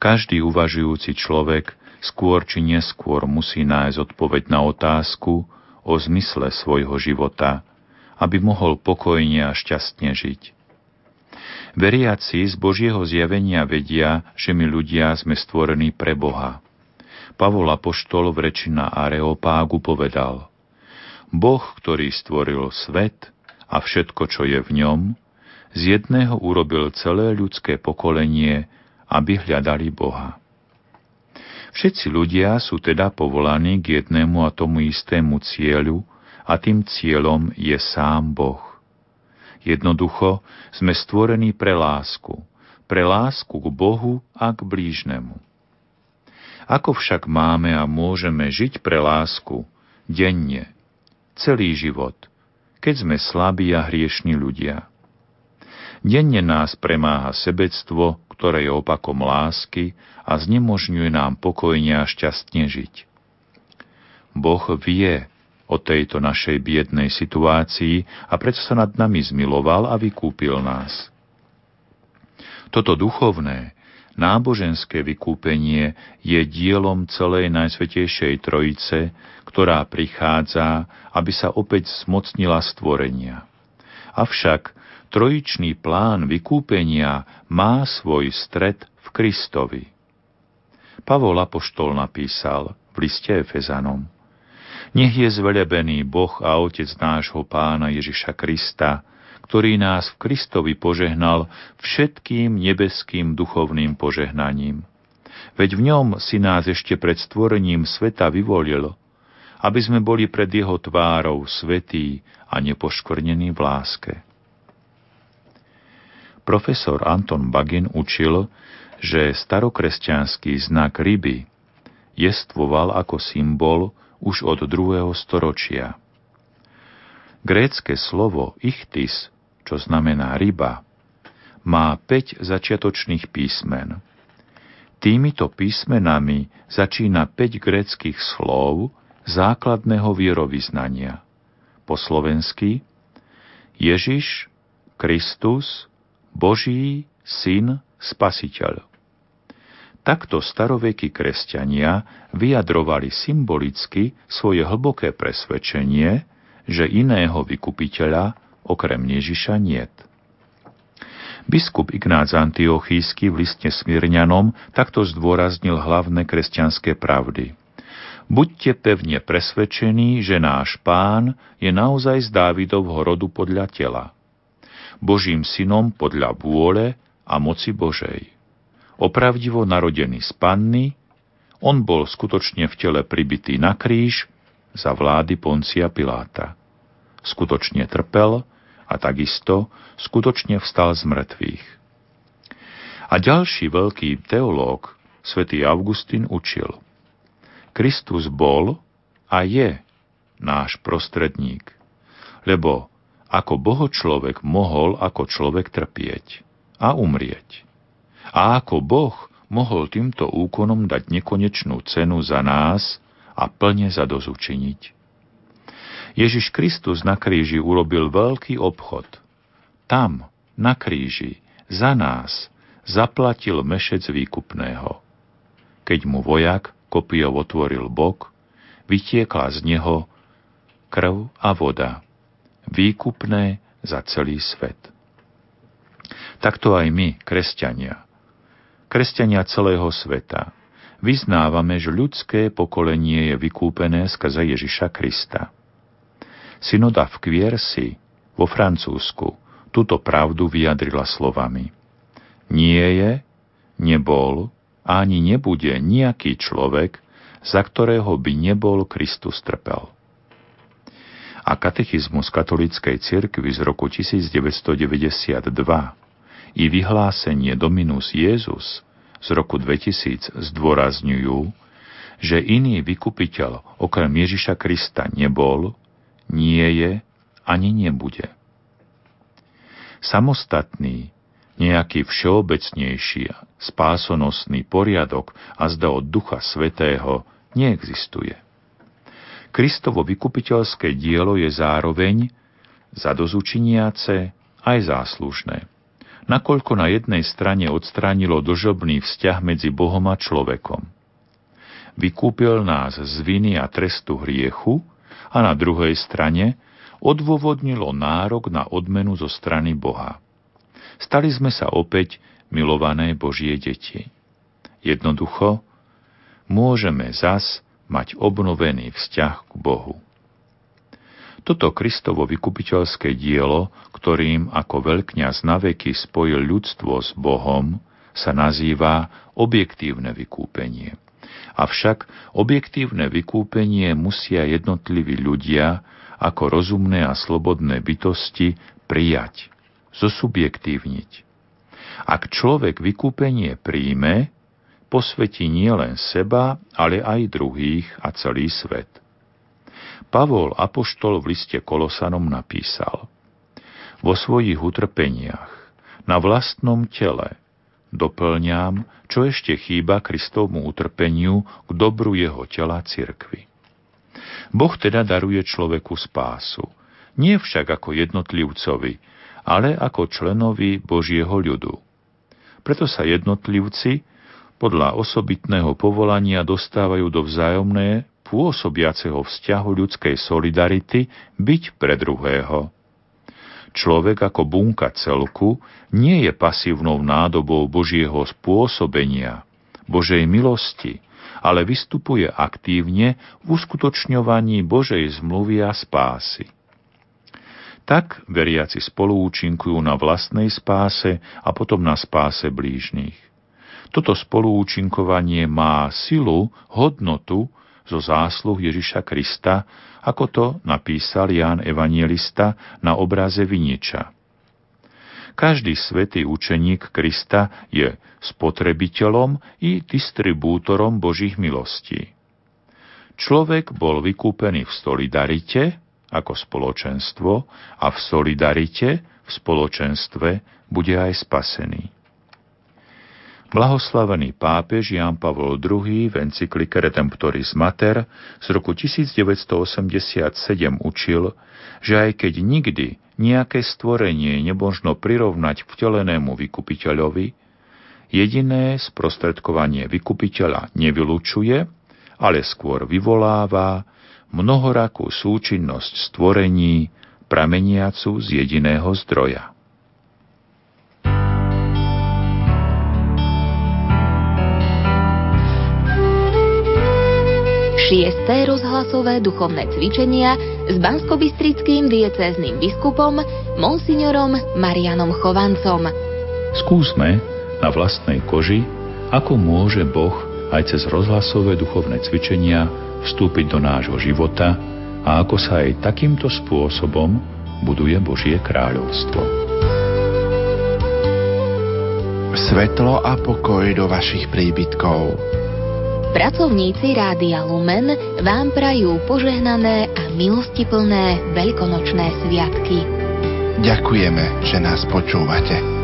každý uvažujúci človek skôr či neskôr musí nájsť odpoveď na otázku o zmysle svojho života, aby mohol pokojne a šťastne žiť. Veriaci z Božieho zjavenia vedia, že my ľudia sme stvorení pre Boha. Pavol Apoštol v reči na Areopágu povedal Boh, ktorý stvoril svet a všetko, čo je v ňom, z jedného urobil celé ľudské pokolenie aby hľadali Boha. Všetci ľudia sú teda povolaní k jednému a tomu istému cieľu a tým cieľom je sám Boh. Jednoducho sme stvorení pre lásku, pre lásku k Bohu a k blížnemu. Ako však máme a môžeme žiť pre lásku denne, celý život, keď sme slabí a hriešni ľudia? Denne nás premáha sebectvo, ktoré je opakom lásky a znemožňuje nám pokojne a šťastne žiť. Boh vie o tejto našej biednej situácii a preto sa nad nami zmiloval a vykúpil nás. Toto duchovné, náboženské vykúpenie je dielom celej Najsvetejšej Trojice, ktorá prichádza, aby sa opäť zmocnila stvorenia. Avšak trojičný plán vykúpenia má svoj stred v Kristovi. Pavol Apoštol napísal v liste Efezanom Nech je zvelebený Boh a Otec nášho Pána Ježiša Krista, ktorý nás v Kristovi požehnal všetkým nebeským duchovným požehnaním. Veď v ňom si nás ešte pred stvorením sveta vyvolil, aby sme boli pred jeho tvárou svetí a nepoškvrnení v láske. Profesor Anton Bagin učil, že starokresťanský znak ryby jestvoval ako symbol už od druhého storočia. Grécke slovo ichtis, čo znamená ryba, má 5 začiatočných písmen. Týmito písmenami začína 5 gréckých slov základného vierovýznania. Po slovensky Ježiš, Kristus, Boží syn, spasiteľ. Takto starovekí kresťania vyjadrovali symbolicky svoje hlboké presvedčenie, že iného vykupiteľa okrem Ježiša niet. Biskup Ignác Antiochísky v liste Smirňanom takto zdôraznil hlavné kresťanské pravdy. Buďte pevne presvedčení, že náš pán je naozaj z Dávidovho rodu podľa tela, Božím synom podľa vôle a moci Božej. Opravdivo narodený z panny, on bol skutočne v tele pribitý na kríž za vlády Poncia Piláta. Skutočne trpel a takisto skutočne vstal z mŕtvych. A ďalší veľký teológ, svätý Augustín, učil – Kristus bol a je náš prostredník, lebo ako boho človek mohol ako človek trpieť a umrieť. A ako Boh mohol týmto úkonom dať nekonečnú cenu za nás a plne zadozučiniť. Ježiš Kristus na kríži urobil veľký obchod. Tam, na kríži, za nás, zaplatil mešec výkupného. Keď mu vojak kopijov otvoril bok, vytiekla z neho krv a voda, výkupné za celý svet. Takto aj my, kresťania, kresťania celého sveta, vyznávame, že ľudské pokolenie je vykúpené skrze Ježiša Krista. Synoda v Kviersi vo Francúzsku túto pravdu vyjadrila slovami. Nie je, nebol ani nebude nejaký človek, za ktorého by nebol Kristus trpel. A katechizmus katolíckej cirkvi z roku 1992 i vyhlásenie Dominus Jezus z roku 2000 zdôrazňujú, že iný vykupiteľ okrem Ježiša Krista nebol, nie je ani nebude. Samostatný, nejaký všeobecnejší spásonosný poriadok a zda od Ducha Svetého neexistuje. Kristovo vykupiteľské dielo je zároveň zadozučiniace aj záslužné, nakoľko na jednej strane odstránilo dožobný vzťah medzi Bohom a človekom. Vykúpil nás z viny a trestu hriechu a na druhej strane odôvodnilo nárok na odmenu zo strany Boha. Stali sme sa opäť milované Božie deti. Jednoducho, môžeme zas mať obnovený vzťah k Bohu. Toto Kristovo vykupiteľské dielo, ktorým ako veľkňaz na veky spojil ľudstvo s Bohom, sa nazýva objektívne vykúpenie. Avšak objektívne vykúpenie musia jednotliví ľudia ako rozumné a slobodné bytosti prijať zosubjektívniť. Ak človek vykúpenie príjme, posvetí nielen seba, ale aj druhých a celý svet. Pavol Apoštol v liste Kolosanom napísal Vo svojich utrpeniach, na vlastnom tele, doplňam, čo ešte chýba Kristovmu utrpeniu k dobru jeho tela cirkvy. Boh teda daruje človeku spásu, nie však ako jednotlivcovi, ale ako členovi Božieho ľudu. Preto sa jednotlivci podľa osobitného povolania dostávajú do vzájomné pôsobiaceho vzťahu ľudskej solidarity byť pre druhého. Človek ako bunka celku nie je pasívnou nádobou Božieho spôsobenia, Božej milosti, ale vystupuje aktívne v uskutočňovaní Božej zmluvy a spásy. Tak veriaci spoluúčinkujú na vlastnej spáse a potom na spáse blížnych. Toto spoluúčinkovanie má silu, hodnotu zo zásluh Ježiša Krista, ako to napísal Ján Evangelista na obraze viniča. Každý svetý učeník Krista je spotrebiteľom i distribútorom Božích milostí. Človek bol vykúpený v solidarite, ako spoločenstvo a v solidarite, v spoločenstve bude aj spasený. Blahoslavený pápež Jan Pavol II v encyklike Redemptoris Mater z roku 1987 učil, že aj keď nikdy nejaké stvorenie nemožno prirovnať k vtelenému vykupiteľovi, jediné sprostredkovanie vykupiteľa nevylučuje, ale skôr vyvoláva mnohorakú súčinnosť stvorení, prameniacu z jediného zdroja. Šiesté rozhlasové duchovné cvičenia s banskobistrickým diecézným biskupom monsignorom Marianom Chovancom. Skúsme na vlastnej koži, ako môže Boh aj cez rozhlasové duchovné cvičenia vstúpiť do nášho života a ako sa aj takýmto spôsobom buduje Božie kráľovstvo. Svetlo a pokoj do vašich príbytkov Pracovníci Rádia Lumen vám prajú požehnané a milostiplné veľkonočné sviatky. Ďakujeme, že nás počúvate.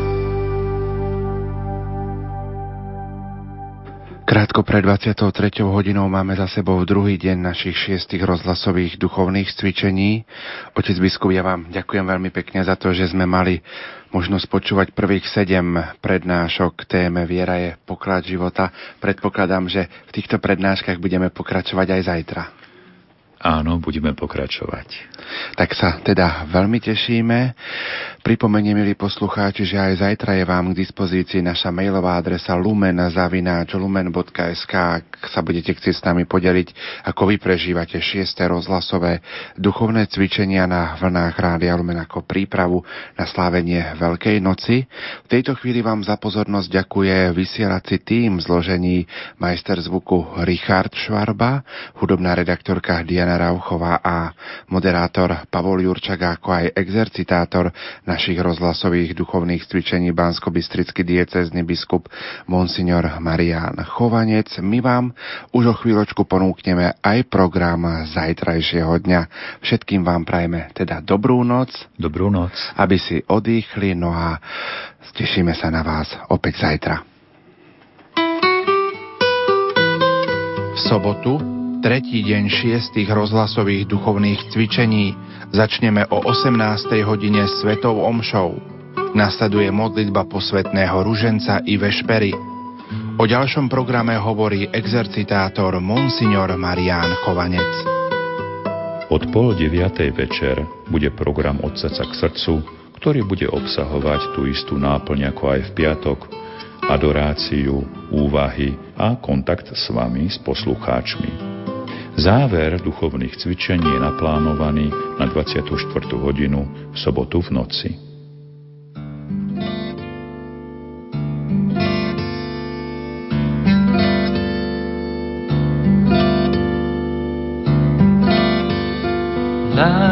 Krátko pred 23. hodinou máme za sebou druhý deň našich šiestich rozhlasových duchovných cvičení. Otec biskup, ja vám ďakujem veľmi pekne za to, že sme mali možnosť počúvať prvých sedem prednášok téme Viera je poklad života. Predpokladám, že v týchto prednáškach budeme pokračovať aj zajtra. Áno, budeme pokračovať. Tak sa teda veľmi tešíme. Pripomeniem, milí poslucháči, že aj zajtra je vám k dispozícii naša mailová adresa lumen.lumen.sk ak sa budete chcieť s nami podeliť, ako vy prežívate šiesté rozhlasové duchovné cvičenia na vlnách Rádia Lumen ako prípravu na slávenie Veľkej noci. V tejto chvíli vám za pozornosť ďakuje vysielací tým zložení majster zvuku Richard Švarba, hudobná redaktorka Diana Rauchová a moderátor Pavol Jurčak, ako aj exercitátor našich rozhlasových duchovných cvičení Bansko-Bystrický diecezny biskup Monsignor Marian Chovanec. My vám už o chvíľočku ponúkneme aj program zajtrajšieho dňa. Všetkým vám prajeme teda dobrú noc. Dobrú noc. Aby si odýchli, no a tešíme sa na vás opäť zajtra. V sobotu tretí deň šiestých rozhlasových duchovných cvičení. Začneme o 18. hodine Svetou Omšou. Nasleduje modlitba posvetného ruženca i vešpery. O ďalšom programe hovorí exercitátor Monsignor Marián Chovanec. Od pol deviatej večer bude program Od srdca k srdcu, ktorý bude obsahovať tú istú náplň ako aj v piatok, adoráciu, úvahy a kontakt s vami, s poslucháčmi. Záver duchovných cvičení je naplánovaný na 24. hodinu v sobotu v noci. La